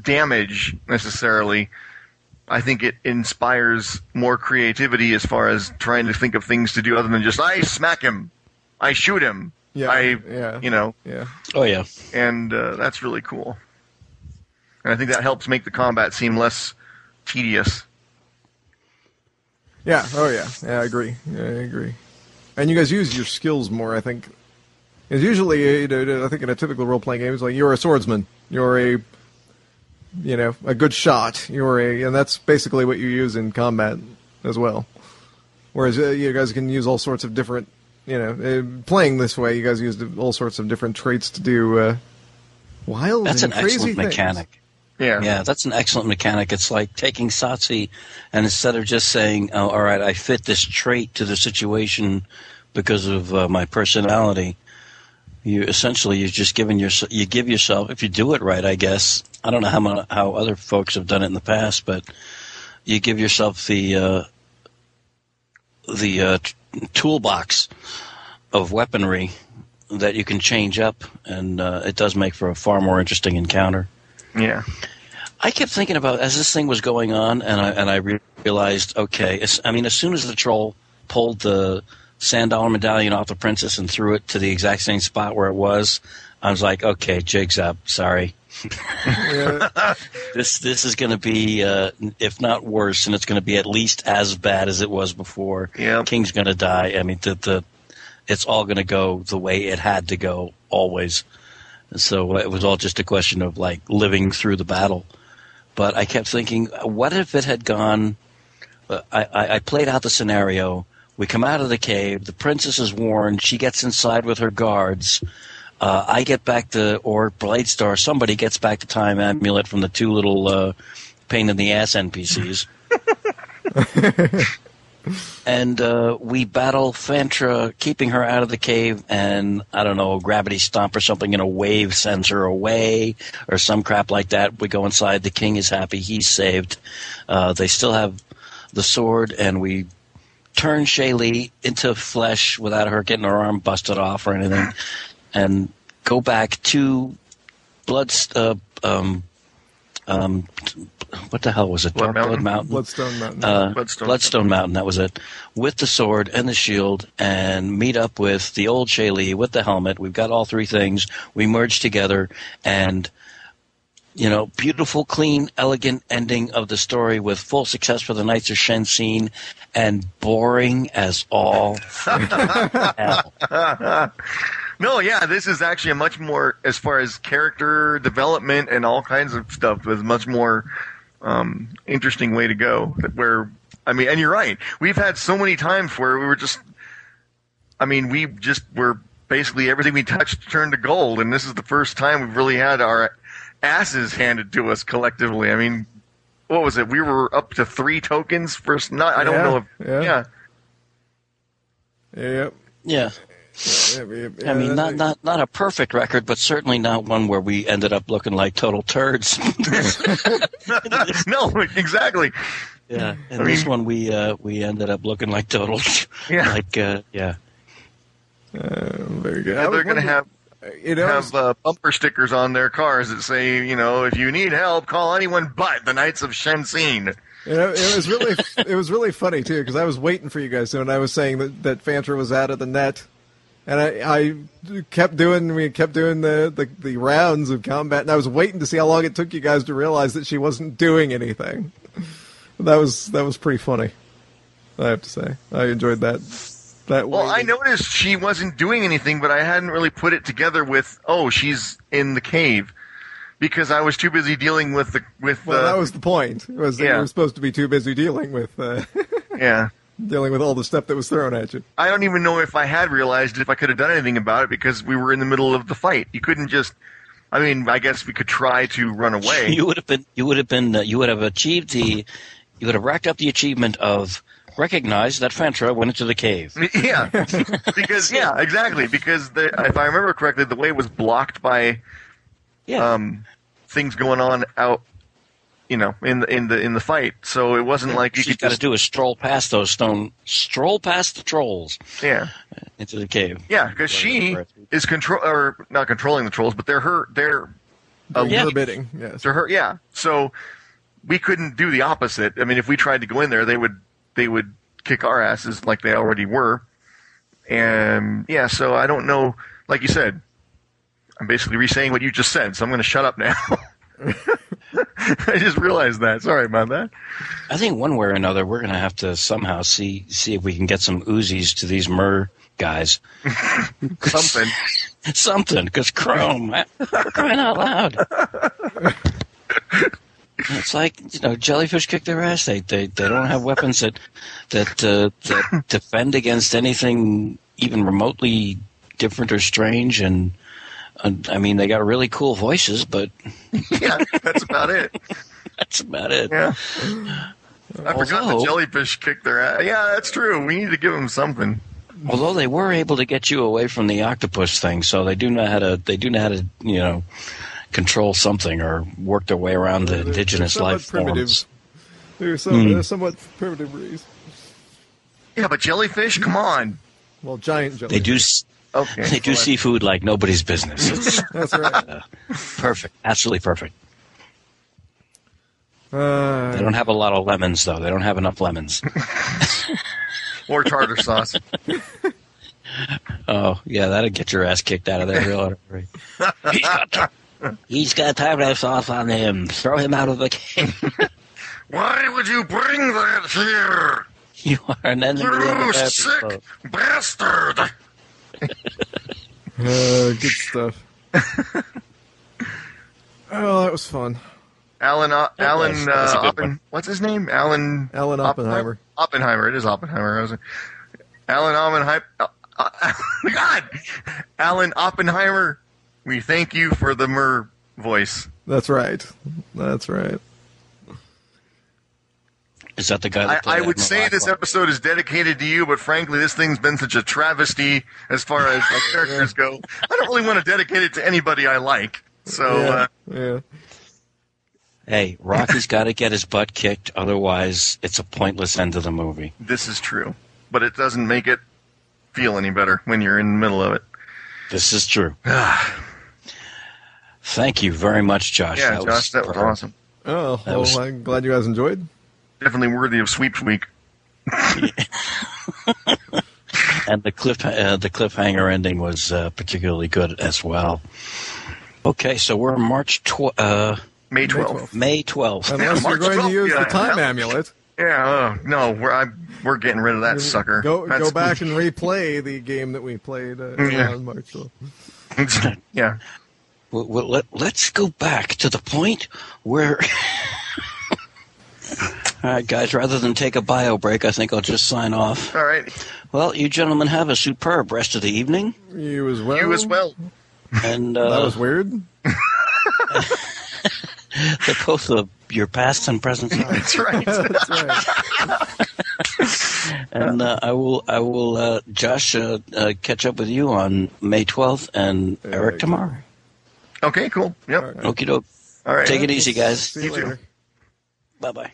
[SPEAKER 1] damage necessarily, I think it inspires more creativity as far as trying to think of things to do other than just, I smack him, I shoot him,
[SPEAKER 2] Yeah,
[SPEAKER 1] I,
[SPEAKER 2] yeah.
[SPEAKER 1] you know,
[SPEAKER 2] Yeah.
[SPEAKER 3] Oh yeah,
[SPEAKER 1] and uh, that's really cool. And I think that helps make the combat seem less tedious.
[SPEAKER 2] Yeah. Oh, yeah. Yeah, I agree. Yeah, I agree. And you guys use your skills more, I think. Because usually, uh, you know, I think in a typical role-playing game, it's like you're a swordsman, you're a, you know, a good shot, you're a, and that's basically what you use in combat as well. Whereas uh, you guys can use all sorts of different, you know, uh, playing this way, you guys use all sorts of different traits to do uh, wild
[SPEAKER 3] that's an
[SPEAKER 2] crazy
[SPEAKER 3] excellent
[SPEAKER 2] things.
[SPEAKER 3] mechanic.
[SPEAKER 1] Yeah.
[SPEAKER 3] Yeah, that's an excellent mechanic. It's like taking Satsi and instead of just saying, oh, all right, I fit this trait to the situation because of uh, my personality, you essentially you're just giving your you give yourself if you do it right, I guess. I don't know how how other folks have done it in the past, but you give yourself the uh, the uh, t- toolbox of weaponry that you can change up, and uh, it does make for a far more interesting encounter.
[SPEAKER 1] Yeah.
[SPEAKER 3] I kept thinking about as this thing was going on, and I and I re- realized, okay, I mean, as soon as the troll pulled the sand dollar medallion off the princess and threw it to the exact same spot where it was, I was like, okay, jig's up. Sorry,
[SPEAKER 2] Yeah. <laughs>
[SPEAKER 3] this this is going to be, uh, if not worse, and it's going to be at least as bad as it was before.
[SPEAKER 1] Yep.
[SPEAKER 3] King's going to die. I mean, the the it's all going to go the way it had to go always. So it was all just a question of like living through the battle. But I kept thinking, what if it had gone? Uh, I, I played out the scenario. We come out of the cave. The princess is warned. She gets inside with her guards. Uh, I get back to, or Blade Star, somebody gets back the time amulet from the two little uh, pain in the ass NPCs. <laughs> and uh, we battle Fantra, keeping her out of the cave, and I don't know, gravity stomp or something, and a wave sends her away, or some crap like that. We go inside. The king is happy; he's saved. Uh, they still have the sword, and we turn Shaylee into flesh without her getting her arm busted off or anything, and go back to Blood. Uh, um, um, what the hell was it?
[SPEAKER 1] Blood
[SPEAKER 3] Dark Blood
[SPEAKER 1] Mountain?
[SPEAKER 3] Mountain.
[SPEAKER 2] Bloodstone Mountain.
[SPEAKER 3] uh,
[SPEAKER 1] Bloodstone.
[SPEAKER 3] Bloodstone. Mountain. That was it. With the sword and the shield, and meet up with the old Shaylee with the helmet. We've got all three things. We merge together, and you know, beautiful, clean, elegant ending of the story with full success for the Knights of Shensin, and boring as all hell. <laughs>
[SPEAKER 1] No, yeah, this is actually a much more, as far as character development and all kinds of stuff, was much more um, interesting way to go. Where, I mean, and you're right. We've had so many times where we were just, I mean, we just were basically everything we touched turned to gold, and this is the first time we've really had our asses handed to us collectively. I mean, what was it? We were up to three tokens first. Not, I don't
[SPEAKER 2] Yeah,
[SPEAKER 1] know if,
[SPEAKER 2] yeah.
[SPEAKER 1] yeah.
[SPEAKER 2] Yep.
[SPEAKER 3] Yeah.
[SPEAKER 2] Yep, yep,
[SPEAKER 3] I mean, not not not a perfect record, but certainly not one where we ended up looking like total turds. <laughs> <laughs>
[SPEAKER 1] no, exactly.
[SPEAKER 3] yeah, in
[SPEAKER 1] I
[SPEAKER 3] this
[SPEAKER 1] mean-
[SPEAKER 3] one we uh, we ended up looking like total,
[SPEAKER 1] Yeah.
[SPEAKER 3] like uh, yeah.
[SPEAKER 2] Uh, very good. I
[SPEAKER 1] Yeah, they're going to have
[SPEAKER 2] you know,
[SPEAKER 1] have uh, bumper stickers on their cars that say, you know, if you need help, call anyone but the Knights of Shensin.
[SPEAKER 2] You know, it was really it was really funny too because I was waiting for you guys when I was saying that that Fantra was out of the net, and I, I kept doing we kept doing the, the the rounds of combat, and I was waiting to see how long it took you guys to realize that she wasn't doing anything. That was that was pretty funny. I have to say, I enjoyed that. That
[SPEAKER 1] Well, I noticed she wasn't doing anything, but I hadn't really put it together with, oh, she's in the cave. Because I was too busy dealing with the with
[SPEAKER 2] Well,
[SPEAKER 1] the
[SPEAKER 2] that was the point. Was that
[SPEAKER 1] Yeah.
[SPEAKER 2] you were supposed to be too busy dealing with uh, <laughs>
[SPEAKER 1] yeah.
[SPEAKER 2] dealing with all the stuff that was thrown at you.
[SPEAKER 1] I don't even know if I had realized if I could have done anything about it because we were in the middle of the fight. You couldn't just. I mean, I guess we could try to run away. <laughs>
[SPEAKER 3] You would have been you would have been uh, you would have achieved the you would have racked up the achievement of recognize that Fantra went into the cave. <laughs>
[SPEAKER 1] yeah, because yeah, exactly. Because the, if I remember correctly, the way was blocked by
[SPEAKER 3] Yeah,
[SPEAKER 1] um, things going on out, you know, in the in the in the fight. So it wasn't like you
[SPEAKER 3] she's
[SPEAKER 1] could
[SPEAKER 3] got to
[SPEAKER 1] just
[SPEAKER 3] do is stroll past those stone, stroll past the trolls
[SPEAKER 1] yeah
[SPEAKER 3] into the cave.
[SPEAKER 1] yeah because she is control or not controlling the trolls, but they're her they're uh,
[SPEAKER 3] Yeah.
[SPEAKER 2] Forbidding, yes.
[SPEAKER 1] they're her yeah. So we couldn't do the opposite. I mean, if we tried to go in there, they would they would kick our asses like they already were. And yeah, so I don't know. Like you said, I'm basically re-saying what you just said, so I'm going to shut up now. <laughs> I just realized that. Sorry about that.
[SPEAKER 3] I think one way or another, we're going to have to somehow see see if we can get some Uzis to these Mur guys. <laughs>
[SPEAKER 1] Something.
[SPEAKER 3] Something, because Chrome, <laughs> crying out loud. It's like you know, jellyfish kick their ass. They they, they don't have weapons that that uh, that <laughs> defend against anything even remotely different or strange. And uh, I mean, they got really cool voices, but <laughs>
[SPEAKER 1] yeah, that's about it. <laughs>
[SPEAKER 3] that's about it.
[SPEAKER 1] Yeah. I forgot the jellyfish kicked their ass. Yeah, that's true. We need to give them something.
[SPEAKER 3] Although they were able to get you away from the octopus thing, so they do know how to they do know how to you know control something or work their way around the indigenous
[SPEAKER 2] they're
[SPEAKER 3] life
[SPEAKER 2] primitive.
[SPEAKER 3] forms.
[SPEAKER 2] They're, some, they're somewhat primitive race.
[SPEAKER 1] Yeah, but jellyfish, come on.
[SPEAKER 2] Well, giant jellyfish.
[SPEAKER 3] They do s-
[SPEAKER 1] Okay.
[SPEAKER 3] they do seafood like nobody's business. It's <laughs>
[SPEAKER 2] That's right.
[SPEAKER 3] perfect, absolutely perfect.
[SPEAKER 2] Uh,
[SPEAKER 3] They don't have a lot of lemons though. They don't have enough lemons. <laughs>
[SPEAKER 1] Or tartar <laughs> sauce.
[SPEAKER 3] Oh yeah, that'd get your ass kicked out of there real hard. He's got tar- he's got tartar sauce on him. Throw him out of the game. <laughs>
[SPEAKER 1] Why would you bring that here?
[SPEAKER 3] You are an enemy. of
[SPEAKER 1] You
[SPEAKER 3] the
[SPEAKER 1] sick
[SPEAKER 3] episode.
[SPEAKER 1] bastard! <laughs>
[SPEAKER 2] uh, good stuff. <laughs> oh, that was fun.
[SPEAKER 1] Alan, uh, Alan,
[SPEAKER 3] was- was
[SPEAKER 1] uh, Oppen, what's his name? Alan.
[SPEAKER 2] Alan Oppenheimer.
[SPEAKER 1] Oppenheimer. It is Oppenheimer. I was, Alan Oppenheimer. Uh, uh, God, Alan Oppenheimer. We thank you for the mer voice.
[SPEAKER 2] That's right. That's right.
[SPEAKER 3] Is that the guy?
[SPEAKER 1] I,
[SPEAKER 3] That played
[SPEAKER 1] I would
[SPEAKER 3] Admiral
[SPEAKER 1] say this episode is dedicated to you, but frankly, this thing's been such a travesty as far as my <laughs> characters go. I don't really want to dedicate it to anybody I like. So,
[SPEAKER 2] yeah.
[SPEAKER 1] uh,
[SPEAKER 2] yeah.
[SPEAKER 3] Hey, Rocky's <laughs> got to get his butt kicked, otherwise it's a pointless end of the movie.
[SPEAKER 1] this is true. but it doesn't make it feel any better when you're in the middle of it.
[SPEAKER 3] This is true. <sighs> <sighs> Thank you very much, Josh.
[SPEAKER 1] Yeah,
[SPEAKER 3] That
[SPEAKER 1] Josh, that was
[SPEAKER 3] superb.
[SPEAKER 1] awesome.
[SPEAKER 2] Oh,
[SPEAKER 3] That
[SPEAKER 2] well,
[SPEAKER 3] was-
[SPEAKER 2] I'm glad you guys enjoyed.
[SPEAKER 1] Definitely worthy of sweeps week. <laughs>
[SPEAKER 3] And the cliff uh, the cliffhanger ending was uh, particularly good as well. Okay, so we're March tw- uh,
[SPEAKER 1] May
[SPEAKER 2] May
[SPEAKER 1] 12th.
[SPEAKER 2] 12th.
[SPEAKER 3] May 12th.
[SPEAKER 2] Unless you're
[SPEAKER 1] March
[SPEAKER 2] going to
[SPEAKER 1] 12th,
[SPEAKER 2] use the
[SPEAKER 1] yeah.
[SPEAKER 2] time amulet.
[SPEAKER 1] Yeah, uh, no, we're I, we're getting rid of that sucker.
[SPEAKER 2] Go
[SPEAKER 1] That's-
[SPEAKER 2] go back <laughs> and replay the game that we played uh,
[SPEAKER 1] Yeah.
[SPEAKER 2] on March 12th. <laughs>
[SPEAKER 1] yeah.
[SPEAKER 3] Well, well, let, let's go back to the point where. <laughs> All right, guys, rather than take a bio break, I think I'll just sign off.
[SPEAKER 1] All right.
[SPEAKER 3] Well, you gentlemen have a superb rest of the evening.
[SPEAKER 2] You as well.
[SPEAKER 1] You as well.
[SPEAKER 3] And uh,
[SPEAKER 2] That was weird. <laughs>
[SPEAKER 3] the both of your past and present. <laughs>
[SPEAKER 1] That's right.
[SPEAKER 2] That's right.
[SPEAKER 3] and uh, I will, I will, uh, Josh, uh, uh, catch up with you on May 12th and Eric
[SPEAKER 2] right.
[SPEAKER 3] tomorrow.
[SPEAKER 1] Okay, cool. Yep.
[SPEAKER 2] All right.
[SPEAKER 3] Okie doke.
[SPEAKER 1] All right.
[SPEAKER 3] Take it easy, guys.
[SPEAKER 2] See you
[SPEAKER 1] You too.
[SPEAKER 2] later.
[SPEAKER 3] Bye bye.